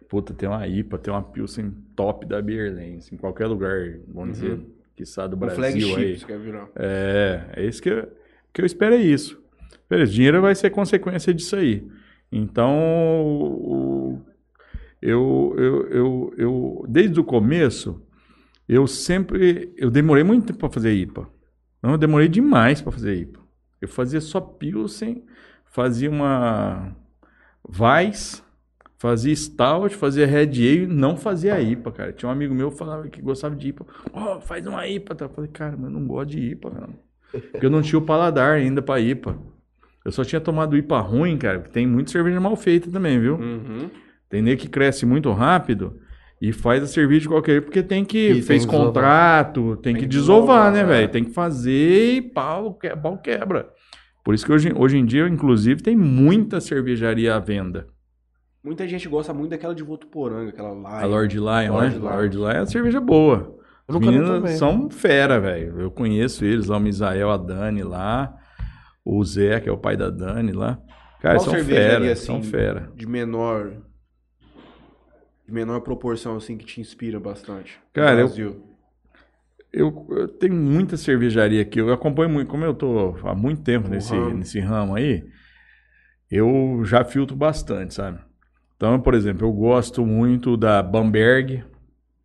Puta, tem uma IPA, tem uma Pilsen top da Beerlens. Em qualquer lugar, vamos dizer, que do Um Brasil flagship, aí. quer virar. É, é isso que eu, que eu espero é isso. Beleza, dinheiro vai ser consequência disso aí. Então, eu, eu, eu, eu, desde o começo, eu sempre, eu demorei muito tempo para fazer IPA. Não, eu demorei demais para fazer IPA. Eu fazia só Pilsen, fazia uma Weiss, fazia Stout, fazia Red Ale, não fazia IPA, cara. Tinha um amigo meu que falava que gostava de IPA. Ó, faz uma IPA. Eu falei, cara, eu não gosto de IPA, cara. Porque eu não tinha o paladar ainda pra IPA. Eu só tinha tomado IPA ruim, cara, porque tem muita cerveja mal feita também, viu? Uhum. Tem nego que cresce muito rápido e faz a cerveja de qualquer jeito, porque tem que. E tem fez desovar. contrato, tem, que que desovar, desovar, né, é. velho? Tem que fazer e pau, que, pau quebra. Por isso que hoje, hoje em dia, inclusive, tem muita cervejaria à venda. Muita gente gosta muito daquela de Votuporanga, aquela lá. A Lord Lion, Lord né? Lion. Lord Lion é uma cerveja boa. Os meninos também. são fera, velho. Eu conheço eles lá, o Misael, a Dani lá, o Zé, que é o pai da Dani lá. Cara, Qual são fera, assim, são fera. De menor. De menor proporção, assim, que te inspira bastante. Cara, eu- Brasil. Eu, eu tenho muita cervejaria aqui, eu acompanho muito, como eu tô há muito tempo No nesse, ramo. nesse ramo aí, eu já filtro bastante, sabe? Então, por exemplo, eu gosto muito da Bamberg.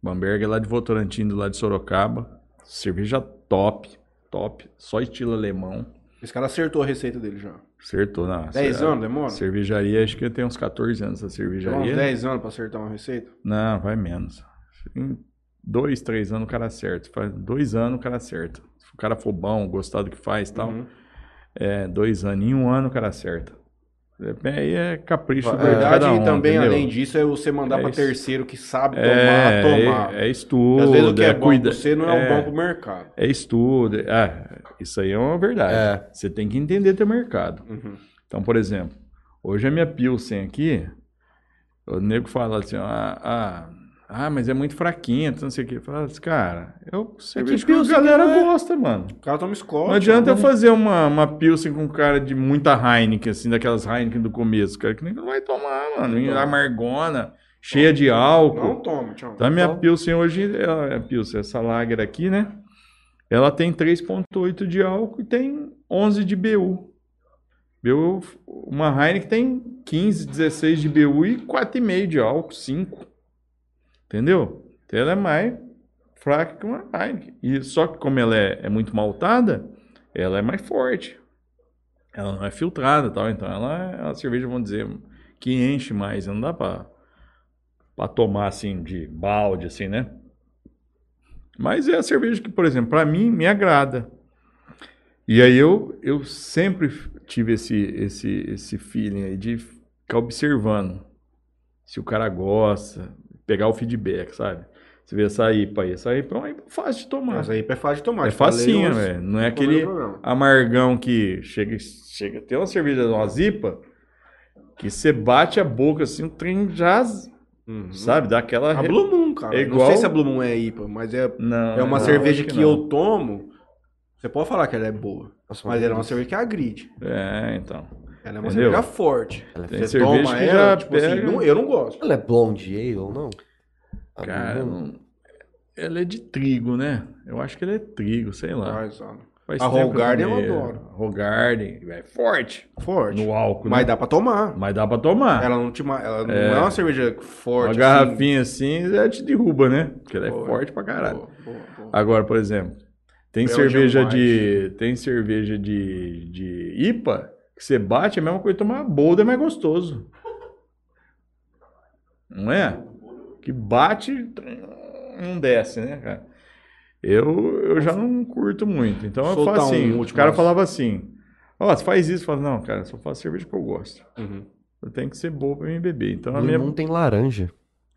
Bamberg é lá de Votorantim, do lado de Sorocaba. Cerveja top, top. Só estilo alemão. Esse cara acertou a receita dele já. Acertou, não. 10 anos, demora? Cervejaria, acho que tem uns 14 anos essa Tem cervejaria. uns 10 anos pra acertar uma receita? Não, vai menos. Em dois, três anos o cara acerta. Faz dois anos o cara acerta. Se o cara for bom, gostar do que faz e tal, Uhum. é dois anos. Em um ano o cara acerta. É, Aí é capricho de verdade, um, e também, entendeu? além disso, é você mandar É isso. terceiro que sabe tomar, é, tomar. É, é estudo. Às vezes o que é, bom cuida- você não é, é, bom pro mercado. É estudo. É, isso aí é uma verdade. É. Você tem que entender teu mercado. Uhum. Então, por exemplo, hoje a minha Pilsen aqui, o nego fala assim, ah, ah, ah, mas é muito fraquinha, então não sei o quê. Fala assim, cara, eu cerveja que, a Pilsen galera é- gosta, mano. O cara toma Scott. Não adianta eu né? fazer uma, uma Pilsen com cara de muita Heineken, assim, daquelas Heineken do começo, cara, que nem não vai tomar, mano. Não. Amargona, cheia de álcool. Não toma, tchau. Então a minha Então- Pilsen hoje, ela, a Pilsen, essa lager aqui, né? Ela tem 3.8 de álcool e tem 11 de BU. BU, uma Heineken tem 15, 16 de BU e 4,5 de álcool, 5. Entendeu? Então ela é mais fraca que uma Heineken. E só que como ela é, é muito maltada, ela é mais forte. Ela não é filtrada, tal, então ela é uma cerveja, vamos dizer, que enche mais, não dá pra tomar assim de balde assim, né? Mas é a cerveja que, por exemplo, para mim me agrada. E aí eu, eu sempre tive esse esse esse feeling aí de ficar observando se o cara gosta, pegar o feedback, sabe? Você vê essa IPA aí, essa IPA é uma IPA fácil de tomar. Mas aí é fácil de tomar. É facinho, velho. Não é aquele amargão que chega, chega. Tem uma cerveja de uma zipa que você bate a boca assim, o trem já, Uhum. sabe? Dá aquela. A Blue Moon, cara. É Não igual- sei se a Blue Moon é IPA, mas é, Não, é uma não, cerveja que, não. eu tomo. Você pode falar que ela é boa, Nossa, mas ela é uma cerveja que agride. É, então. Ela é uma Entendeu? cerveja forte. Ela é Tem Você cerveja toma que ela, já tipo assim, pega- não- eu não gosto. Ela é blonde ale ou não? Ah, Cara, não- não- ela é de trigo, né? Eu acho que ela é trigo, sei lá. Mas, ó, Faz A tempo que eu adoro. É forte forte. no álcool, Mas né? dá pra tomar. Mas dá pra tomar. Ela não te ma- ela não É. é uma cerveja forte. Uma assim. garrafinha assim, já te derruba, né? Porque ela é Boa, forte pra caralho. Boa, boa, boa. Agora, por exemplo, tem Belgian cerveja de. Tem cerveja de, de IPA que você bate, é a mesma coisa que tomar bolda é mais gostoso. Não é? Que bate, não desce, né, cara? Eu, eu já não curto muito. Então eu faço assim. um o cara assunto. falava assim: Ó, você faz isso, fala, não, cara, só faço cerveja que eu gosto. Uhum. Tem que ser boa pra mim beber. Então a Blue minha. Moon tem laranja.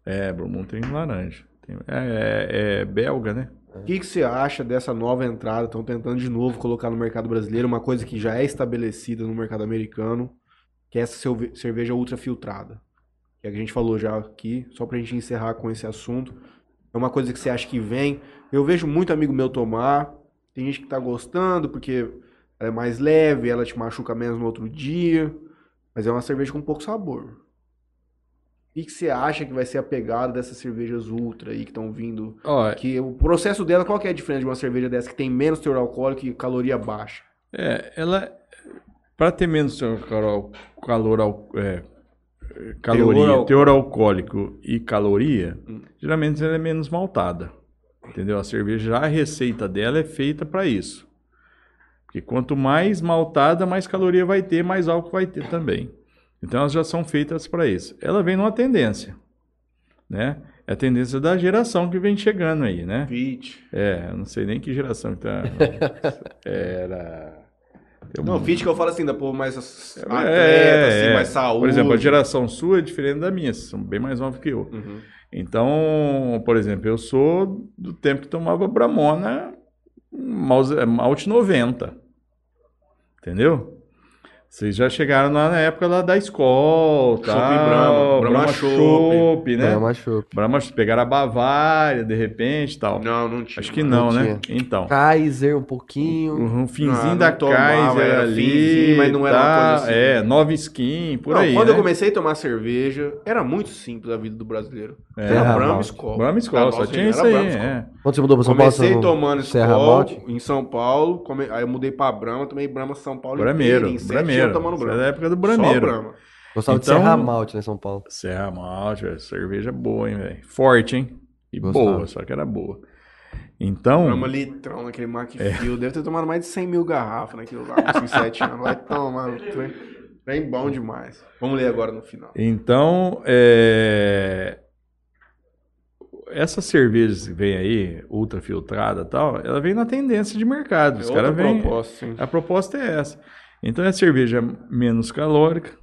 É, Blue Moon tem laranja. Tem- É, é- é belga, né? O que, que você acha dessa nova entrada? Estão tentando de novo colocar no mercado brasileiro uma coisa que já é estabelecida no mercado americano, que é essa cerve- cerveja ultrafiltrada. É a que a gente falou já aqui, só pra gente encerrar com esse assunto. É uma coisa que você acha que vem. Eu vejo muito amigo meu tomar. Tem gente que tá gostando porque ela é mais leve, ela te machuca menos no outro dia. Mas é uma cerveja com pouco sabor. O que, que você acha que vai ser a pegada dessas cervejas ultra aí que estão vindo Ó, que o processo dela, qual que é a diferença de uma cerveja dessa que tem menos teor alcoólico e caloria baixa? É, ela. Para ter menos calor, calor al- é, caloria, Teor teor, al- alcoólico e caloria, Hum. geralmente ela é menos maltada. Entendeu? A cerveja, já a receita dela é feita para isso. Porque quanto mais maltada, mais caloria vai ter, mais álcool vai ter também. Então elas já são feitas para isso. Ela vem numa tendência, né? É a tendência da geração que vem chegando aí, né? Fit. É, eu não sei nem que geração que tá. Era. tem Não, fit que eu falo assim, da povo mais É, atleta, é, assim, é. mais saúde. Por exemplo, a geração sua é diferente da minha, vocês são bem mais novos que eu. Uhum. Então, por exemplo, eu sou do tempo que tomava Bramona Malte 90. Entendeu? Vocês já chegaram lá na época lá da escola, tal, Brahma, Brahma Brahma Chopp. Né? Brahma Chopp. Brahma Chopp, pegaram a Bavária, de repente, tal. Não, não tinha. Acho que não, Não né? Então. Kaiser um pouquinho. Um finzinho Ah, não da tomava, Kaiser era ali, finzinho, mas não era uma tá? coisa assim. É, nove skin, por Não, aí, quando né? eu comecei a tomar cerveja, era muito simples a vida do brasileiro. É. Era Brahma. Skol. Brahma Skol, Era só tinha era isso aí, Brahma é. Quando você mudou pra São Paulo? Comecei não- tomando Skol Malte? em São Paulo, come- aí eu mudei pra Brahma, tomei Brahma São Paulo Brameiro, inteiro, em sete Brameiro. Tomando Isso é Brahma. da época do Só Brameiro. Brahma. Gostava Então- de Serra Malte, né, São Paulo. Serra Malte, velho, cerveja boa, hein, velho. Forte, hein? E Gostava. boa, só que era boa. Então, Brahma litrão naquele Macfield. Deve ter tomado mais de 100 mil garrafas naquilo lá, com 7 anos. Vai tomar. Trem, trem bom demais. Vamos ler agora no final. então é... essa cerveja que vem aí, ultra filtrada e tal, ela vem na tendência de mercado. Os É caras outra vêm. proposta, sim. A proposta é essa. Então é a cerveja menos calórica.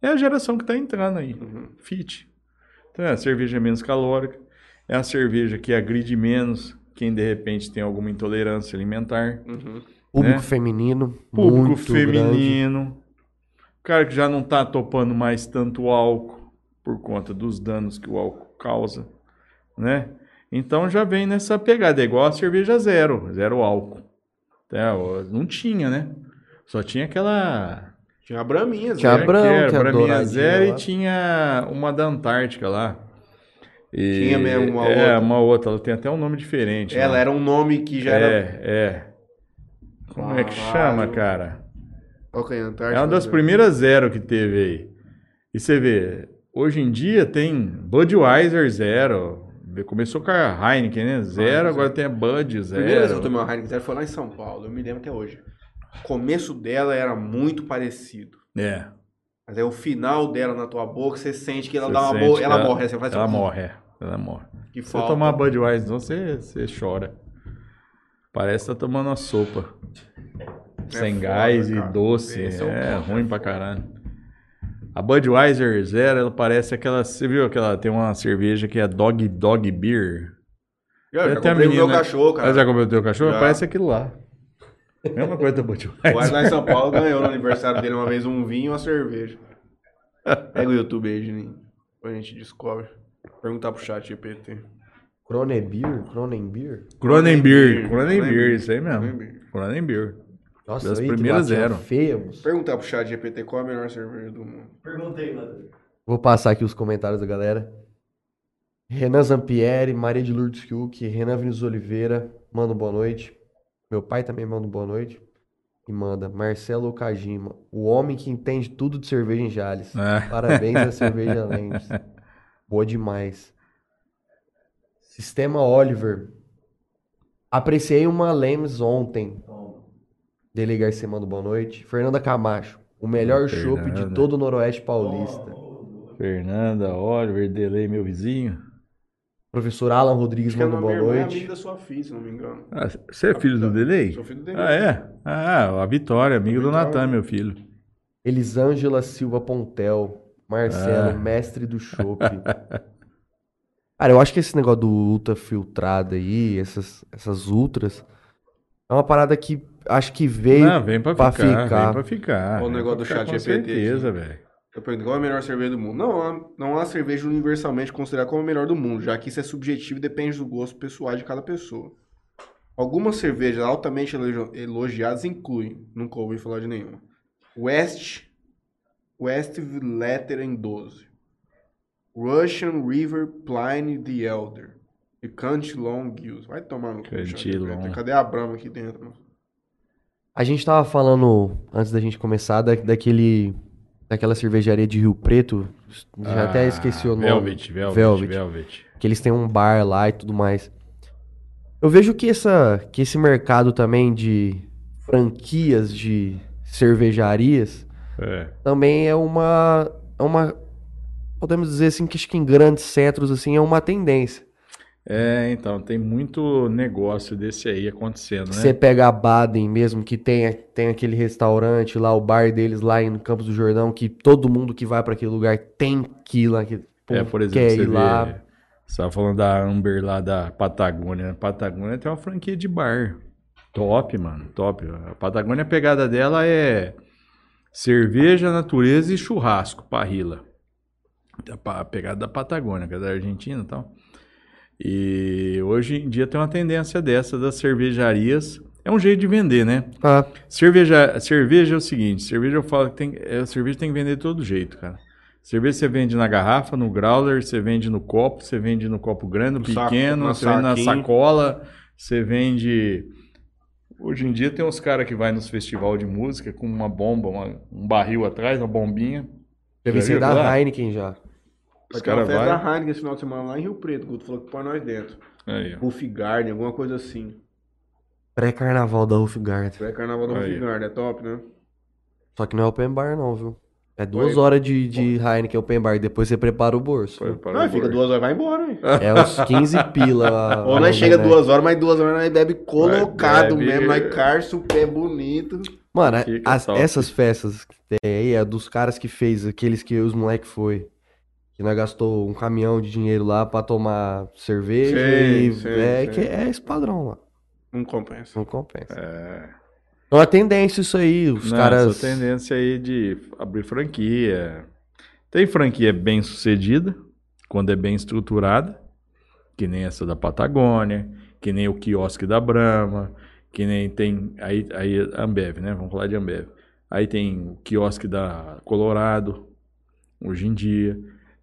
É a geração que está entrando aí. Uhum. Fit. Então é a cerveja menos calórica. É a cerveja que agride menos quem de repente tem alguma intolerância alimentar. Uhum. Público Né? feminino. Público muito grande. feminino. O cara que já não está topando mais tanto álcool por conta dos danos que o álcool causa, né? Então já vem nessa pegada, é igual a cerveja zero, zero álcool. Não tinha, né? Só tinha aquela Tinha a Braminha, Tinha a Zé. Brahma, era, que é Braminha douradinha zero e tinha uma da Antártica lá. E- Tinha mesmo uma é, outra. uma outra, ela tem até um nome diferente. Ela né? era um nome que já é, era. é. Como é que Caralho. chama, cara? Qual que é a Antártica? É uma das primeiras zero que teve aí. E você vê, hoje em dia tem Budweiser zero. Começou com a Heineken, né? Zero, agora tem a Bud A primeira vez que eu zero. tomei uma Heineken Zero foi lá em São Paulo. Eu me lembro até hoje. O começo dela era muito parecido. É. Mas aí o final dela na tua boca, você sente que ela Você dá uma boa. que Ela morre. Você faz Ela assim, morre, é. Ela morre. Que Se você falta. tomar Budweiser, então você, você chora. Parece que tá tomando uma sopa. Sem foda, gás cara. e doce. Esse é É, ponto, ruim pra caralho. A Budweiser Zero, ela parece aquela. Você viu aquela. Tem uma cerveja que é Dog Dog Beer. Eu já comprei o meu cachorro, cara. Ah, já comeu o teu cachorro? Já. Parece aquilo lá. Mesma coisa da O Budweiser. lá em São Paulo ganhou no aniversário dele uma vez um vinho e uma cerveja. Pega o YouTube aí, Juninho. Depois a gente descobre. Perguntar pro chat GPT. Cronenbeer? Cronenbeer? Cronenbeer. Cronenbeer. Isso aí mesmo. Cronenbeer. Nossa, Das aí, que primeiras latinha zero. feia, moço. Perguntar pro chat GPT qual a melhor cerveja do mundo. Vou passar aqui os comentários da galera. Renan Zampieri, Maria de Lourdes Huck, Renan Vinícius Oliveira, manda um boa noite. Meu pai também manda um boa noite. E manda Marcelo Okajima, o homem que entende tudo de cerveja em Jales. É. Parabéns à Cerveja Lentes. Boa demais. Sistema Oliver. Apreciei uma Lemes ontem. Dele Garcia manda boa noite. Fernanda Camacho. O melhor chopp de todo o Noroeste Paulista. Fernanda, Oliver, Delay, meu vizinho. Professor Alan Rodrigues a manda minha boa irmã é noite. amiga da sua filha, se não me engano. Ah, você é filho do Delay? Sou filho dele. Ah, é? Ah, a Vitória, amigo do Vitória. Natan, meu filho. Elisângela Silva Pontel. Marcelo, Ah. mestre do chopp. Cara, eu acho que esse negócio do ultra filtrado aí, essas, essas ultras, é uma parada que acho que veio. Não, vem pra, pra ficar, ficar. vem pra ficar. O negócio do chat com GPT certeza, aqui. velho. Eu pergunto qual é a melhor cerveja do mundo. Não, há- não há cerveja universalmente considerada como a melhor do mundo, já que isso é subjetivo e depende do gosto pessoal de cada pessoa. Algumas cervejas altamente elogiadas incluem, nunca ouvi falar de nenhuma, West, West Letter em 12, Russian River Pliny the Elder e Cantillon Gills. Vai tomar no cu. Cadê a Brahma aqui dentro? A gente tava falando, antes da gente começar, da, daquele. Daquela cervejaria de Rio Preto. Já até Ah, esqueci o nome. Velvet, Velvet, Velvet. Velvet. que eles têm um bar lá e tudo mais. Eu vejo que, essa, que esse mercado também de franquias de cervejarias É. também é uma, é uma podemos dizer assim que acho que em grandes centros assim é uma tendência. É, então, tem muito negócio desse aí acontecendo, né? Você pega a Baden mesmo que tem, tem aquele restaurante lá, o bar deles lá em Campos do Jordão que todo mundo que vai pra aquele lugar tem que ir lá, que pô, É, por exemplo, quer você ir lá. vê, você tava falando da Amber lá da Patagônia. né? Patagônia tem uma franquia de bar. Top, mano, top. A Patagônia, a pegada dela é cerveja, natureza e churrasco, parrila. A pa- a pegada da Patagônia, que é da Argentina e tal. E hoje em dia tem uma tendência dessa das cervejarias. É um jeito de vender, né? Ah, Cerveja, cerveja é o seguinte, cerveja eu falo que tem, é, cerveja tem que vender de todo jeito, cara. Cerveja você vende na garrafa, no growler, você vende no copo, você vende no copo grande, no No saco, pequeno, na você vende na sacola, você vende Hoje em dia tem uns caras que vai nos festival de música com uma bomba, uma- um barril atrás, uma bombinha. Já vi lá? Heineken já. Os Vai ter uma caras festa vai. da Heineken esse final de semana lá em Rio Preto. O Guto falou que põe nós dentro. Aí, ó. Garden, alguma coisa assim. Pré-carnaval da Rufgard. É carnaval do Aí. Buff Garden, é top, né? Só que não é open bar não, viu? É duas Oi. horas de, de Heineken open bar, depois você prepara o bolso. Foi para Não, o fica bordo. duas horas e vai embora, hein? É uns 15 pila. Ou nós chega né? duas horas, mas duas horas nós bebe colocado bebe- mesmo. Nós carça o pé bonito. Mano, as- essas festas que tem aí é dos caras que fez, aqueles que os moleque foi. Que nós gastou um caminhão de dinheiro lá pra tomar cerveja Sim, e é, que é esse padrão lá. Não compensa. Não compensa. É. É uma tendência isso aí, os Não, caras. Tendência aí de abrir franquia. Tem franquia bem sucedida, quando é bem estruturada, que nem essa da Patagônia, que nem o quiosque da Brahma, que nem tem. Aí, aí Ambev, né? Vamos falar de Ambev. Aí tem o quiosque da Colorado, hoje em dia.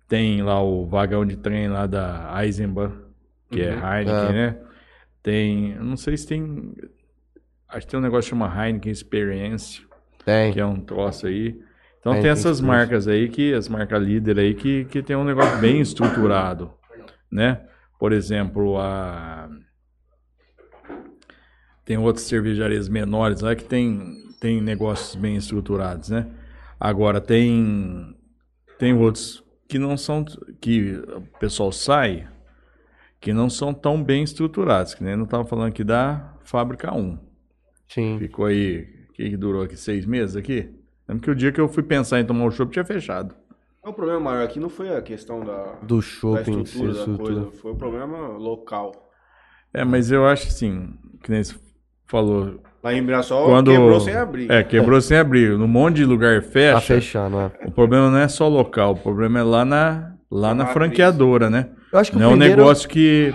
Tem lá o vagão de trem lá da Eisenbahn, que é Uhum. Heineken, É. né? Tem. Não sei se tem. Acho que tem um negócio que chama Heineken Experience, Tem. que é um troço aí. Então Heineken tem essas marcas aí, que as marcas líder aí, que, que tem um negócio bem estruturado, né? Por exemplo, a... Tem outras cervejarias menores lá que tem, tem negócios bem estruturados, né? Agora, tem, tem outros que não são... que o pessoal sai, que não são tão bem estruturados, que nem eu estava falando aqui da Fábrica 1. Sim. Ficou aí, o que, que durou aqui? Seis meses aqui? Lembro que o dia que eu fui pensar em tomar o chopp tinha fechado. O problema maior aqui não foi a questão da, Do da shopping, estrutura da estrutura. coisa, foi o problema local. É, mas eu acho assim, que nem você falou. Lá em Mirassol Quando... quebrou sem abrir. É, quebrou sem abrir. No monte de lugar Tá fecha. fechando, é. O problema não é só local, o problema é lá na, lá Na na franqueadora, né? Eu acho que Não é o um primeiro... negócio que,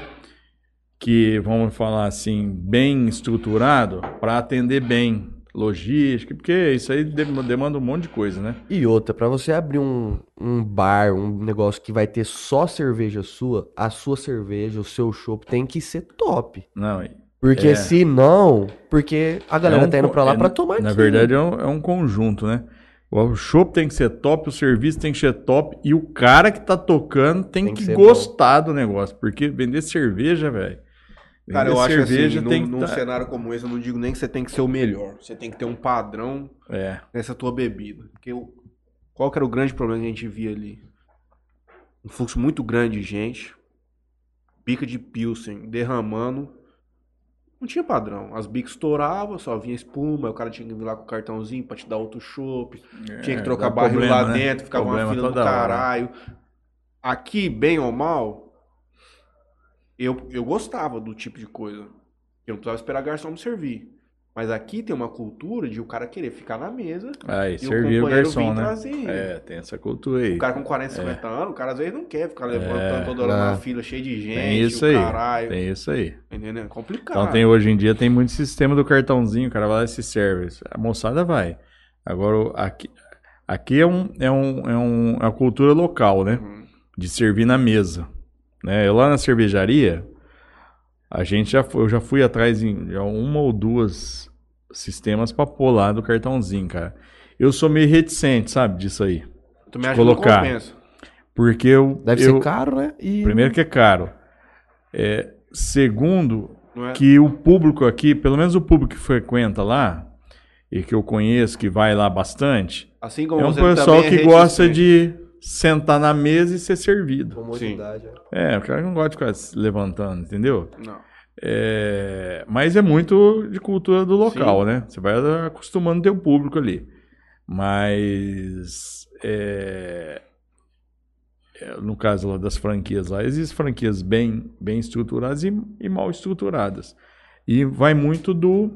que, vamos falar assim, bem estruturado para atender bem logística, porque isso aí dem- demanda um monte de coisa, né? E outra, pra você abrir um, um bar, um negócio que vai ter só cerveja sua, a sua cerveja, o seu chopp tem que ser top. Não, e- Porque É. se não, porque a galera É um tá indo pra lá é, pra tomar Na verdade, é um, é um conjunto, né? O show tem que ser top, o serviço tem que ser top e o cara que tá tocando tem, Tem que que, gostar do negócio. Porque vender cerveja, velho. Cara, eu acho cerveja assim, tem num, que num tá- cenário como esse, eu não digo nem que você tem que ser o melhor. Você tem que ter um padrão É. nessa tua bebida. Porque o- qual que era o grande problema que a gente via ali? Um fluxo muito grande de gente, bica de pilsen derramando. Não tinha padrão. As bicas estouravam, só vinha espuma, o cara tinha que vir lá com o cartãozinho pra te dar outro chopp. Tinha que É, trocar barril problema, lá né? dentro, ficava uma Problema fila do toda hora. caralho. Aqui, bem ou mal, eu, eu gostava do tipo de coisa. Eu não precisava esperar garçom me servir. Mas aqui tem uma cultura de o cara querer ficar na mesa Aí, e o servir o companheiro garçom, né? trazer. É, tem essa cultura aí. O cara com 40, 50 anos, o cara às vezes não quer ficar levantando É, toda hora na fila cheia de gente, Tem isso o aí. caralho. Tem isso aí. Entendeu? É complicado. Então tem hoje em dia tem muito sistema do cartãozinho, o cara vai lá e se serve. A moçada vai. Agora o- aqui, aqui é, um, é, um, é, um, é uma cultura local, né? Uhum. De servir na mesa. Né? Eu lá na cervejaria, a gente já foi, eu já fui atrás em já uma ou duas sistemas pra pôr lá do cartãozinho, cara. Eu sou meio reticente, sabe, disso aí. Eu também acho que colocar. não compensa. Porque eu. Deve eu, ser caro, né? E Primeiro que é caro. É, segundo, é? que o público aqui, pelo menos o público que frequenta lá, e que eu conheço, que vai lá bastante, Assim como é um você pessoal é que gosta de sentar na mesa e ser servido. comodidade. é. É, o cara não gosta de ficar se levantando, entendeu? Não. É, mas é muito de cultura do local, né? Você vai acostumando teu público ali. Mas é, é, no caso lá das franquias lá, existem franquias bem, bem estruturadas e, e mal estruturadas. E vai muito do.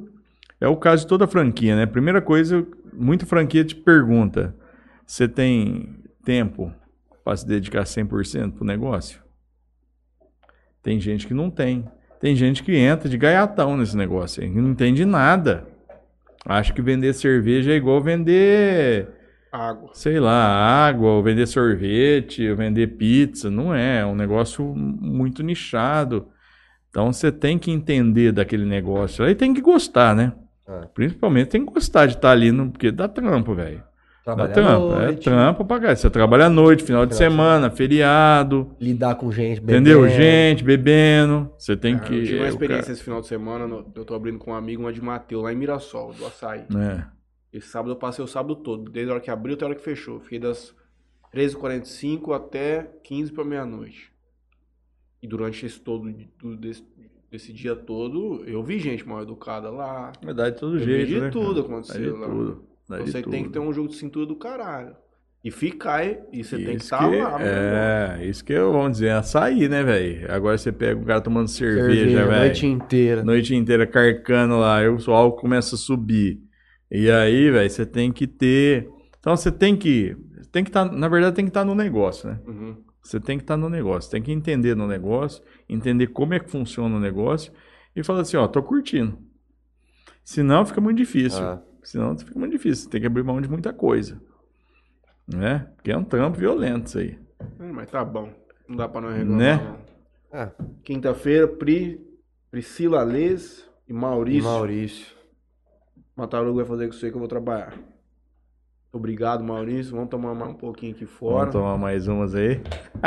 É o caso de toda franquia, né? Primeira coisa, muita franquia te pergunta: você tem tempo para se dedicar 100% pro negócio? Tem gente que não tem. Tem gente que entra de gaiatão nesse negócio aí, não entende nada. Acha que vender cerveja é igual vender, Água. sei lá, água, ou vender sorvete, ou vender pizza. Não é, é um negócio muito nichado. Então você tem que entender daquele negócio. Aí tem que gostar, né? É. Principalmente tem que gostar de estar ali, no, porque dá trampo, velho. Trabalhar à trampo. É noite, trampo pra cá. Você trabalha à noite, final de semana, feriado. lidar com gente, Entendeu? bebendo. Gente bebendo. Você tem Cara, que. eu tive uma é, o experiência esse final de semana, no- eu tô abrindo com um amigo, uma de Mateus, lá em Mirassol, do Açaí. cara- Esse sábado eu passei o sábado todo, desde a hora que abriu até a hora que fechou. Fiquei das 13h45 até 15 para meia-noite. E durante esse todo, do- desse, desse dia todo, eu vi gente mal educada lá. É. Dá de todo Eu vi jeito. de né, tudo cara? de lá. tudo. De Você tem que ter um jogo de cintura do caralho. E ficar, e você tem que Isso estar lá. meu irmão. É, isso que eu, vamos dizer, é açaí, né, velho? Agora você pega o cara tomando cerveja, Cerveja a velho. noite inteira. noite inteira carcando lá, aí o álcool começa a subir. E aí, velho, você tem que ter. Então você tem que. Tem que estar. na verdade, tem que estar no negócio, né? Uhum. Você tem que estar no negócio, tem que entender no negócio, entender como é que funciona o negócio e falar assim, ó, tô curtindo. Senão fica muito difícil. Ah. Senão fica muito difícil. Você tem que abrir mão de muita coisa. Né? Porque é um trampo violento isso aí. É, mas tá bom. Não dá pra não reclamar. Né? não. Ah, Quinta-feira, Pri, Priscila Lês e e Maurício. Maurício. Mataruga vai fazer com isso aí que eu vou trabalhar. Obrigado, Maurício. Vamos tomar mais um pouquinho aqui fora. Vamos tomar mais umas aí.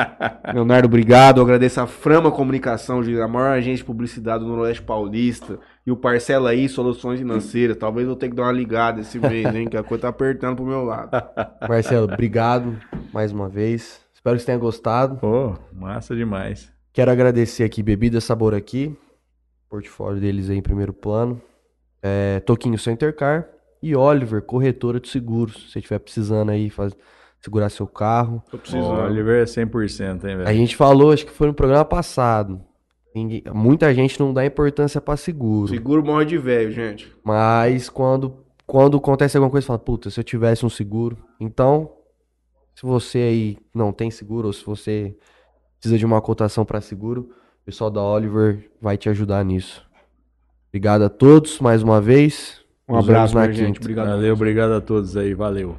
Leonardo, obrigado. Eu agradeço a Frama Comunicação, a maior agência de publicidade do Noroeste Paulista. E o Parcela aí, Soluções Financeiras. Talvez eu tenha que dar uma ligada esse mês, hein? Que a coisa tá apertando pro meu lado. Marcelo, obrigado mais uma vez. Espero que você tenha gostado. Pô, massa demais. Quero agradecer aqui Bebida Sabor aqui, portfólio deles aí em primeiro plano. É, Toquinho Center Car e Oliver, corretora de seguros. Se você estiver precisando aí faz, segurar seu carro. Tô O precisando. Oliver é 100%, hein, A velho? gente falou, acho que foi no programa passado. Ninguém- muita gente não dá importância pra seguro. Seguro morre de velho, gente. Mas quando, quando acontece alguma coisa, fala, puta, se eu tivesse um seguro. Então, se você aí não tem seguro, ou se você precisa de uma cotação para seguro, o pessoal da Oliver vai te ajudar nisso. Obrigado a todos mais uma vez. Um abraço, na minha gente. Obrigado. Valeu, obrigado a todos aí, valeu.